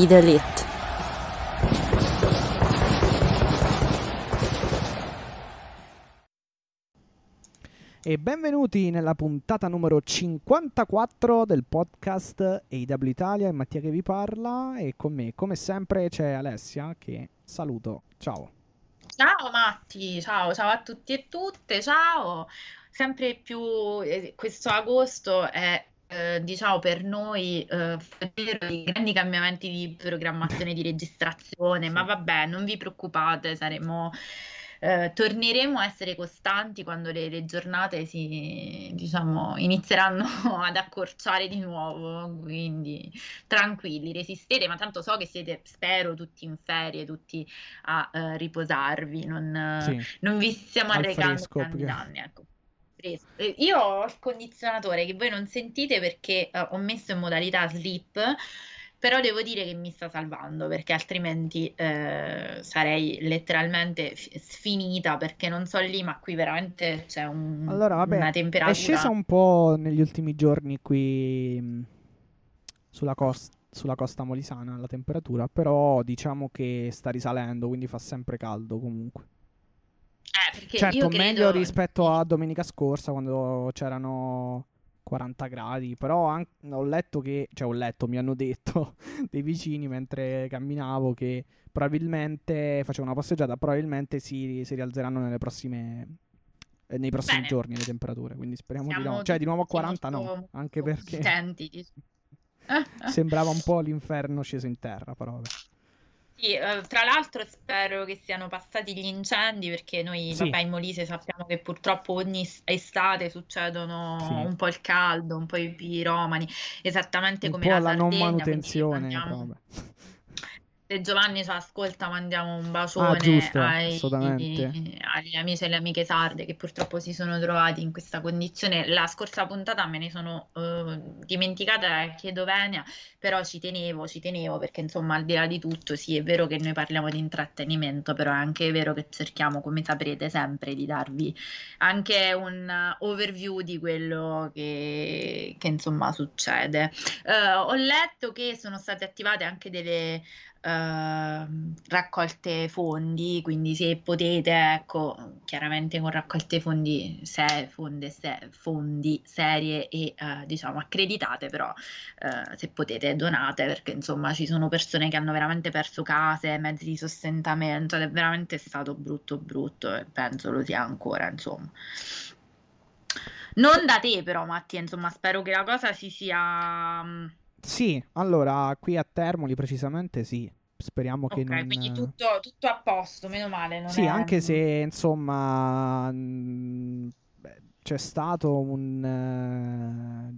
Be the elite. E benvenuti nella puntata numero 54 del podcast AW Italia, è Mattia che vi parla e con me come sempre c'è Alessia che saluto, ciao. Ciao Matti, ciao, ciao a tutti e tutte, ciao. Sempre più eh, questo agosto è eh, diciamo per noi eh, di grandi cambiamenti di programmazione di registrazione, Sì. ma vabbè, non vi preoccupate, saremo eh, torneremo a essere costanti quando le, le giornate si, diciamo, inizieranno ad accorciare di nuovo, quindi tranquilli, resistete, ma tanto so che siete, spero, tutti in ferie, tutti a eh, riposarvi, non, Sì, non vi stiamo arrecando grandi perché- danni, ecco. Fresco. Eh, Io ho il condizionatore che voi non sentite perché eh, ho messo in modalità sleep, però devo dire che mi sta salvando perché altrimenti eh, sarei letteralmente sfinita perché non so lì, ma qui veramente c'è un- allora vabbè, una è temperatura. scesa un po' negli ultimi giorni qui mh, sulla, cos- sulla costa molisana la temperatura, però diciamo che sta risalendo, quindi fa sempre caldo comunque. Eh, perché Certo, io meglio credo... rispetto a domenica scorsa quando c'erano 40 gradi, però an- ho letto che, cioè ho letto, mi hanno detto dei vicini mentre camminavo che probabilmente facevo una passeggiata, probabilmente si, si rialzeranno nelle prossime eh, nei prossimi Bene. giorni le temperature, quindi speriamo di Siamo no. Cioè di nuovo a tutti 40 no, anche perché sembrava un po' l'inferno sceso in terra, però vabbè. Sì, eh, tra l'altro spero che siano passati gli incendi perché noi, Sì. vabbè, in Molise sappiamo che purtroppo ogni estate succedono Sì. un po' il caldo, un po' i piromani, esattamente Un come po' la la non Sardegna, quindi manutenzione. Se Giovanni ci ascolta, mandiamo un Ah, bacione giusto, ai- agli amici e alle amiche sarde che purtroppo si sono trovati in questa condizione. La scorsa puntata me ne sono eh, dimenticata, chiedo venia, però ci tenevo, ci tenevo perché insomma al di là di tutto, sì, è vero che noi parliamo di intrattenimento, però è anche vero che cerchiamo, come saprete, sempre di darvi anche un eh, overview di quello che, che, insomma succede. Eh, ho letto che sono state attivate anche delle ehm, raccolte fondi, quindi se potete, ecco, chiaramente con raccolte fondi, se, fonde, se- fondi serie e eh, diciamo accreditate, però eh, se potete donate perché insomma ci sono persone che hanno veramente perso case, mezzi di sostentamento ed è veramente stato brutto brutto e penso lo sia ancora, insomma. Non da te però Mattia, insomma, spero che la cosa si sia... mm, Sì, allora qui a Termoli precisamente sì. Speriamo che Ok, non quindi tutto, tutto a posto, meno male. Non Sì, è- anche se insomma beh, c'è stato un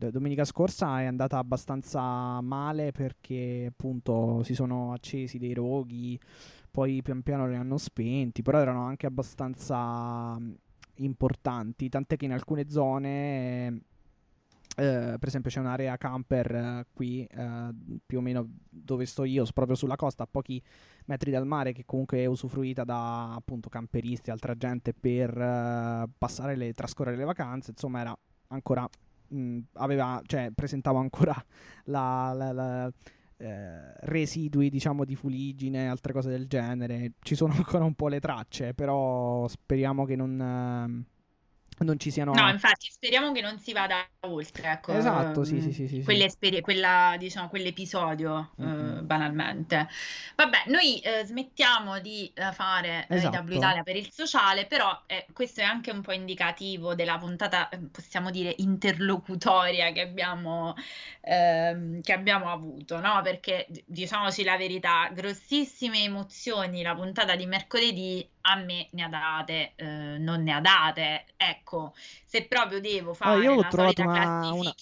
eh, domenica scorsa è andata abbastanza male perché appunto si sono accesi dei roghi, poi pian piano li hanno spenti, però erano anche abbastanza mh, importanti, tant'è che in alcune zone eh, per esempio c'è un'area camper eh, qui eh, più o meno dove sto io, proprio sulla costa, a pochi metri dal mare, che comunque è usufruita da appunto camperisti e altra gente per passare le, trascorrere le vacanze. Insomma, era ancora mh, aveva, cioè, presentava ancora la, la- la, eh, residui, diciamo, di fuliggine e altre cose del genere. Ci sono ancora un po' le tracce, però speriamo che non, ehm, non ci siano. No, infatti speriamo che non si vada oltre, ecco, Esatto, sì, ehm, sì, sì, sì, sì. quella, diciamo, quell'episodio, eh, Mhm. banalmente. Vabbè, noi eh, smettiamo di eh, fare Esatto. IW Italia per il sociale, però eh, questo è anche un po' indicativo della puntata, possiamo dire, interlocutoria che abbiamo, ehm, che abbiamo avuto, no? Perché diciamoci la verità, grossissime emozioni la puntata di mercoledì a me ne ha date, eh, non ne ha date. Ecco, se proprio devo fare Ah, io ho trovato una, una-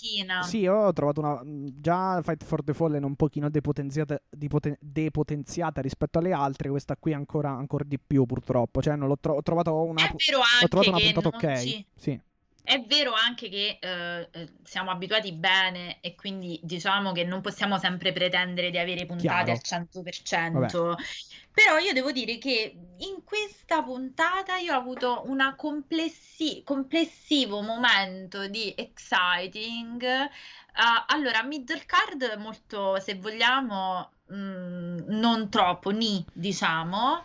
Sì, io ho trovato una. Già Fight for the Fallen un pochino depotenziata, dipoten- depotenziata rispetto alle altre. Questa qui ancora, ancora di più, purtroppo. Cioè, non l'ho tro- ho trovato una. è vero Ho trovato anche una puntata ok. ci... Sì. È vero anche che eh, eh, siamo abituati bene e quindi diciamo che non possiamo sempre pretendere di avere puntate Chiaro. al 100%. Però io devo dire che in questa puntata io ho avuto un complessivo momento di exciting. Ah, allora, middle card molto, se vogliamo, mm, non troppo, ni, diciamo.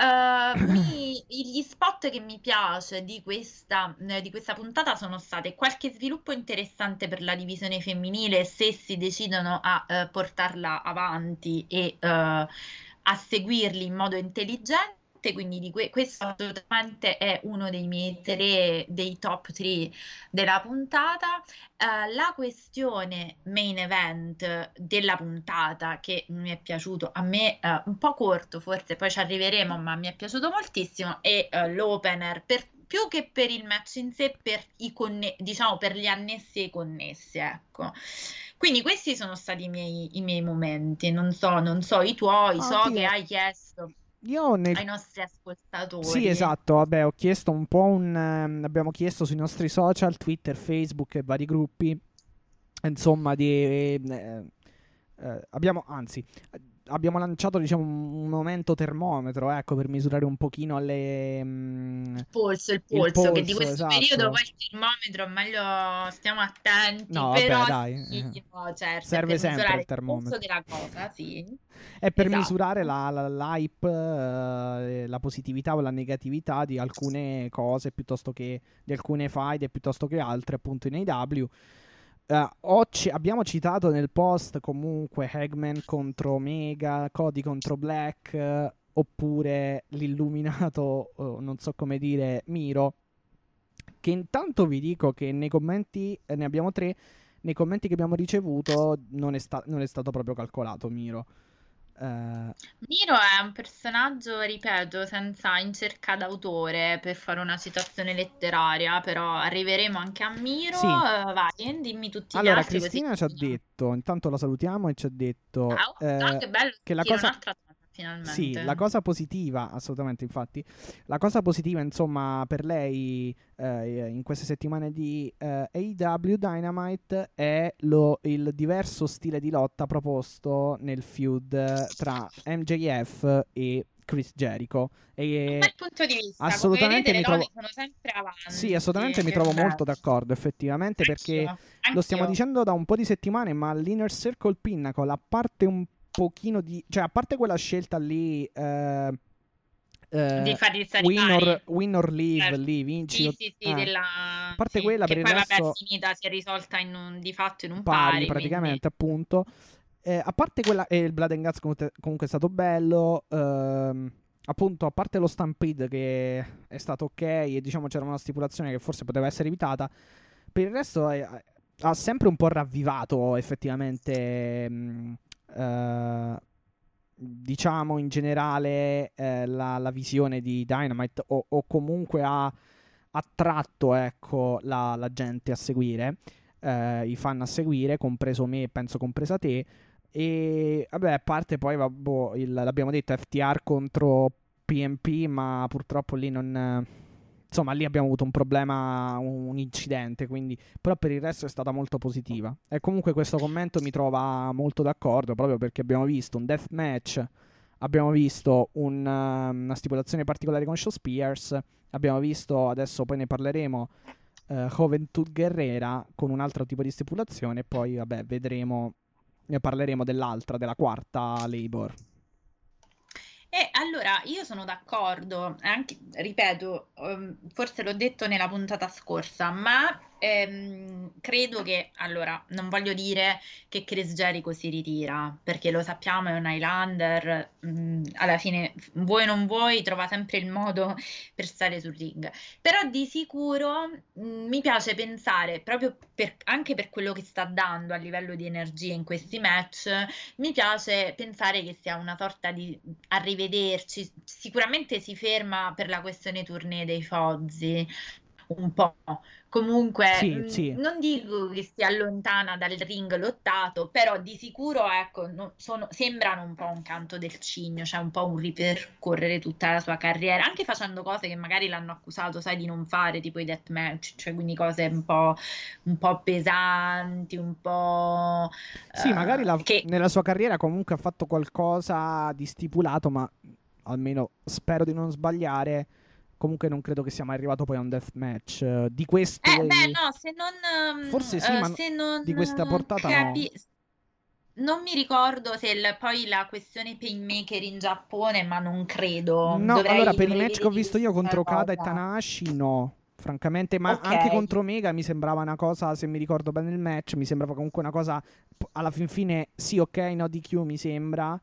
Uh, mi- gli spot che mi piace di questa, eh, di questa puntata sono state qualche sviluppo interessante per la divisione femminile se si decidono a eh, portarla avanti e eh, a seguirli in modo intelligente. Quindi di que- questo assolutamente è uno dei miei tre, dei top 3 della puntata. Eh, la questione main event della puntata che mi è piaciuto a me eh, un po' corto, forse poi ci arriveremo, ma mi è piaciuto moltissimo è eh, l'opener per, più che per il match in sé, per i conne- diciamo per gli annessi e i connessi, ecco. Quindi questi sono stati i miei, i miei momenti, non so, non so i tuoi, so Oddio. che hai chiesto Io nel ai nostri ascoltatori. Sì, esatto, vabbè, ho chiesto un po' un... ehm, abbiamo chiesto sui nostri social, Twitter, Facebook e vari gruppi, insomma, di... eh, eh, abbiamo, anzi, abbiamo lanciato, diciamo, un momento termometro, ecco, per misurare un pochino le... mm, Il polso, il Il polso, che polso, di questo esatto. periodo poi il termometro meglio stiamo attenti, No, però vabbè, dai, sì, eh. no, certo, Serve per sempre il termometro. polso della cosa, sì. È per Esatto. misurare la, la- l'hype, eh, la positività o la negatività di alcune cose piuttosto che di alcune fight e piuttosto che altre, appunto in AW. Eh, ho ci- abbiamo citato nel post comunque Hagman contro Omega, Cody contro Black, eh, oppure l'illuminato, oh, non so come dire, Miro. Che intanto vi dico che nei commenti, eh, ne abbiamo tre, nei commenti che abbiamo ricevuto non è, sta- non è stato proprio calcolato Miro. Eh, Miro è un personaggio, ripeto, senza in cerca d'autore per fare una citazione letteraria, però arriveremo anche a Miro. Sì. Eh, vai, dimmi tutti gli allora, altri così Cristina ci ha detto, intanto la salutiamo e ci ha detto... Ah, oh, eh, ah, che bello che la cosa- un'altra finalmente. Sì, la cosa positiva, assolutamente, infatti, la cosa positiva, insomma, per lei eh, in queste settimane di eh, AEW Dynamite è lo- il diverso stile di lotta proposto nel feud eh, tra MJF e Chris Jericho. Un E, bel punto di vista, assolutamente vedete, mi le trovo- sono sempre avanti. sì, assolutamente mi che trovo molto d'accordo, effettivamente, perché Anch'io, lo stiamo anch'io. dicendo da un po' di settimane, ma l'Inner Circle Pinnacle, a parte un pochino di... cioè, a parte quella scelta lì... eh, eh, di farli stare win, win or leave, Certo. lì, vinci Sì, sì, sì, eh, della... A parte quella, per il poi vabbè resto- è finita, si è risolta un, di fatto in un pari, pari, praticamente, appunto. Eh, a parte quella... E il Blood and Guts comunque, è stato bello. ehm, appunto, a parte lo Stampede che è stato ok e diciamo c'era una stipulazione che forse poteva essere evitata, per il resto ha sempre un po' ravvivato effettivamente... mh, eh, diciamo in generale eh, la, la visione di Dynamite o, o comunque ha attratto ecco la, la gente a seguire eh, i fan a seguire compreso me e penso compresa te. E vabbè a parte poi vabbè, il- l'abbiamo detto FTR contro PMP ma purtroppo lì non insomma lì abbiamo avuto un problema un, incidente quindi però per il resto è stata molto positiva. E comunque questo commento mi trova molto d'accordo proprio perché abbiamo visto un death match abbiamo visto un, um, una stipulazione particolare con Shaw Spears abbiamo visto adesso poi ne parleremo eh, Juventud Guerrera con un altro tipo di stipulazione e poi vabbè vedremo ne parleremo dell'altra della quarta Labor E allora io sono d'accordo, anche, ripeto, ehm, forse l'ho detto nella puntata scorsa, ma ehm, credo che, allora, non voglio dire che Chris Jericho si ritira, perché lo sappiamo, è un Highlander, mh, alla fine, vuoi non vuoi, trova sempre il modo per stare sul ring. Però di sicuro mh, mi piace pensare, proprio per, anche per quello che sta dando a livello di energia in questi match, mi piace pensare che sia una sorta di arrivederci. Sicuramente si ferma per la questione tournée dei Fozzi, un po'. Comunque, Sì, mh, sì. non dico che si allontana dal ring lottato, però di sicuro, ecco, no- sono- sembrano un po' un canto del cigno, cioè un po' un ripercorrere tutta la sua carriera, anche facendo cose che magari l'hanno accusato, sai, di non fare, tipo i deathmatch, cioè quindi cose un po', un po' pesanti, un po' Sì, magari eh, la- che nella sua carriera comunque ha fatto qualcosa di stipulato, ma almeno spero di non sbagliare. Comunque non credo che sia mai arrivato poi a un deathmatch. Eh, Di questo... Eh, beh, no, se non, ehm, Forse sì, eh, ma no- se non di questa eh, portata no. capi- Non mi ricordo se il- poi la questione Painmaker in Giappone, ma non credo. No, Dovrei, allora per i match che ho visto io contro Okada e cosa. Tanahashi, no. Francamente, ma Ok. anche contro Omega mi sembrava una cosa, se mi ricordo bene il match, mi sembrava comunque una cosa, alla fin fine, sì, ok, no DQ mi sembra,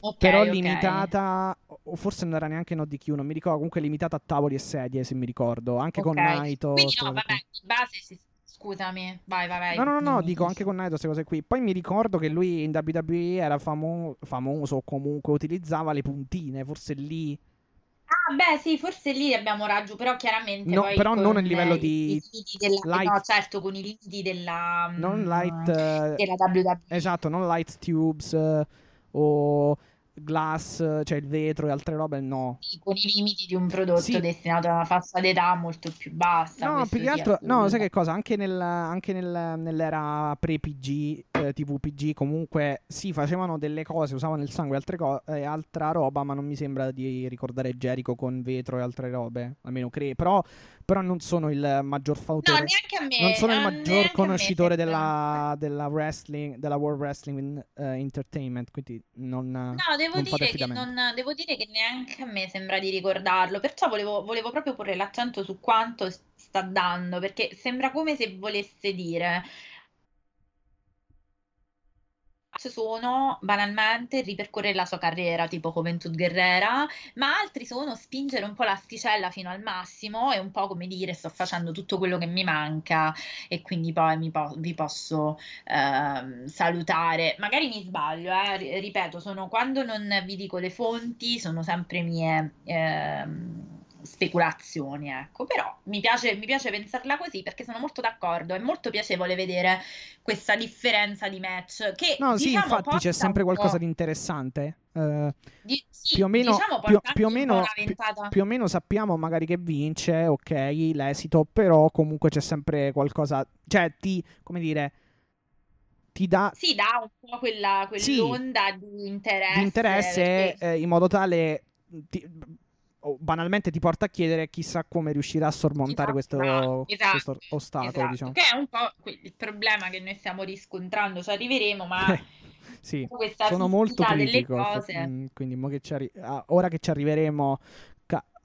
Ok, però limitata, o forse non era neanche no DQ, non mi ricordo, comunque limitata a tavoli e sedie, se mi ricordo, anche con Ok. Naito. Quindi no, vabbè, di base, si- scusami, vai, vai, vai. No, no, no, no, dico anche con Naito queste cose qui. Poi mi ricordo che lui in WWE era famo- famoso o comunque utilizzava le puntine, forse lì... Ah, beh, sì, forse lì abbiamo raggiunto, però chiaramente No, però non a con livello di i limiti della, light- no, certo, con i limiti della, non mm, light... eh, della WWE. Esatto, non light tubes eh, o glass, eh, cioè il vetro e altre robe, no. con i limiti di un prodotto Sì. destinato a una fascia d'età molto più bassa. No, più che altro, no, sai che cosa? Anche, nel- anche nel- nell'era pre-PG, eh, TV PG, comunque sì, facevano delle cose, usavano il sangue e altre co- e altra roba, ma non mi sembra di ricordare Jericho con vetro e altre robe, almeno credo. Però, però non sono il maggior No, fautore. neanche a me. Non sono il eh, maggior me conoscitore sembra. della, della wrestling, della World Wrestling eh, Entertainment, quindi non, No, devo non dire, che non, devo dire che neanche a me sembra di ricordarlo, perciò volevo, volevo proprio porre l'accento su quanto sta dando, perché sembra come se volesse dire sono banalmente ripercorrere la sua carriera, tipo Juventud Guerrera, ma altri sono spingere un po' l'asticella fino al massimo e un po' come dire sto facendo tutto quello che mi manca e quindi poi po- vi posso ehm, salutare. Magari mi sbaglio, eh, ri- ripeto, sono quando non vi dico le fonti, sono sempre mie ehm, speculazioni, ecco, però mi piace, mi piace pensarla così perché sono molto d'accordo, è molto piacevole vedere questa differenza di match che No, sì, diciamo infatti c'è sempre qualcosa di interessante. Eh, di- sì, più o meno, diciamo più, più o meno, più- o meno sappiamo magari che vince, ok, l'esito, però comunque c'è sempre qualcosa, cioè ti, come dire, ti dà Sì, dà un po' quella, Sì. quell'onda di interesse, di interesse perché- eh, in modo tale, ti- o banalmente ti porta a chiedere chissà come riuscirà a sormontare questo, Esatto, questo ostacolo, esatto, diciamo. che è un po' il problema che noi stiamo riscontrando, ci arriveremo, ma Eh, sì, sono molto critico, cose. mm, quindi mo che ci arri- ora che ci arriveremo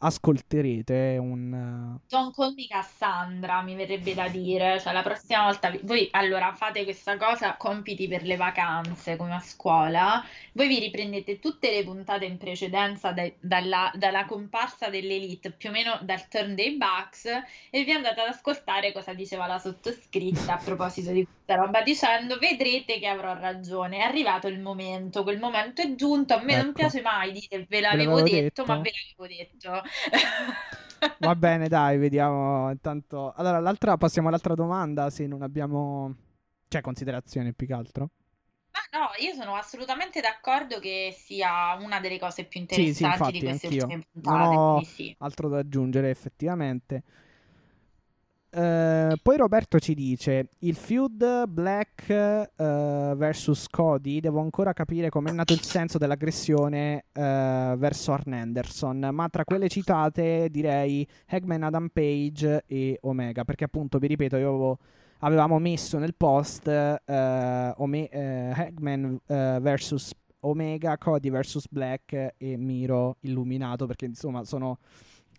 ascolterete un... call me Cassandra, mi verrebbe da dire, cioè la prossima volta vi- voi allora fate questa cosa, compiti per le vacanze come a scuola, voi vi riprendete tutte le puntate in precedenza dai- dalla, dalla comparsa dell'Elite, più o meno dal turn dei Bucks, e vi andate ad ascoltare cosa diceva la sottoscritta a proposito di questa roba, dicendo vedrete che avrò ragione, è arrivato il momento, quel momento è giunto, a me non Ecco. piace mai dire ve l'avevo l'avevo detto, detto. ma ve l'avevo detto. Va bene, dai, vediamo intanto. Allora, l'altra, passiamo all'altra domanda, se non abbiamo... Cioè, considerazioni più che altro. Ma no, io sono assolutamente d'accordo che sia una delle cose più Sì, sì, interessanti infatti, di queste anch'io. ultime Non puntate, ho quindi sì. altro da aggiungere, effettivamente. Eh, poi Roberto ci dice: Il feud Black eh, versus Cody. Devo ancora capire com'è nato il senso dell'aggressione eh, verso Arn Anderson. Ma tra quelle citate direi Hagman, Adam Page e Omega. Perché appunto, vi ripeto, io avevo- avevamo messo nel post Ome- Hagman versus Omega, Cody versus Black e Miro illuminato. Perché insomma sono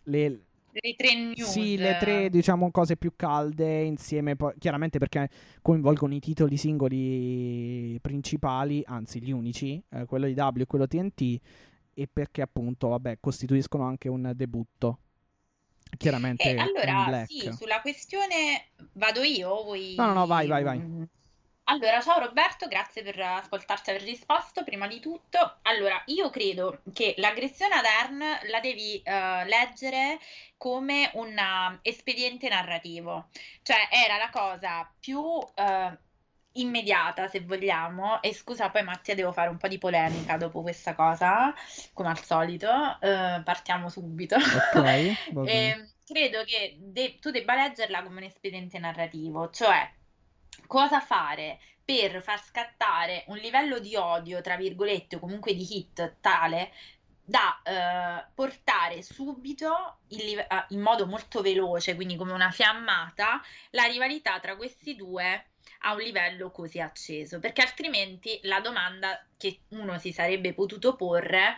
le le tre news. Sì, le tre, diciamo, cose più calde insieme, poi, chiaramente perché coinvolgono i titoli singoli principali, anzi gli unici, eh, quello di W e quello TNT, e perché appunto, vabbè, costituiscono anche un debutto. Chiaramente eh, allora, sì, sulla questione vado io, vuoi... No, no, no, vai, vai, vai. Allora, ciao Roberto, grazie per ascoltarci e aver risposto. Prima di tutto, allora, io credo che l'aggressione ad Ern la devi uh, leggere come un uh, espediente narrativo, cioè era la cosa più uh, immediata, se vogliamo. E scusa, poi Mattia, devo fare un po' di polemica dopo questa cosa, come al solito. partiamo subito. Ok, e, credo che de- tu debba leggerla come un espediente narrativo, cioè cosa fare per far scattare un livello di odio, tra virgolette, o comunque di hit tale da eh, portare subito in, in, modo molto veloce, quindi come una fiammata, la rivalità tra questi due a un livello così acceso, perché altrimenti la domanda che uno si sarebbe potuto porre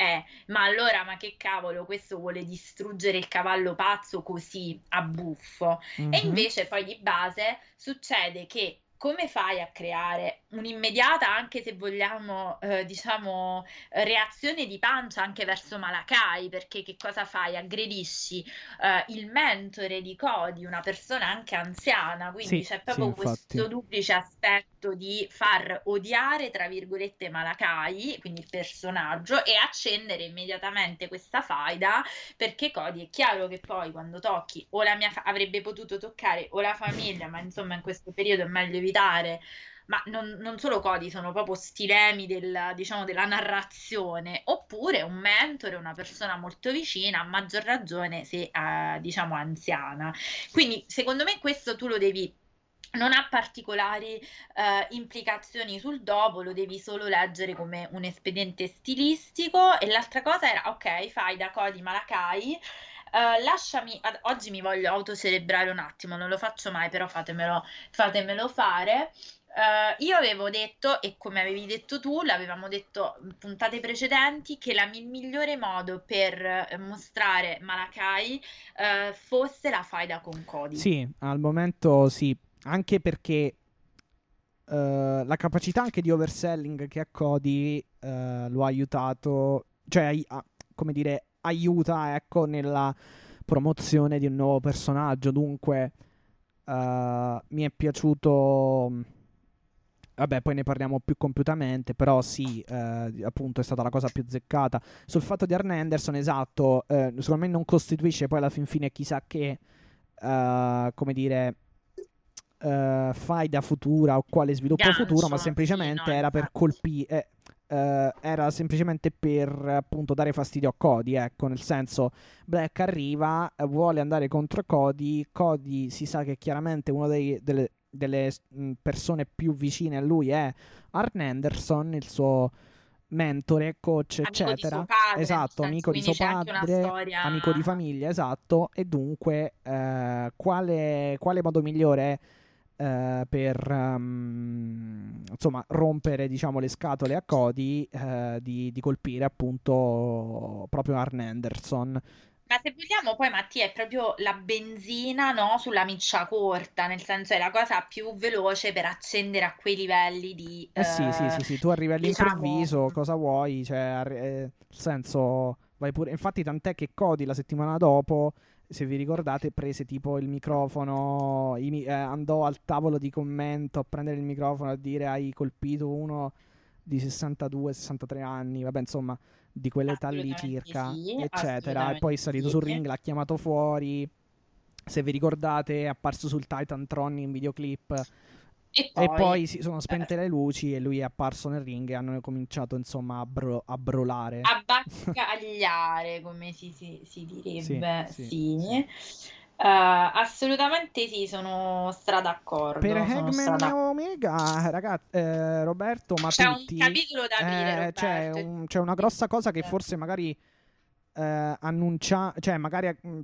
è ma allora ma che cavolo questo vuole distruggere il cavallo pazzo così a buffo mm-hmm. e invece poi di base succede che come fai a creare un'immediata, anche se vogliamo, eh, diciamo, reazione di pancia anche verso Malakai? Perché che cosa fai? Aggredisci eh, il mentore di Cody, una persona anche anziana, quindi sì, c'è proprio sì, questo duplice aspetto di far odiare, tra virgolette, Malakai, quindi il personaggio, e accendere immediatamente questa faida, perché Cody è chiaro che poi quando tocchi o la mia fa- avrebbe potuto toccare o la famiglia, ma insomma in questo periodo è meglio evitare, ma non, non solo codi, sono proprio stilemi del, diciamo, della narrazione, oppure un mentore, una persona molto vicina, a maggior ragione se eh, diciamo anziana. Quindi secondo me questo tu lo devi non ha particolari eh, implicazioni sul dopo, lo devi solo leggere come un espediente stilistico. E l'altra cosa era: ok, fai da Cody Malakai Uh, lasciami, ad, oggi mi voglio autocelebrare un attimo, non lo faccio mai, però fatemelo, fatemelo fare. Uh, io avevo detto, e come avevi detto tu, l'avevamo detto in puntate precedenti, che la, il migliore modo per mostrare Malakai uh, fosse la faida con Cody. Sì, al momento sì, anche perché uh, la capacità anche di overselling che ha Cody lo ha aiutato, cioè, a, come dire, aiuta ecco, nella promozione di un nuovo personaggio. Dunque, uh, mi è piaciuto. Vabbè, poi ne parliamo più compiutamente, però sì, eh, appunto è stata la cosa più zeccata. Sul fatto di Arne Anderson, esatto, eh, secondo me non costituisce poi alla fin fine chissà che, uh, come dire, uh, faida futura o quale sviluppo Gancio, futuro, ma semplicemente no, era per colpire Uh, era semplicemente per appunto dare fastidio a Cody, ecco, nel senso Black arriva, vuole andare contro Cody, Cody si sa che chiaramente una delle, delle persone più vicine a lui è Arn Anderson, il suo mentore, coach, amico eccetera. Padre, esatto, amico di suo padre, storia... amico di famiglia, esatto, e dunque uh, quale, quale modo migliore Uh, per um, insomma rompere diciamo le scatole a Cody uh, di, di, colpire appunto proprio Arn Anderson ma se vogliamo poi Mattia è proprio la benzina no, sulla miccia corta nel senso è la cosa più veloce per accendere a quei livelli di eh uh, sì sì sì, sì. tu arrivi all'improvviso diciamo... cosa vuoi cioè eh, nel senso vai pure infatti tant'è che Cody la settimana dopo se vi ricordate, prese tipo il microfono, i, eh, andò al tavolo di commento a prendere il microfono e a dire hai colpito uno di 62-63 anni, vabbè insomma, di quell'età lì circa, sì, eccetera. E poi è salito sì. sul ring, l'ha chiamato fuori. Se vi ricordate, è apparso sul Titan Tron in videoclip e poi, e poi si sono spente eh, le luci e lui è apparso nel ring e hanno cominciato insomma a, bro- a brolare. A baccagliare, come si, si, si direbbe. Sì. sì, sì. Uh, assolutamente sì, sono stra d'accordo. Per Hagman e Omega, ragazzi, eh, Roberto, ma c'è tutti, un capitolo da aprire. Eh, c'è, un, c'è, una grossa cosa che forse magari eh, annunciare, cioè magari mm,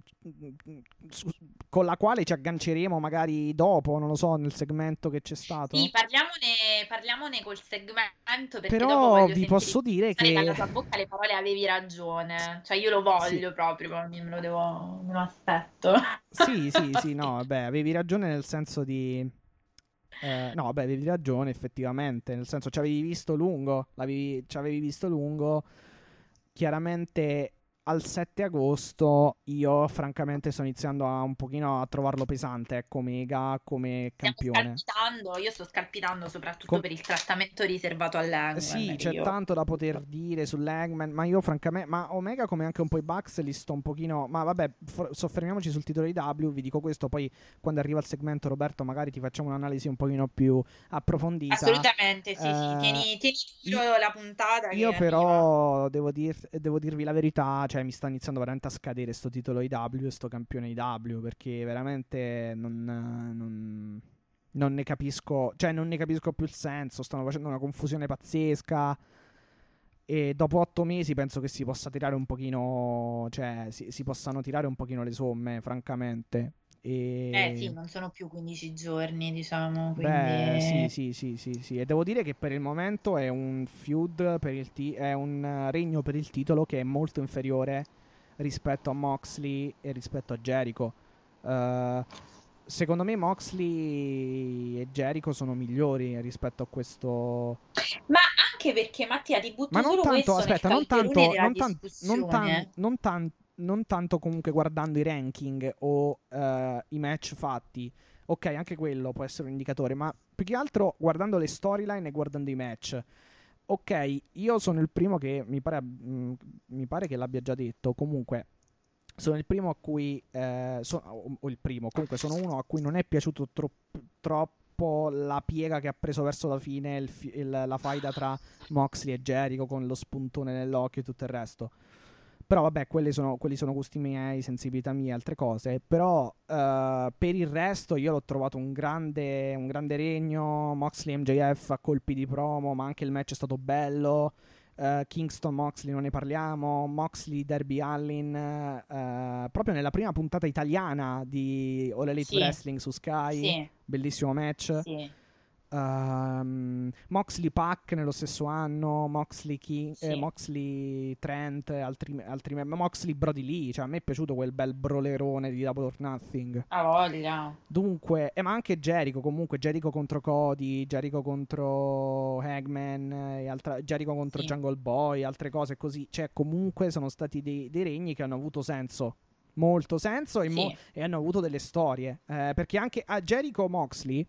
su- con la quale ci agganceremo magari dopo, non lo so, nel segmento che c'è stato. Sì, parliamone, parliamone col segmento perché Però vi posso dire stare dalla che tua bocca le parole avevi ragione. Cioè io lo voglio proprio, me lo devo, me lo aspetto. sì, sì, sì, no, vabbè, avevi ragione nel senso di eh, no, vabbè, avevi ragione effettivamente, nel senso ci avevi visto lungo, ci avevi visto lungo. Chiaramente al 7 agosto io francamente sto iniziando a un pochino a trovarlo pesante ecco Mega come campione io sto scalpitando soprattutto Com- per il trattamento riservato all'Eggman sì c'è io... tanto da poter dire sull'Eggman ma io francamente ma Omega come anche un po' i Bucks li sto un pochino ma vabbè for- soffermiamoci sul titolo di W vi dico questo poi quando arriva il segmento Roberto magari ti facciamo un'analisi un pochino più approfondita assolutamente sì, eh, sì. tieni, tieni io, la puntata io però devo, dir- devo dirvi la verità cioè cioè mi sta iniziando veramente a scadere sto titolo IW e sto campione IW perché veramente non, non, non, ne capisco, cioè non ne capisco più il senso, stanno facendo una confusione pazzesca e dopo otto mesi penso che si possa tirare un pochino, cioè si, si possano tirare un pochino le somme, francamente. E... Eh sì, non sono più 15 giorni, diciamo. Quindi... Beh, sì, sì, sì, sì, sì. E devo dire che per il momento è un feud, per il ti- è un regno per il titolo che è molto inferiore rispetto a Moxley e rispetto a Jericho. Uh, secondo me Moxley e Jericho sono migliori rispetto a questo. Ma anche perché Mattia ti butto Ma non tanto, questo aspetta, non tanto, non, tan- non, tan- non tanto non tanto comunque guardando i ranking o uh, i match fatti. Ok, anche quello può essere un indicatore, ma più che altro guardando le storyline e guardando i match. Ok, io sono il primo che mi pare, mm, mi pare che l'abbia già detto. Comunque, sono il primo a cui. Eh, so, o il primo, comunque, sono uno a cui non è piaciuto tro- troppo la piega che ha preso verso la fine il, il, la faida tra Moxley e Jericho con lo spuntone nell'occhio e tutto il resto. Però vabbè, quelli sono, quelli sono gusti miei, sensibilità mie, altre cose. Però uh, per il resto io l'ho trovato un grande, un grande regno. Moxley MJF a colpi di promo, ma anche il match è stato bello. Uh, Kingston Moxley non ne parliamo. Moxley Derby Allin. Uh, proprio nella prima puntata italiana di All Elite sì. Wrestling su Sky. Sì. Bellissimo match. Sì. Um, Moxley Pack nello stesso anno, Moxley, King, sì. eh, Moxley Trent, altri, altri Moxley Brody Lee. Cioè, a me è piaciuto quel bel brolerone di Double or Nothing. A voglia. Dunque, eh, ma anche Jericho. Comunque, Jericho contro Cody, Jericho contro Hagman, e altra, Jericho contro sì. Jungle Boy, altre cose così. Cioè, comunque sono stati dei, dei regni che hanno avuto senso molto senso e, mo- e hanno avuto delle storie. Eh, perché anche a Jericho Moxley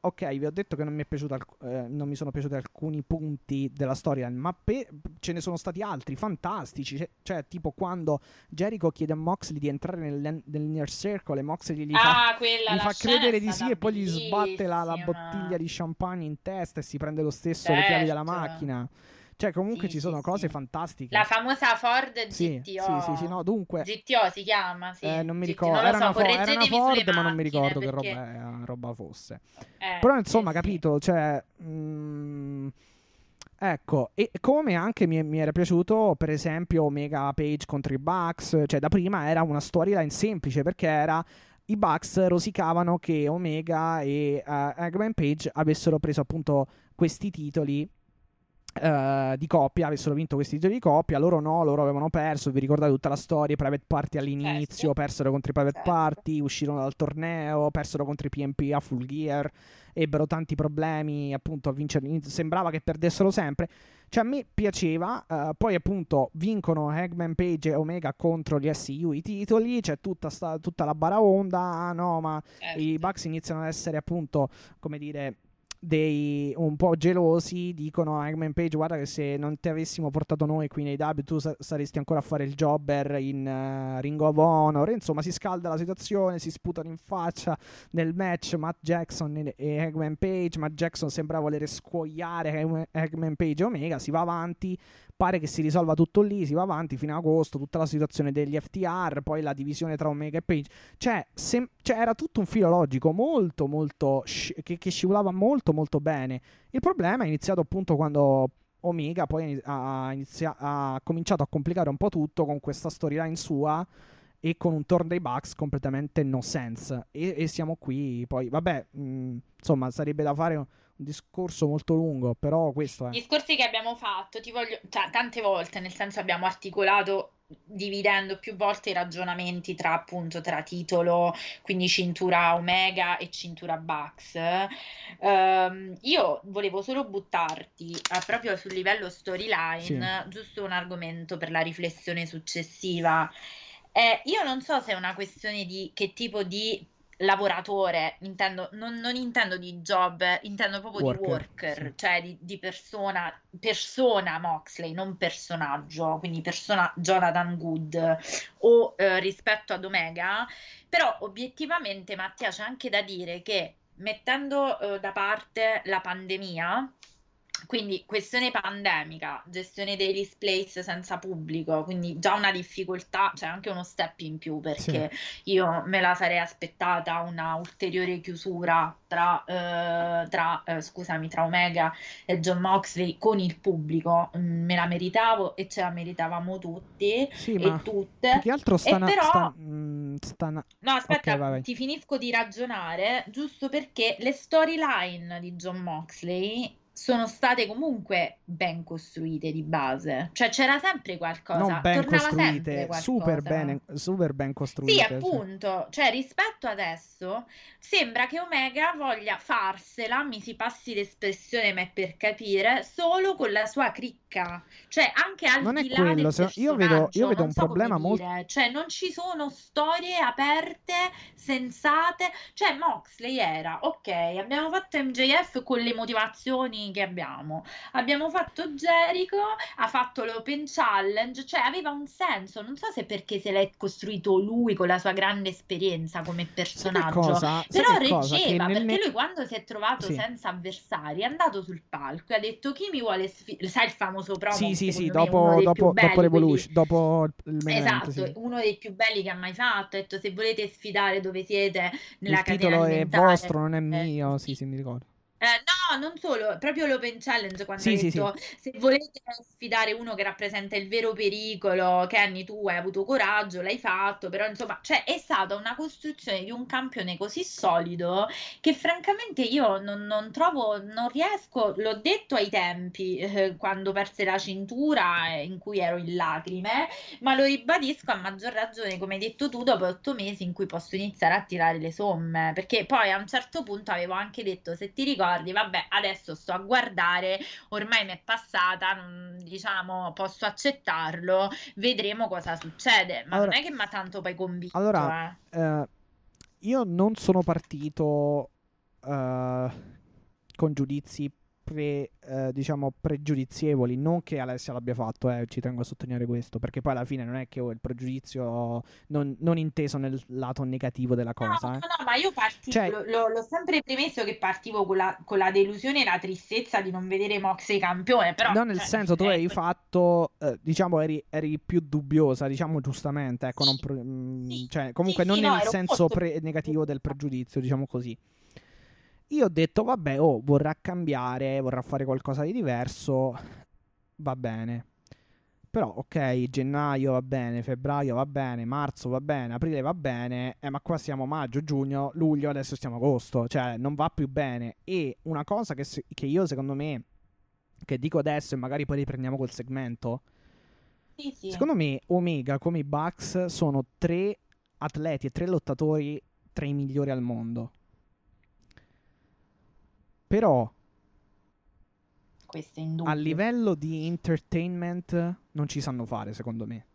ok, vi ho detto che non mi, alc- eh, non mi sono piaciuti alcuni punti della storia, ma pe- ce ne sono stati altri fantastici. Cioè, cioè, tipo quando Jericho chiede a Moxley di entrare nel, nell'inner circle e Moxley gli ah, fa, gli fa credere di sì e poi gli sbatte la, la, bottiglia di champagne in testa e si prende lo stesso certo. le chiavi della certo. macchina. Cioè, comunque sì, ci sono sì, cose sì. fantastiche. La famosa Ford GTO. Sì, sì, sì, no, dunque... GTO si chiama, sì. Eh, non mi ricordo, non era, so, una fo- era, una Ford, ma non mi ricordo perché... che roba, roba fosse. Eh, Però, insomma, capito, cioè... Mh, mm, Ecco, e come anche mi, mi, era piaciuto, per esempio, Omega Page contro i Bucks, cioè da prima era una storyline semplice perché era i Bucks rosicavano che Omega e uh, Eggman Page avessero preso appunto questi titoli Uh, di coppia avessero vinto questi titoli di coppia loro no, loro avevano perso vi ricordate tutta la storia, i private party all'inizio certo. persero contro i private certo. party uscirono dal torneo, persero contro i PMP a full gear ebbero tanti problemi appunto a vincere sembrava che perdessero sempre cioè a me piaceva uh, poi appunto vincono Eggman Page e Omega contro gli SU i titoli c'è tutta, sta, tutta la baraonda ah no ma certo. i Bucks iniziano ad essere appunto come dire dei un po' gelosi dicono a Eggman Page guarda che se non ti avessimo portato noi qui nei W tu sa- saresti ancora a fare il jobber in uh, Ring of Honor. Insomma si scalda la situazione si sputano in faccia nel match Matt Jackson e, Eggman Page. Matt Jackson sembra voler scuoiare Eggman Page Omega si va avanti pare che si risolva tutto lì, si va avanti fino a agosto, tutta la situazione degli FTR, poi la divisione tra Omega e Page. Cioè, sem- cioè era tutto un filo logico molto, molto, sci- che-, che scivolava molto, molto bene. Il problema è iniziato appunto quando Omega poi ha, inizia- ha cominciato a complicare un po' tutto con questa storyline sua e con un turn dei Bucks completamente no sense. E, e siamo qui. Poi, vabbè, mh, insomma, sarebbe da fare un, discorso molto lungo, però questo è. Discorsi che abbiamo fatto, ti voglio, cioè, tante volte, nel senso abbiamo articolato dividendo più volte i ragionamenti tra appunto tra titolo, quindi cintura Omega e cintura Bucks. Um, io volevo solo buttarti uh, proprio sul livello storyline, sì. giusto un argomento per la riflessione successiva. Eh, io non so se è una questione di che tipo di lavoratore, intendo, non, non, intendo di job, intendo proprio worker, di worker, sì. cioè di, di, persona, persona Moxley, non personaggio, quindi persona Jonathan Good o eh, rispetto ad Omega, però obiettivamente Mattia c'è anche da dire che mettendo eh, da parte la pandemia, quindi questione pandemica, gestione dei displays senza pubblico, quindi già una difficoltà, cioè anche uno step in più perché sì. io me la sarei aspettata una ulteriore chiusura tra, eh, tra eh, scusami, tra Omega e John Moxley con il pubblico, mm, me la meritavo e ce la meritavamo tutti sì, e tutte. Che altro sta, però... sta, mm, sta No, aspetta, okay, ti finisco di ragionare giusto perché le storyline di John Moxley sono state comunque ben costruite di base, cioè c'era sempre qualcosa, non ben tornava costruite, super bene, super ben costruite. Sì, appunto, cioè. cioè rispetto adesso sembra che Omega voglia farsela, mi si passi l'espressione, ma è per capire, solo con la sua cricca, cioè anche al non di è quello, se... io vedo, io vedo un so problema molto, cioè non ci sono storie aperte, sensate, cioè Moxley era, ok, abbiamo fatto MJF con le motivazioni che abbiamo. Abbiamo fatto Jericho, ha fatto l'Open Challenge, cioè aveva un senso. Non so se perché se l'è costruito lui con la sua grande esperienza come personaggio, cosa? però reggeva perché lui quando si è trovato sì. senza avversari è andato sul palco e ha detto chi mi vuole sfidare, sai il famoso promo? Sì, sì, sì, dopo, dopo, belli, dopo Revolution, dopo il main Esatto, sì. uno dei più belli che ha mai fatto, ha detto se volete sfidare dove siete nella il titolo è vostro, non è mio, eh, sì, sì, mi ricordo. Eh, no, non solo, proprio l'Open Challenge quando sì, ha sì, detto sì. se volete sfidare uno che rappresenta il vero pericolo, Kenny tu hai avuto coraggio, l'hai fatto, però insomma, cioè è stata una costruzione di un campione così solido che francamente io non, non trovo, non riesco, l'ho detto ai tempi eh, quando perse la cintura eh, in cui ero in lacrime, ma lo ribadisco a maggior ragione, come hai detto tu, dopo otto mesi in cui posso iniziare a tirare le somme, perché poi a un certo punto avevo anche detto, se ti ricordi, ricordi, vabbè, adesso sto a guardare, ormai mi è passata, non, diciamo, posso accettarlo, vedremo cosa succede. Ma allora, non è che mi ha tanto poi convinto. Allora, eh. eh, io non sono partito uh, con giudizi pre, eh, diciamo pregiudizievoli, non che Alessia l'abbia fatto, eh, ci tengo a sottolineare questo, perché poi alla fine non è che ho il pregiudizio non, non inteso nel lato negativo della cosa. No, eh. no, no, ma io partivo, cioè, lo, l'ho sempre premesso che partivo con la, con la, delusione e la tristezza di non vedere Moxley campione, però... No, nel cioè, senso, tu hai fatto, eh, diciamo, eri, eri, più dubbiosa, diciamo giustamente, ecco, sì, non pre- mm, sì, cioè, comunque sì, non no, nel senso pre- negativo del pregiudizio, diciamo così. Io ho detto, vabbè, oh, vorrà cambiare, vorrà fare qualcosa di diverso, va bene. Però, ok, gennaio va bene, febbraio va bene, marzo va bene, aprile va bene, eh, ma qua siamo maggio, giugno, luglio, adesso stiamo agosto, cioè non va più bene. E una cosa che, che io, secondo me, che dico adesso e magari poi riprendiamo col segmento, sì, sì. secondo me Omega come i Bucks sono tre atleti e tre lottatori tra i migliori al mondo. Però a livello di entertainment non ci sanno fare, secondo me.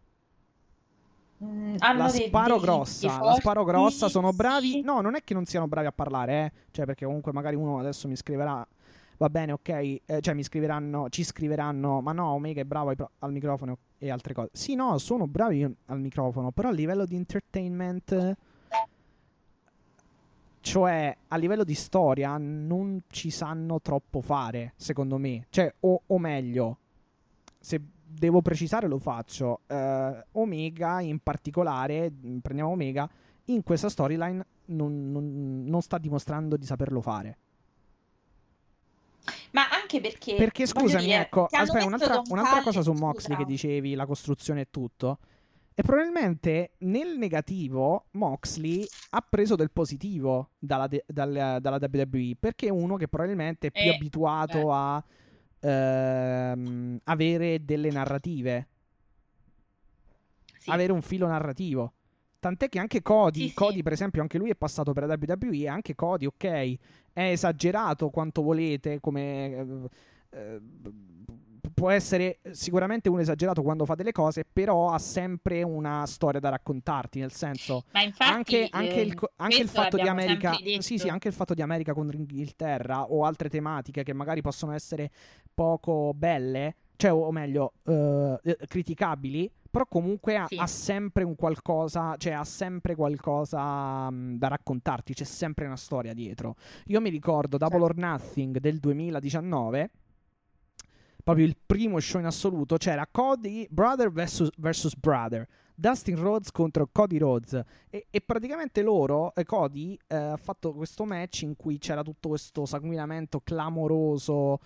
Mm, la sparo grossa, la sparo grossa, sono bravi. No, non è che non siano bravi a parlare, eh. Cioè, perché comunque magari uno adesso mi scriverà va bene, ok, eh, cioè mi scriveranno, ci scriveranno, ma no, Omega è bravo al microfono e altre cose. Sì, no, sono bravi al microfono, però a livello di entertainment cioè, a livello di storia non ci sanno troppo fare, secondo me. Cioè, o, o meglio, se devo precisare lo faccio. Uh, Omega in particolare, prendiamo Omega, in questa storyline non, non, non sta dimostrando di saperlo fare. Ma anche perché... Perché scusami, dire, ecco, aspetta, un'altra, un'altra cosa su Moxley che scusa. dicevi, la costruzione e tutto. E probabilmente nel negativo Moxley ha preso del positivo dalla, de- dal- dalla WWE perché è uno che probabilmente è più Eh, abituato a ehm, avere delle narrative, Sì. avere un filo narrativo. Tant'è che anche Cody, Sì, sì. Cody per esempio, anche lui è passato per la WWE e anche Cody, ok, è esagerato quanto volete, come... eh, eh, può essere sicuramente un esagerato quando fa delle cose, però ha sempre una storia da raccontarti, nel senso... Infatti, Anche, anche il, eh, anche il fatto di America, sì, sì, anche il fatto di America contro Inghilterra o altre tematiche che magari possono essere poco belle, cioè, o meglio, eh, eh, criticabili, però comunque ha, Sì. ha sempre un qualcosa, cioè ha sempre qualcosa mh, da raccontarti, c'è sempre una storia dietro. Io mi ricordo Double Certo. or Nothing del 2019, proprio il primo show in assoluto, c'era Cody Brother versus, versus Brother. Dustin Rhodes contro Cody Rhodes e, e praticamente loro, eh, Cody eh, ha fatto questo match in cui c'era tutto questo sanguinamento clamoroso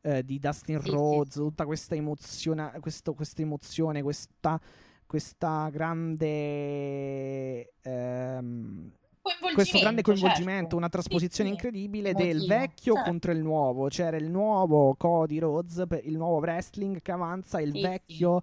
eh, di Dustin Sì, Rhodes, sì. tutta questa emozione, questo- questa emozione, questa, questa grande ehm, questo grande coinvolgimento, certo. una trasposizione Sì, sì. incredibile del Emotivo, vecchio certo. contro il nuovo. C'era il nuovo Cody Rhodes, il nuovo wrestling che avanza, il Sì, vecchio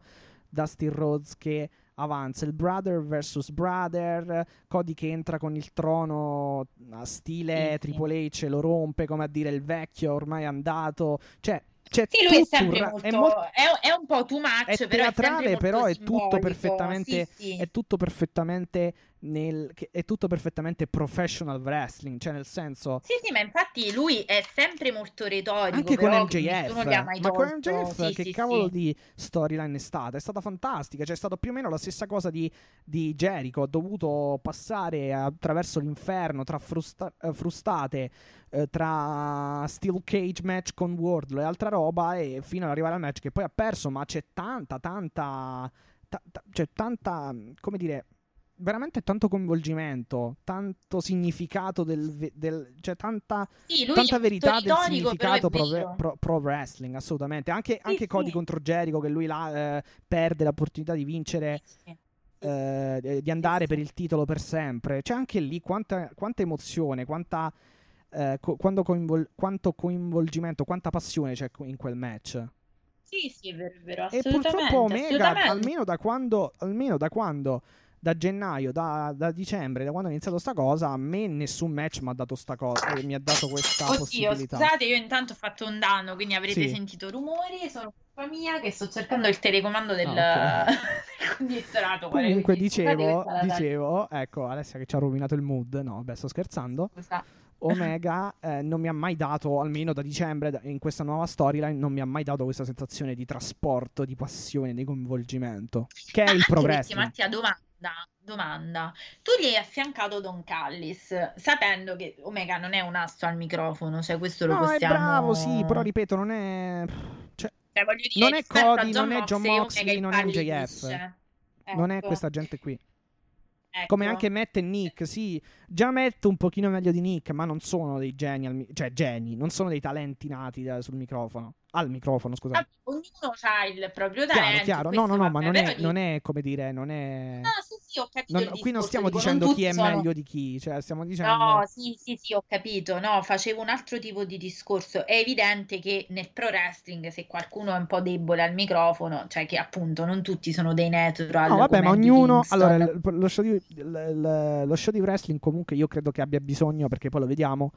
Dustin Rhodes che avanza. Il brother versus brother, Cody che entra con il trono a stile. Triple H, lo rompe come a dire il vecchio ormai è andato. Cioè, c'è Sì, lui è sempre ra- molto, è molto- è, è un po' too much, è però è teatrale, molto però è tutto Sì, sì. è tutto perfettamente nel che- è tutto perfettamente professional wrestling, cioè nel senso Sì, sì, ma infatti lui è sempre molto retorico, anche con MJF, ma con. MJF Sì, che sì, cavolo sì. di storyline è stata? È stata fantastica, cioè è stato più o meno la stessa cosa di, di Jericho, ha dovuto passare attraverso l'inferno tra frusta- eh, frustate, eh, tra Steel Cage match con Wardlow e altra roba e fino ad arrivare al match che poi ha perso, ma c'è tanta, tanta, ta- ta- c'è tanta, come dire, veramente tanto coinvolgimento, tanto significato del, del cioè tanta Sì, tanta verità del significato pro, pro- pro wrestling, assolutamente. Anche, anche Cody sì. contro Jericho, che lui là eh, perde l'opportunità di vincere, Sì. eh, di- andare sì. per il titolo per sempre. C'è anche lì quanta, quanta emozione, quanta, eh, co- coinvol- quanto coinvolgimento, quanta passione c'è in quel match. Sì, sì, è vero, è vero, E purtroppo Omega, assolutamente. almeno da quando, almeno da quando, da gennaio, da, da dicembre, da quando è iniziato sta cosa, a me nessun match mi ha dato sta cosa, eh, mi ha dato questa Oddio, possibilità. scusate, io intanto ho fatto un danno, quindi avrete Sì. sentito rumori, sono colpa mia che sto cercando il telecomando del, Ah, ok. del condizionato. Comunque dicevo, questa dicevo, ecco Alessia che ci ha rovinato il mood, no, beh sto scherzando, scusa. Omega eh, non mi ha mai dato, almeno da dicembre in questa nuova storyline, non mi ha mai dato questa sensazione di trasporto, di passione, di coinvolgimento, che è Ma il anche pro perché, wrestling. Mattia, domanda, domanda. Tu gli hai affiancato Don Callis, sapendo che Omega non è un asso al microfono, cioè questo lo No, possiamo... è bravo, sì, però ripeto, non è... Cioè, Cioè, dire, non è Cody, non è John Moxley, Moxley, non è. MJF. non è Ecco, questa gente qui. Ecco. Come anche Matt e Nick, sì. Già Matt un pochino meglio di Nick, ma non sono dei geni, mi- cioè geni, non sono dei talenti nati da- sul microfono. Al microfono, scusa. Ognuno ha il proprio Chiaro, talento. chiaro. No, questo no, no, va ma non è, non è come dire, non è... No, sì, sì, ho capito non- qui non stiamo dico, dicendo non chi è sono- meglio di chi, cioè stiamo dicendo... No, sì, sì, sì, ho capito. No, facevo un altro tipo di discorso. È evidente che nel pro wrestling, se qualcuno è un po' debole al microfono, cioè che appunto non tutti sono dei natural. No, vabbè, ma ognuno. Allora, lo show, di, lo show di wrestling comunque io credo che abbia bisogno, perché poi lo vediamo,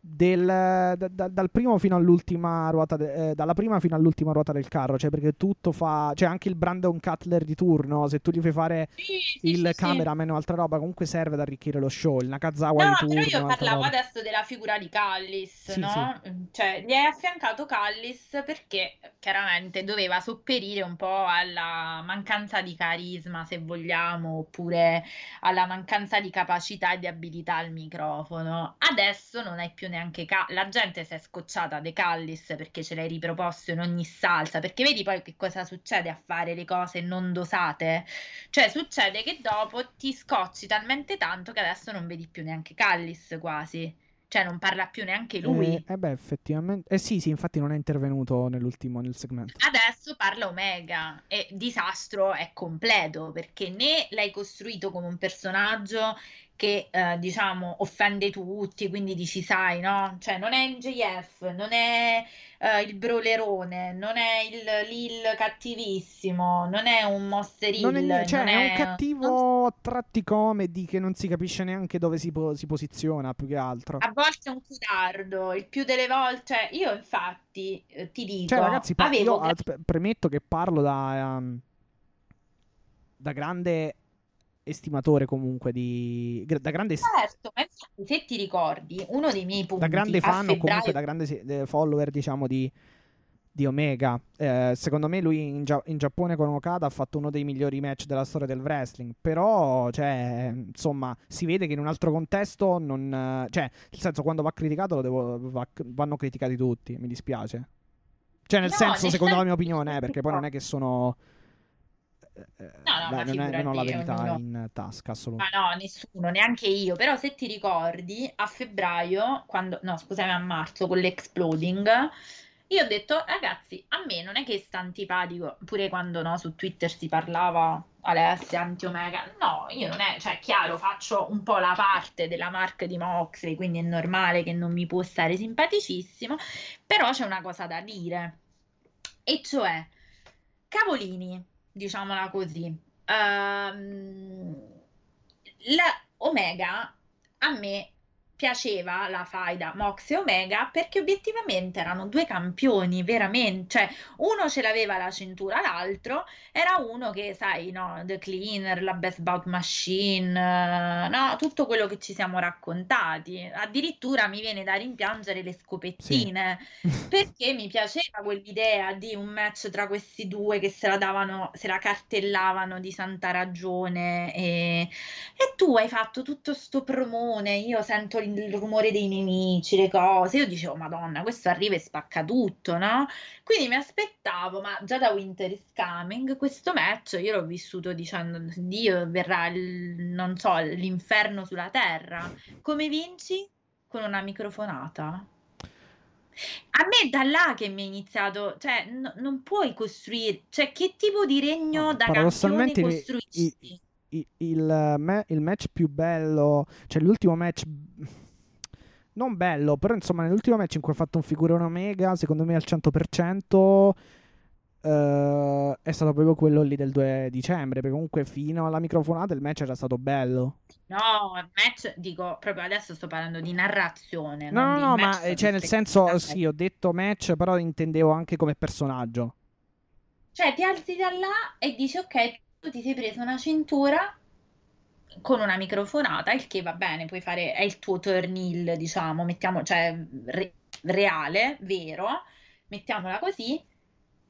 del, da- da- dal primo fino all'ultima ruota, de- eh, dalla prima fino all'ultima ruota del carro, cioè perché tutto fa, cioè anche il Brandon Cutler di turno, se tu gli fai fare Sì, sì, il sì, sì. cameraman o altra roba, comunque serve ad arricchire lo show, il Nakazawa No, di turno, però io parlavo adesso della figura di Callis, Sì, no? Cioè, gli hai affiancato Callis perché chiaramente doveva sopperire un po' alla mancanza di carisma, se vogliamo, oppure alla mancanza di capacità e di abilità al microfono. Adesso non hai più neanche Ca- la gente si è scocciata De Callis perché ce l'hai riproposto in ogni salsa, perché vedi poi che cosa succede a fare le cose non dosate? Cioè, succede che dopo ti scocci talmente tanto che adesso non vedi più neanche Callis quasi. Cioè, non parla più neanche lui. Eh, eh beh, effettivamente. Eh sì, sì, infatti non è intervenuto nell'ultimo, nel segmento. Adesso parla Omega e disastro è completo perché né l'hai costruito come un personaggio che eh, diciamo offende tutti, quindi dici sai, no? Cioè non è NJF, non è eh, il brolerone, non è il Lil cattivissimo, non è un Monster Non è, cioè, non è un è- cattivo a tratti comedy che non si capisce neanche dove si, po- si posiziona più che altro. A volte è un codardo, il più delle volte, cioè io infatti eh, ti dico, Cioè, ragazzi, pa- avevo io premetto che parlo da, um, da grande estimatore comunque di... da grande, certo, ma se ti ricordi, uno dei miei punti da grande fan o comunque febbraio da grande follower, diciamo, di, di Omega. Eh, secondo me lui in, Gia- in Giappone con Okada ha fatto uno dei migliori match della storia del wrestling. Però, cioè, insomma, si vede che in un altro contesto non... cioè, nel senso, quando va criticato lo devo, va- vanno criticati tutti, mi dispiace. Cioè, nel No, senso, secondo la mia opinione, eh, perché poi non è che sono... No, no, ma non, è- non ho la verità ognuno- in tasca, Ma assolutamente. no, nessuno, neanche io. Però se ti ricordi, a febbraio, quando, no, scusami, a marzo con l'Exploding, io ho detto, ragazzi, a me non è che sta antipatico, pure quando no, su Twitter si parlava Alessia, anti-Omega. No, io non è, cioè, chiaro, faccio un po' la parte della marca di Moxley, quindi è normale che non mi può stare simpaticissimo, però c'è una cosa da dire, e cioè, cavolini, diciamola così. Ehm, la Omega a me piaceva la faida Mox e Omega perché obiettivamente erano due campioni, veramente, cioè uno ce l'aveva la cintura, l'altro era uno che, sai, no, The Cleaner, la Best Bout Machine, eh, no, tutto quello che ci siamo raccontati. Addirittura mi viene da rimpiangere le scopettine perché mi piaceva quell'idea di un match tra questi due che se la davano, se la cartellavano di santa ragione e, e tu hai fatto tutto sto promone, io sento il rumore dei nemici, le cose, io dicevo madonna, questo arriva e spacca tutto, no? Quindi mi aspettavo, ma già da Winter is Coming, questo match io l'ho vissuto dicendo, Dio verrà, il, non so, l'inferno sulla terra. Come vinci? Con una microfonata. A me da là che mi è iniziato, cioè n- non puoi costruire, cioè che tipo di regno No, da paradossalmente costruisci? i- i- il, me- il match più bello, cioè l'ultimo match non bello, però insomma nell'ultimo match in cui ha fatto un figurone Omega, secondo me al 100% eh, è stato proprio quello lì del 2 dicembre, perché comunque fino alla microfonata il match era stato bello. No, il match, dico, proprio adesso sto parlando di narrazione, No, no, no, ma eh, cioè nel senso sì, ho detto match, però intendevo anche come personaggio. Cioè, ti alzi da là e dici, ok, tu ti sei preso una cintura con una microfonata, il che va bene, puoi fare, è il tuo turnil, diciamo, mettiamo, cioè, re- reale, vero, mettiamola così,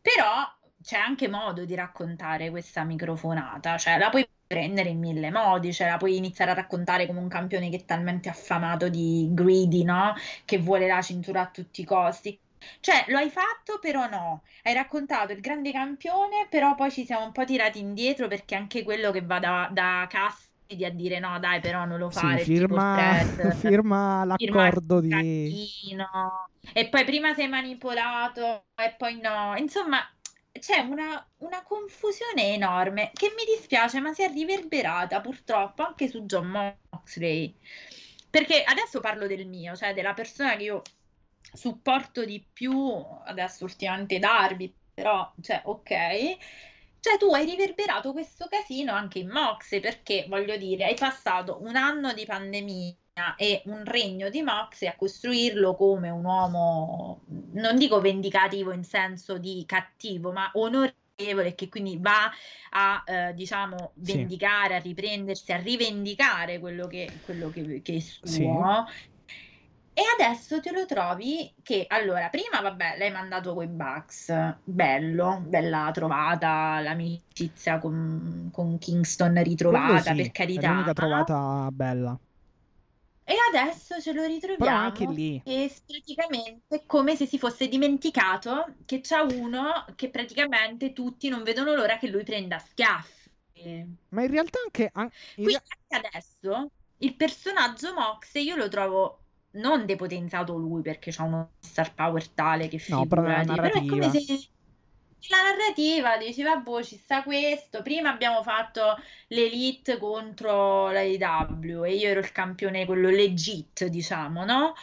però c'è anche modo di raccontare questa microfonata, cioè la puoi prendere in mille modi, cioè la puoi iniziare a raccontare come un campione che è talmente affamato di greedy, no? Che vuole la cintura a tutti i costi. Cioè, lo hai fatto, però no. Hai raccontato il grande campione, però poi ci siamo un po' tirati indietro perché anche quello che va da, da Cassidy a dire no, dai, però non lo Sì, fare, tipo firma, threat, firma firma l'accordo il di... e poi prima sei manipolato e poi no. Insomma, c'è una, una confusione enorme che mi dispiace, ma si è riverberata purtroppo anche su John Moxley. Perché adesso parlo del mio, cioè della persona che io supporto di più, adesso ultimamente Darby, però, cioè, ok. Cioè, tu hai riverberato questo casino anche in Moxley, perché voglio dire, hai passato un anno di pandemia e un regno di Moxley a costruirlo come un uomo, non dico vendicativo in senso di cattivo, ma onorevole, che quindi va a, eh, diciamo, Sì. vendicare, a riprendersi, a rivendicare quello che, quello che, che è suo. Sì. E adesso te lo trovi che, allora, prima, vabbè, l'hai mandato coi Bucks, bello, bella trovata, l'amicizia con, con Kingston ritrovata, sì, per è carità. l'unica trovata bella. E adesso ce lo ritroviamo anche lì, e praticamente è come se si fosse dimenticato che c'è uno che praticamente tutti non vedono l'ora che lui prenda schiaffi. ma in realtà anche... an- in Quindi anche adesso il personaggio Mox io lo trovo non depotenziato lui perché c'ha uno star power tale che No, però nella figurati, però è come narrativa. se la narrativa dici, vabbè, ci sta questo. Prima abbiamo fatto l'Elite contro la AEW e io ero il campione, quello legit, diciamo, no?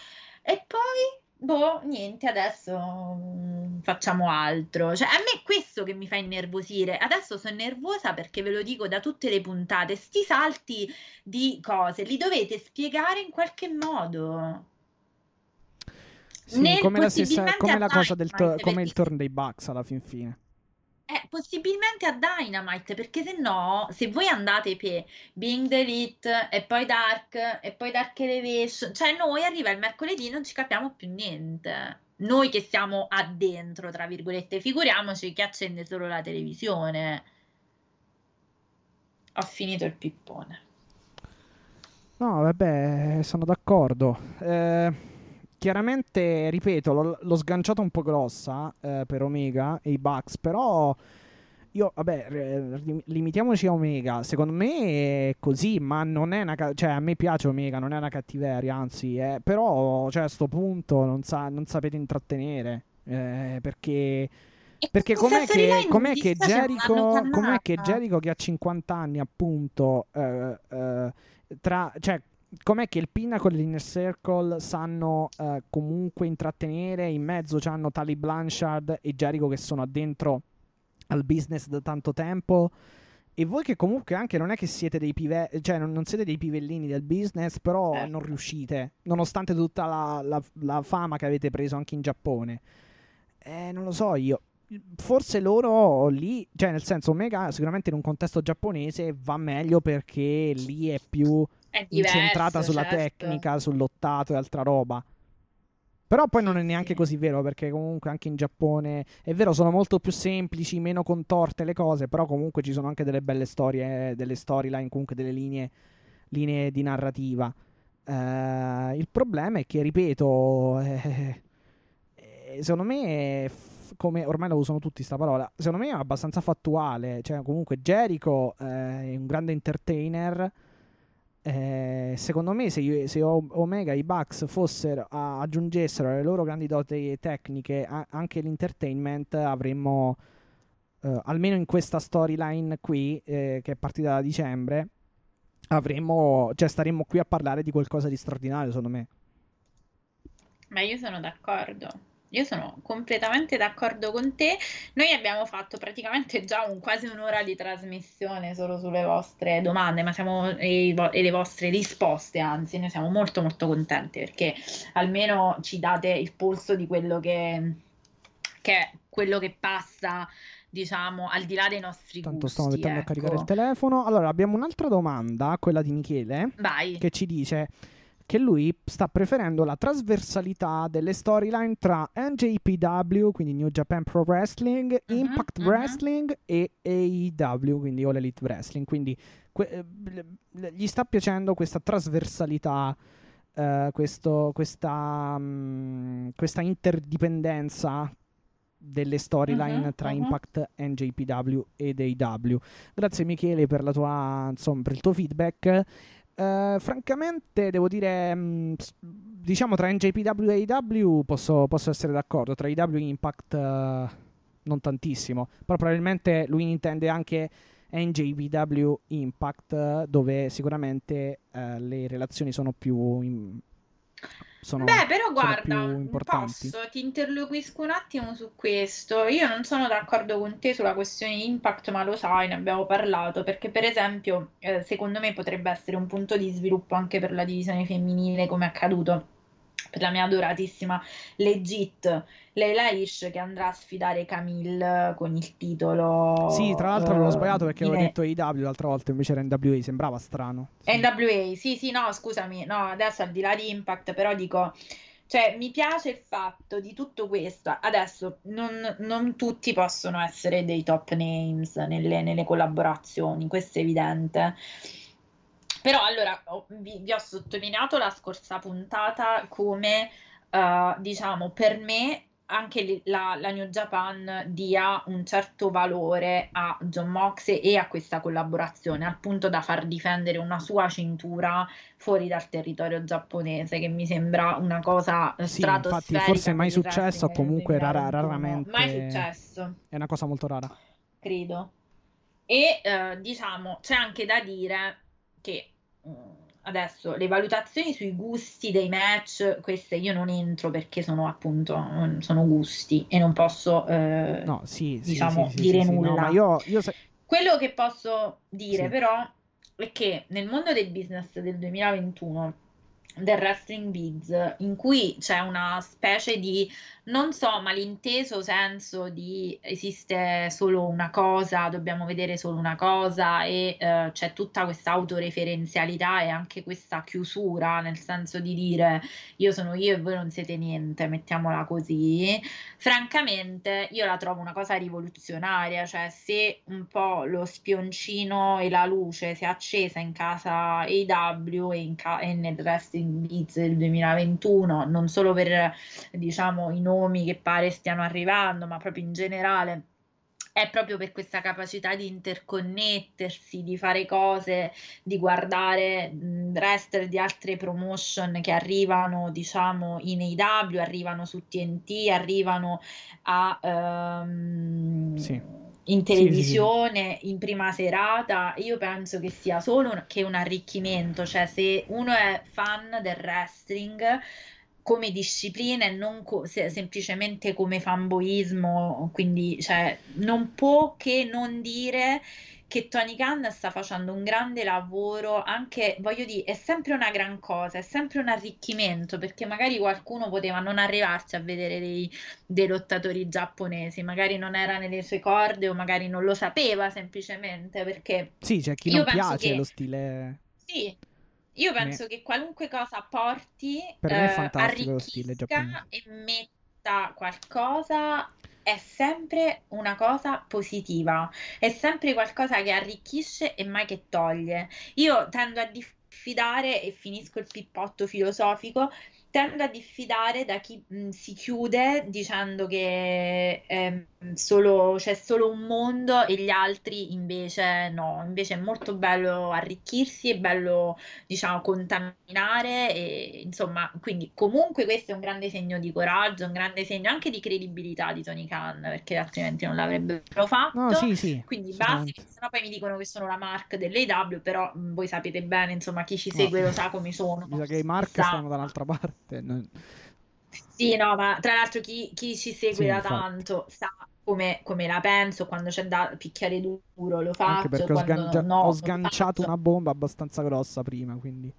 E poi, boh, niente, adesso mm, facciamo altro. Cioè, a me è questo che mi fa innervosire. Adesso sono nervosa perché ve lo dico da tutte le puntate, sti salti di cose li dovete spiegare in qualche modo. Sì, Nel come la stessa, come la cosa del to- come il turn dei Bucks alla fin fine. Eh, possibilmente a Dynamite, perché se no, se voi andate per Being the Elite e poi Dark e poi Dark Elevation, cioè noi arriva il mercoledì e non ci capiamo più niente. Noi che siamo addentro, tra virgolette, figuriamoci chi accende solo la televisione. Ho finito il pippone. No, vabbè, sono d'accordo. Eh, chiaramente, ripeto, l'ho, l'ho sganciata un po' grossa eh, per Omega e i Bucks, però io, vabbè, limitiamoci a Omega. Secondo me è così, ma non è una... ca- cioè, a me piace Omega, non è una cattiveria, anzi, eh, però, cioè, a sto punto non, sa- non sapete intrattenere, eh, perché... Perché com'è che, com'è che Jericho, com'è che. Jericho che ha 50 anni appunto, eh, eh, tra, cioè, com'è che il Pinnacle e l'Inner Circle sanno eh, comunque intrattenere, in mezzo c'hanno Tali Blanchard e Jericho che sono addentro al business da tanto tempo e voi che comunque anche non è che siete dei pive, cioè non, non siete dei pivellini del business, però Certo. non riuscite, nonostante tutta la, la- la fama che avete preso anche in Giappone. Eh, non lo so io. Forse loro lì, cioè nel senso Omega sicuramente in un contesto giapponese va meglio perché lì è più diverso, incentrata sulla certo. tecnica, sul lottato e altra roba. Però poi non è neanche Sì. così vero perché comunque anche in Giappone è vero, sono molto più semplici, meno contorte le cose, però comunque ci sono anche delle belle storie, delle storyline, comunque delle linee, linee di narrativa. Eh, il problema è che, ripeto, eh, eh, secondo me, f- come ormai lo usano tutti sta parola, secondo me è abbastanza fattuale. Cioè, comunque, Jericho eh, è un grande entertainer. Eh, secondo me, se, io- se Omega i Bucks fossero, a- aggiungessero le loro grandi doti tecniche a- anche l'entertainment, avremmo eh, almeno in questa storyline qui, eh, che è partita da dicembre, avremmo, cioè, staremmo qui a parlare di qualcosa di straordinario, secondo me. Ma io sono d'accordo. Io sono completamente d'accordo con te. Noi abbiamo fatto praticamente già un- quasi un'ora di trasmissione solo sulle vostre domande, ma siamo e, e le vostre risposte, anzi, noi siamo molto molto contenti perché almeno ci date il polso di quello che, che è quello che passa, diciamo, al di là dei nostri Tanto gusti, mettendo a caricare il ecco. telefono. Allora, abbiamo un'altra domanda, quella di Michele, Vai. che ci dice che lui sta preferendo la trasversalità delle storyline tra NJPW, quindi New Japan Pro Wrestling, Mhm, Impact mhm. Wrestling e AEW, quindi All Elite Wrestling. Quindi que- eh, gli sta piacendo questa trasversalità, eh, questo- questa, mm, questa interdipendenza delle storyline Mhm, tra mhm. Impact, NJPW ed AEW. Grazie Michele per, la tua, insomma, per il tuo feedback. Eh, francamente, devo dire, mh, s- diciamo tra NJPW e AEW posso, posso essere d'accordo. Tra AEW e Impact, eh, non tantissimo. Però probabilmente lui intende anche NJPW Impact, eh, dove sicuramente eh, le relazioni sono più. in- sono- Beh, però guarda, posso, ti interloquisco un attimo su questo. Io non sono d'accordo con te sulla questione impact, ma lo sai, ne abbiamo parlato, perché per esempio, eh, secondo me potrebbe essere un punto di sviluppo anche per la divisione femminile, come è accaduto per la mia adoratissima Legit, Leila Hirsch che andrà a sfidare Camille con il titolo Sì, tra l'altro avevo eh, sbagliato perché avevo detto AEW l'altra volta, invece era NWA, sembrava strano. Sì. NWA, sì, sì, no, scusami, no, adesso al di là di Impact, però dico, cioè, mi piace il fatto di tutto questo. Adesso non, non tutti possono essere dei top names nelle, nelle collaborazioni, questo è evidente. Però allora vi, vi ho sottolineato la scorsa puntata come, eh, diciamo, per me anche la, la, New Japan dia un certo valore a John Moxley e a questa collaborazione, al punto da far difendere una sua cintura fuori dal territorio giapponese, che mi sembra una cosa sì, stratosferica. Infatti, forse mai successo, o comunque rara, raramente. Mai successo. È una cosa molto rara. Credo. E eh, diciamo, c'è anche da dire che... Adesso le valutazioni sui gusti dei match, queste io non entro perché sono appunto sono gusti e non posso eh, no, sì, diciamo, sì, sì, dire nulla. No, io, io se... Quello che posso dire però è che nel mondo del business del 2021 del wrestling biz in cui c'è una specie di non so, malinteso senso di esiste solo una cosa, dobbiamo vedere solo una cosa e eh, c'è tutta questa autoreferenzialità e anche questa chiusura, nel senso di dire io sono io e voi non siete niente, mettiamola così. Francamente, io la trovo una cosa rivoluzionaria, cioè se un po' lo spioncino e la luce si è accesa in casa AW e, in ca- e nel wrestling biz del 2021, non solo per diciamo i nomi che pare stiano arrivando, ma proprio in generale è proprio per questa capacità di interconnettersi, di fare cose, di guardare wrestler di altre promotion che arrivano, diciamo, in AW, arrivano su TNT, arrivano a um, sì. in televisione, sì, sì, in prima serata. Io penso che sia solo un, che un arricchimento, cioè se uno è fan del wrestling come disciplina e non co- se- semplicemente come fanboismo, quindi cioè, non può che non dire che Tony Khan sta facendo un grande lavoro, anche voglio dire, è sempre una gran cosa, è sempre un arricchimento, perché magari qualcuno poteva non arrivarsi a vedere dei, dei lottatori giapponesi, magari non era nelle sue corde o magari non lo sapeva semplicemente perché... Sì, c'è chi non piace che... lo stile... Sì, io penso me... che qualunque cosa porti, per me è eh, fantastico lo stile giapponese. e metta qualcosa è sempre una cosa positiva, è sempre qualcosa che arricchisce e mai che toglie. Io tendo a diffidare, e finisco il pippotto filosofico, tendo a diffidare da chi mh, si chiude dicendo che eh, solo, c'è solo un mondo e gli altri invece no, invece è molto bello arricchirsi, è bello diciamo contaminare e insomma quindi comunque questo è un grande segno di coraggio, un grande segno anche di credibilità di Tony Khan perché altrimenti non l'avrebbero fatto. No, sì, sì, quindi basta, sennò poi mi dicono che sono la mark dell'AW, però mh, voi sapete bene, insomma chi ci segue no. lo sa come sono. Mi sa che i mark stanno da un'altra parte. Non... Sì, no, ma tra l'altro chi, chi ci segue sì, da infatti. tanto sa come, come, la penso, quando c'è da picchiare duro lo faccio. Anche perché ho, sgangia- no, ho sganciato una bomba abbastanza grossa prima, quindi...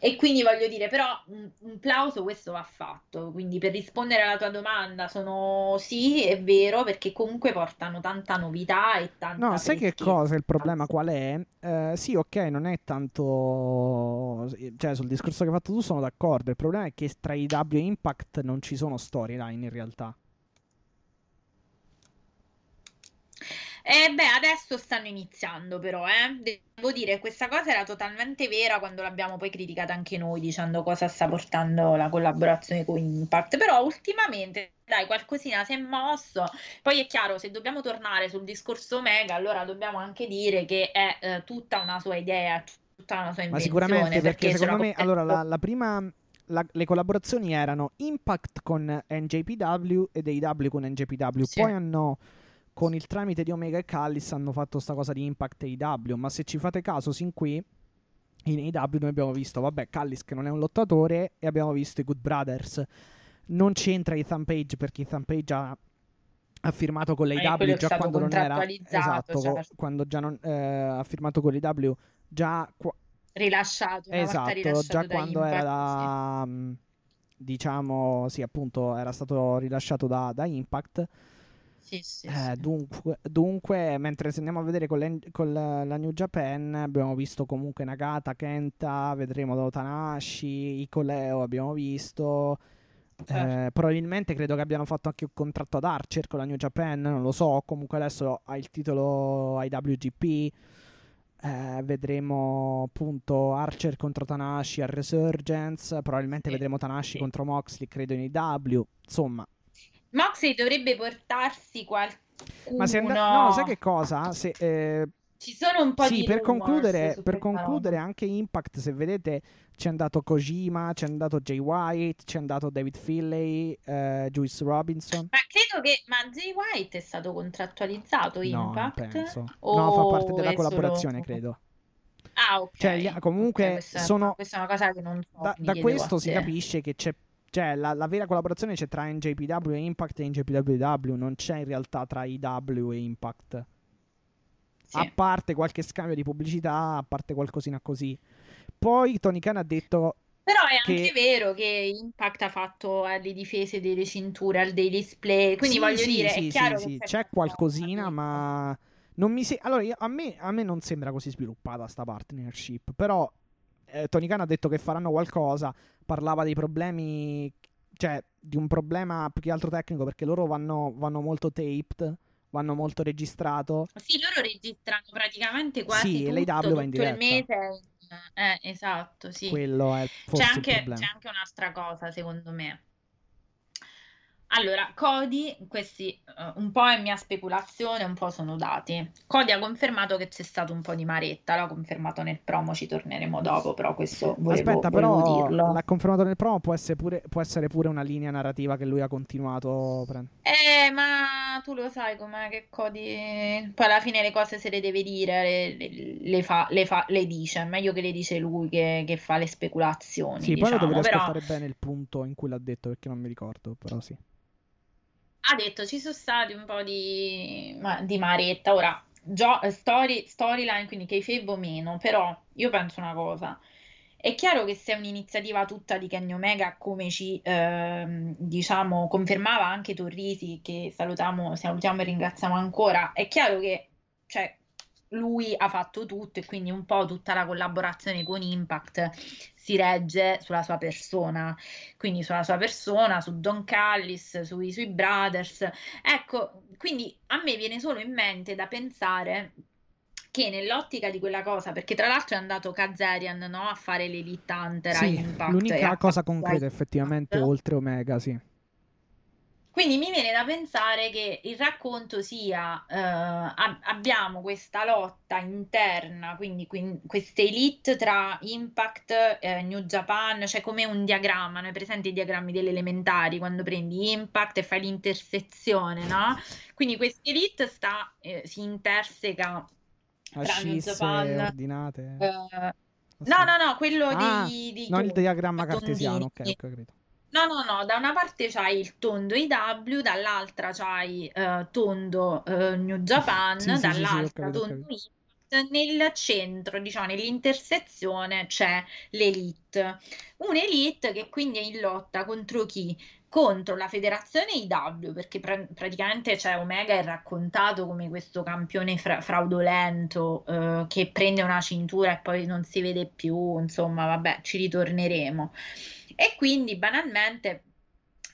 E quindi voglio dire, però un, un, plauso questo va fatto. Quindi per rispondere alla tua domanda, sono sì, è vero, perché comunque portano tanta novità e tanta. No, sai che cosa? Il problema qual è? Eh, sì, ok, non è tanto. Cioè, sul discorso che hai fatto tu sono d'accordo. Il problema è che tra IW e Impact non ci sono storyline in realtà. Eh, beh, adesso stanno iniziando però, eh. Devo dire, questa cosa era totalmente vera quando l'abbiamo poi criticata anche noi, dicendo cosa sta portando la collaborazione con Impact, però ultimamente, dai, qualcosina si è mosso. Poi è chiaro, se dobbiamo tornare sul discorso Omega, allora dobbiamo anche dire che è eh, tutta una sua idea, tutta una sua invenzione. Ma sicuramente, perché, perché secondo me, allora, la, la prima... La, le collaborazioni erano Impact con NJPW ed AW con NJPW, sì. poi hanno con il tramite di Omega e Callis hanno fatto sta cosa di Impact AEW, ma se ci fate caso sin qui in AEW noi abbiamo visto, vabbè, Callis che non è un lottatore e abbiamo visto i Good Brothers. Non c'entra Ethan Page perché Ethan Page ha, ha firmato con l'AEW già quando non era esatto, certo. quando già non, eh, ha firmato con l'AEW già qua- rilasciato, esatto, rilasciato già quando Impact, era da sì. Mm, diciamo, sì, appunto, era stato rilasciato da, da Impact sì, sì, eh, sì. Dunque, dunque, mentre se andiamo a vedere con, le, con la, la, New Japan, abbiamo visto comunque Nagata, Kenta, vedremo Tanashi, Icoleo abbiamo visto. Certo. Eh, probabilmente credo che abbiano fatto anche un contratto ad Archer con la New Japan, non lo so. Comunque adesso ha il titolo IWGP. Eh, vedremo appunto Archer contro Tanashi a Resurgence. Probabilmente sì. vedremo Tanashi sì. contro Moxley, credo in IW. Insomma, Moxley dovrebbe portarsi qualcuno. Ma se and- no, sai che cosa? Se, eh, Ci sono un po' sì, di per concludere, per concludere anche Impact, se vedete, c'è andato Kojima, c'è andato Jay White, c'è andato David Finlay, eh, Juice Robinson. Ma credo che. Ma Jay White è stato contrattualizzato No, non Impact? penso. O No, fa parte della è solo- collaborazione, credo. Ah, ok. Cioè, comunque Ok, questa, sono- questa è una cosa che non so. Da, da questo si capisce che c'è. Cioè, la, la vera collaborazione c'è tra NJPW e Impact e NJPW, non c'è in realtà tra IW e Impact. Sì. A parte qualche scambio di pubblicità, a parte qualcosina così. Poi Tony Khan ha detto Però è anche che- vero che Impact ha fatto eh, le difese delle cinture al dei display, quindi Sì, voglio sì, dire, sì, è chiaro sì, c'è c'è qualcosina, ma non mi se- allora io- a, me, a me non sembra così sviluppata sta partnership. Però eh, Tony Khan ha detto che faranno qualcosa. Parlava dei problemi, cioè di un problema più che altro tecnico perché loro vanno, vanno molto taped, vanno molto registrato. Sì, loro registrano praticamente quasi Sì, tutto, l'AW va tutto in il mese. Eh, esatto, sì. Quello è C'è forse il anche, problema. c'è anche un'altra cosa, secondo me. Allora, Cody, questi eh, un po' è mia speculazione, un po' sono dati. Cody ha confermato che c'è stato un po' di maretta, l'ha confermato nel promo, ci torneremo dopo, però questo volevo, Aspetta, volevo però dirlo. l'ha confermato nel promo, può essere, pure, può essere pure una linea narrativa che lui ha continuato. Eh, ma tu lo sai com'è che Cody... Poi alla fine le cose se le deve dire, le, le- fa, le fa- le dice, è meglio che le dice lui che, che fa le speculazioni, Sì, poi lo diciamo, dovrei però... ascoltare bene il punto in cui l'ha detto perché non mi ricordo, però sì. Ha detto ci sono stati un po' di, ma- di maretta. Ora, gio- story, storyline, quindi kayfabe o meno, però io penso una cosa. È chiaro che se è un'iniziativa tutta di Kenny Omega, come ci ehm, diciamo confermava anche Torrisi, che salutiamo, salutiamo e ringraziamo ancora, è chiaro che cioè, lui ha fatto tutto e quindi un po' tutta la collaborazione con Impact si regge sulla sua persona quindi sulla sua persona, su Don Callis, sui suoi brothers. Ecco, quindi a me viene solo in mente da pensare che nell'ottica di quella cosa, perché tra l'altro è andato Kazarian no, a fare l'Elite Hunter Sì, l'unica cosa concreta effettivamente oltre Omega, sì. Quindi mi viene da pensare che il racconto sia, eh, ab- abbiamo questa lotta interna, quindi quin- queste elite tra Impact, eh, New Japan, cioè come un diagramma, noi presenti i diagrammi delle elementari quando prendi Impact e fai l'intersezione, no? Quindi questa elite sta, eh, si interseca tra New Ascisse Japan, ordinate. eh, no, no, no, quello Ah, di, di non il diagramma cartesiano, ok, ok, capito. No, no, no, da una parte c'hai il tondo IW, dall'altra c'hai eh, tondo eh, New Japan, Sì, sì, sì, sì, dall'altra capito, tondo. Impact. Nel centro, diciamo, nell'intersezione c'è l'Elite. Un'Elite che quindi è in lotta contro chi? Contro la federazione IW, perché pra- praticamente c'è Omega è raccontato come questo campione fra- fraudolento eh, che prende una cintura e poi non si vede più, insomma, vabbè, ci ritorneremo. E quindi banalmente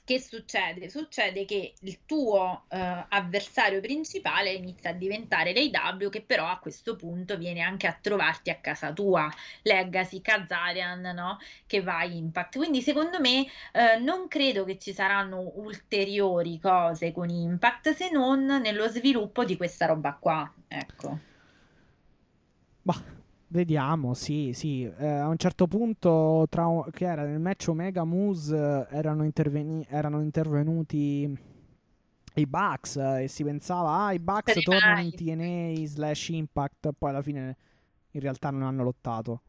che succede? Succede che il tuo eh, avversario principale inizia a diventare l'AW che però a questo punto viene anche a trovarti a casa tua, Legacy, Kazarian, no? Che va a Impact. Quindi secondo me eh, non credo che ci saranno ulteriori cose con Impact se non nello sviluppo di questa roba qua. Ecco. Bah, vediamo, sì, sì. Eh, a un certo punto, tra, che era nel match Omega Moose, eh, erano, interveni- erano intervenuti i Bucks eh, e si pensava, ah, i Bucks tornano in. TNA slash Impact, poi alla fine in realtà non hanno lottato.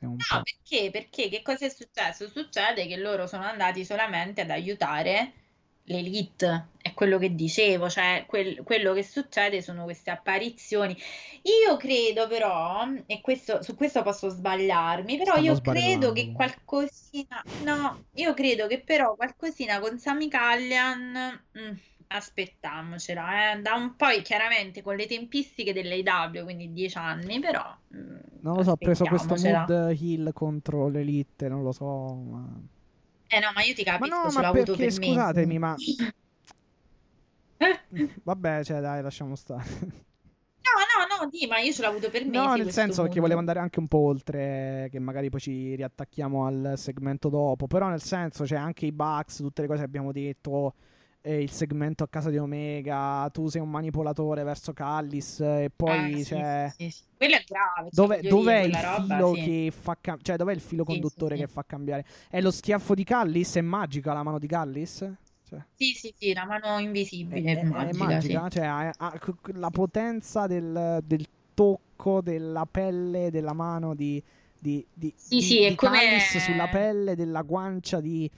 No, po'. perché? Perché che cosa è successo? Succede che loro sono andati solamente ad aiutare l'elite, quello che dicevo, cioè quel- quello che succede sono queste apparizioni. Io credo però, e questo, su questo posso sbagliarmi, però Stanno io credo sbarellando che qualcosina, no, io credo che però qualcosina con Sami Callian, mm, aspettiamocela, eh, da un poi chiaramente con le tempistiche dell'AW, quindi 10 anni, però mm, Non lo so, ho preso questo mood heal contro l'Elite, non lo so. Ma... Eh no, ma io ti Ma capisco, no, ce ma l'ho avuto perché per mesi. scusatemi, ma Eh? vabbè, cioè dai, lasciamo stare. No, no, no, di, ma io ce l'ho avuto per mesi No, nel senso perché mood. volevo andare anche un po' oltre, che magari poi ci riattacchiamo al segmento dopo, però nel senso c'è anche i Bucks, tutte le cose che abbiamo detto, eh, il segmento a casa di Omega, tu sei un manipolatore verso Callis e poi Eh, sì, c'è... sì, sì. Quello è grave. cioè, Dov'è, il roba, filo sì. che fa cambiare? Cioè, dov'è il filo Sì, sì, conduttore sì. che fa cambiare? È lo schiaffo di Callis? È magica la mano di Callis? Cioè, Sì, sì, sì, la mano è, invisibile, è- è è magica, magica? sì. Cioè, ha, ha la potenza del, del tocco, della pelle, della mano di, di, di, Sì, di- sì, è di come- Callis sulla pelle della guancia di,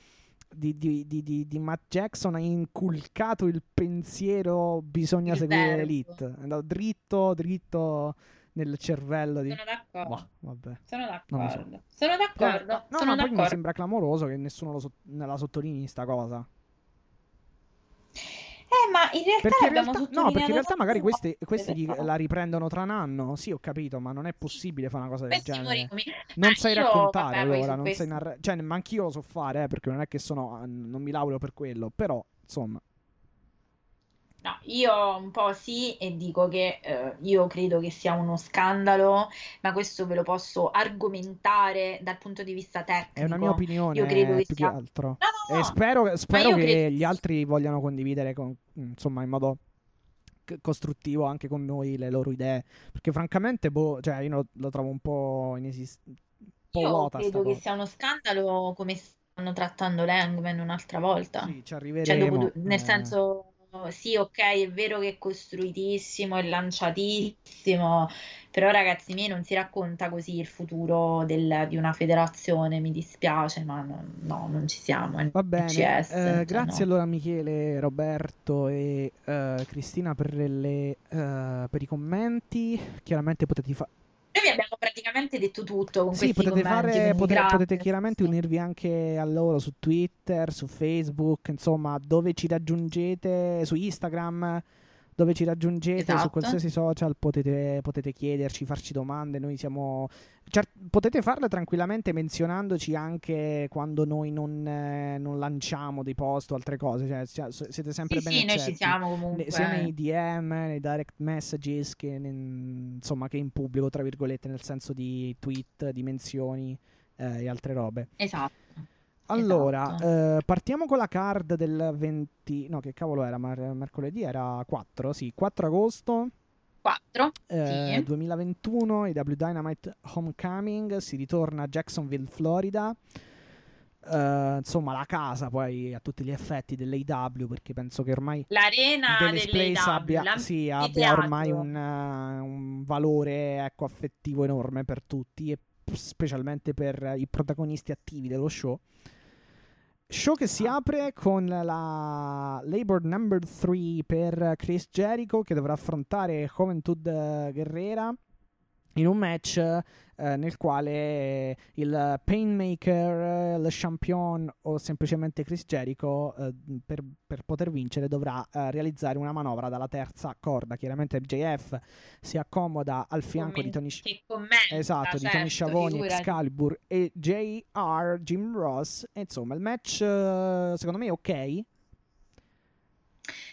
di, di, di, di- Matt Jackson. Ha inculcato il pensiero bisogna Il seguire l'elite. È andato dritto, dritto nel cervello di... Sono d'accordo. Vabbè. Sono lo so. d'accordo. Sono d'accordo. No, sono no, poi mi d'accordo. sembra clamoroso che nessuno lo so- la sottolinei sta cosa. Eh, ma in realtà Perché in realtà, no, perché in realtà magari tante questi, però. la riprendono tra un anno. Sì, ho capito, ma non è possibile fare una cosa del Questi genere. Non Ma sai io, raccontare vabbè, allora, non questo- sai narrare. Cioè, ma anch'io lo so fare, eh, perché non è che sono. Non mi laureo per quello. Però, insomma. No, io un po' sì e dico che eh, io credo che sia uno scandalo, ma questo ve lo posso argomentare dal punto di vista tecnico. È una mia opinione Io credo che più sia- che altro. No, no, E no. spero, spero io che credo- gli altri vogliano condividere con- insomma, in modo costruttivo anche con noi le loro idee. Perché francamente, boh, cioè, io lo, trovo un po' inesistente. Io credo che sia uno scandalo come stanno trattando Langman un'altra volta. Sì, ci Cioè, arriveremo. dopo du- nel eh. senso, sì, ok, è vero che è costruitissimo, è lanciatissimo, però ragazzi miei non si racconta così il futuro del- di una federazione, mi dispiace, ma non, no, non ci siamo. Va bene, CS, eh, grazie no. allora Michele, Roberto e eh, Cristina per, le, eh, per i commenti. Chiaramente potete, fa- Noi vi abbiamo praticamente detto tutto con sì, potete, fare, quindi pote- grazie. potete chiaramente unirvi anche a loro su Twitter, su Facebook, insomma, dove ci raggiungete, su Instagram, dove ci raggiungete, su Esatto. qualsiasi social potete, potete chiederci, farci domande. Noi siamo. cer- potete farle tranquillamente menzionandoci anche quando noi non, eh, non lanciamo dei post o altre cose. Cioè, sia- siete sempre Sì, ben sì, noi ci accetti. siamo Ne- comunque. sia nei DM, nei direct messages che, ne- insomma, che in pubblico, tra virgolette, nel senso di tweet, di menzioni eh, e altre robe. Esatto. Allora, Esatto. eh, partiamo con la card del 20... No, che cavolo era? Mar- mercoledì era 4, sì, 4 agosto 4. eh, Sì. 2021, i W Dynamite Homecoming, si ritorna a Jacksonville, Florida. Eh, insomma, la casa poi a tutti gli effetti dell'AW, perché penso che ormai L'arena dell'AW, abbia, sì, abbia ormai un, eh, un valore ecco, affettivo enorme per tutti e specialmente per i protagonisti attivi dello show. Show che si apre con la Labor Number 3 per Chris Jericho che dovrà affrontare Juventud eh, Guerrera in un match eh, nel quale il Painmaker, eh, le Champion o semplicemente Chris Jericho eh, per, per poter vincere dovrà eh, realizzare una manovra dalla terza corda. Chiaramente MJF si accomoda al fianco di Tony che commenta, Esatto, di Tony certo, Schiavone. Excalibur e JR, Jim Ross. E insomma, il match eh, secondo me è ok.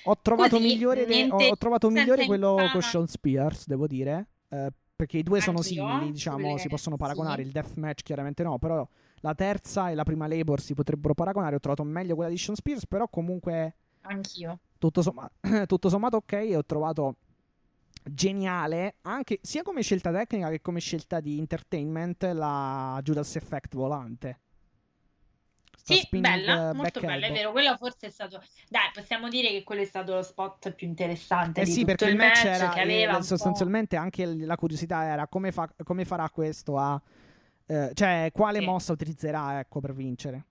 Ho trovato Così, migliore, ho, niente ho trovato migliore quello con Sean Spears, devo dire. eh, perché i due sono simili, diciamo, sulle- si possono paragonare. sì. Il deathmatch chiaramente no, però la terza e la prima Labor si potrebbero paragonare. Ho trovato meglio quella di Sean Spears, però comunque Anch'io. tutto, somma- tutto sommato ok e ho trovato geniale anche sia come scelta tecnica che come scelta di entertainment la Judas Effect volante Sì, bella, eh, molto bella, è vero. Quello forse è stato. Dai, possiamo dire che quello è stato lo spot più interessante Eh sì, perché il match era che eh, aveva sostanzialmente anche la curiosità era come, fa- come farà questo a eh, cioè quale Sì. mossa utilizzerà ecco per vincere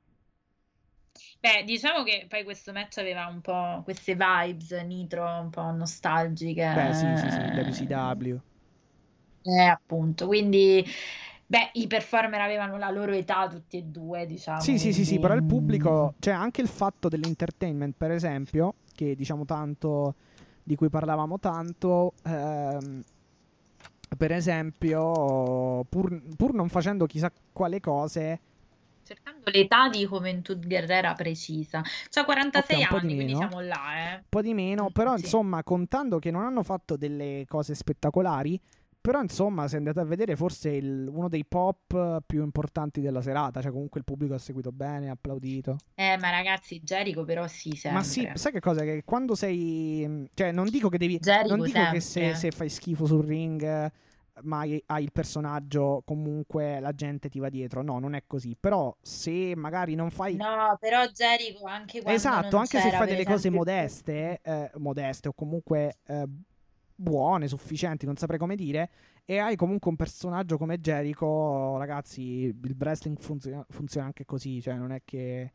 Beh, diciamo che poi questo match aveva un po' queste vibes nitro, un po' nostalgiche. beh sì sì sì WCW Eh, appunto, quindi beh, i performer avevano la loro età tutti e due, diciamo. Sì, sì, sì, sì, quindi, però il mm, pubblico, cioè anche il fatto dell'entertainment, per esempio, che diciamo tanto, di cui parlavamo tanto, ehm, per esempio, pur, pur non facendo chissà quale cose, Cercando l'età di Juventud Guerrera precisa. Cioè 46 Ok, un po' di anni, quindi siamo là, eh. un po' di meno, però sì. insomma, contando che non hanno fatto delle cose spettacolari, però insomma, se andate a vedere, forse il- uno dei pop più importanti della serata. Cioè, comunque il pubblico ha seguito bene, ha applaudito. Eh, ma ragazzi, Jericho però sì, sempre. Ma sì, sai che cosa? Che quando sei. Cioè, non dico che devi. Jericho Non dico che se, sempre. se fai schifo sul ring, ma hai hai il personaggio, comunque la gente ti va dietro. No, non è così. Però se magari non fai. No, però Jericho anche quando Esatto, anche se fai delle cose modeste, eh, modeste o comunque eh, buone, sufficienti, non saprei come dire, e hai comunque un personaggio come Jericho, ragazzi, il wrestling funziona, funziona anche così, cioè non è che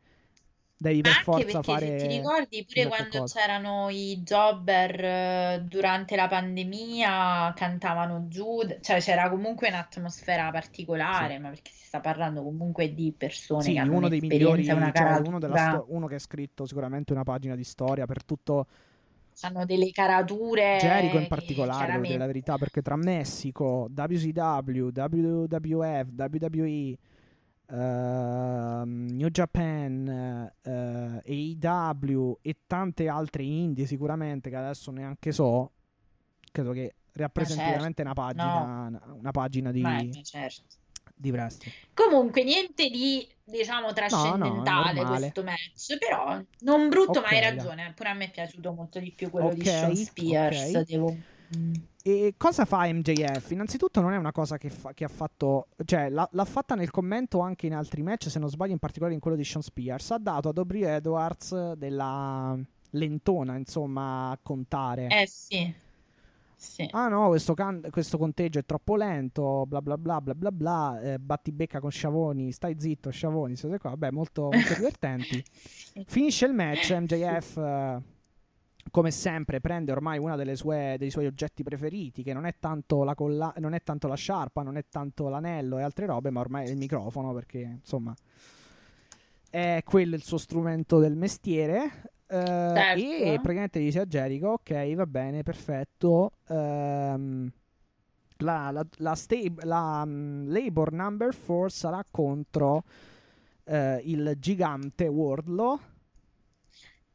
devi per Anche forza fare se ti ricordi pure quando cosa. c'erano i jobber eh, durante la pandemia, cantavano giù, cioè c'era comunque un'atmosfera particolare, Sì. ma perché si sta parlando comunque di persone Sì, che hanno uno dei migliori, una cioè uno, sto- uno che ha scritto sicuramente una pagina di storia per tutto hanno delle carature Jericho in particolare, devo dire la verità, perché tra Messico, WCW, WWF, WWE, ehm, New Japan, eh, AEW e tante altre indie sicuramente che adesso neanche so, credo che rappresenti certo, veramente una pagina, una pagina di, ma certo. di. Comunque, niente di diciamo no, trascendentale normale. questo match, però non brutto, ma Ok, hai ragione. Pure a me è piaciuto molto di più quello di Ok, Sean Spears. ok. Devo... Mm. E cosa fa MJF? Innanzitutto non è una cosa che, fa- che ha fatto, cioè l'ha, l'ha fatta nel commento anche in altri match, se non sbaglio in particolare in quello di Sean Spears, ha dato ad Aubrey Edwards della lentona, insomma, a contare. Eh sì, sì. Ah no, questo, can- questo conteggio è troppo lento, bla bla bla bla bla bla, eh, battibecca con Sciavoni, stai zitto Sciavoni, cose qua, vabbè, molto, molto divertenti. Finisce il match, MJF eh, come sempre prende ormai uno dei suoi oggetti preferiti, che non è, tanto la colla- non è tanto la sciarpa, non è tanto l'anello e altre robe, ma ormai è il microfono perché insomma è quello il suo strumento del mestiere. Eh, Certo. E praticamente dice a Jericho: Ok, va bene, perfetto. ehm, la, la, la, sta- la, mm, Labor Number 4 sarà contro eh, il gigante Wardlow.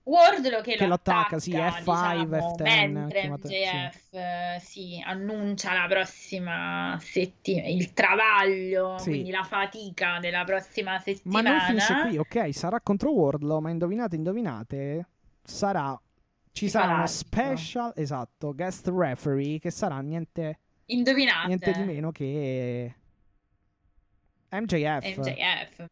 Wardlow che, Che lo attacca, sì, F5, diciamo, F10, mentre MJF eh, sì, annuncia la prossima settimana, il travaglio, Sì. quindi la fatica della prossima Ma settimana. non finisce qui, ok? Sarà contro Wardlow, ma indovinate, indovinate, sarà ci sarà uno altro. special, esatto, guest referee che sarà niente, Indovinate. niente di meno che MJF. MJF.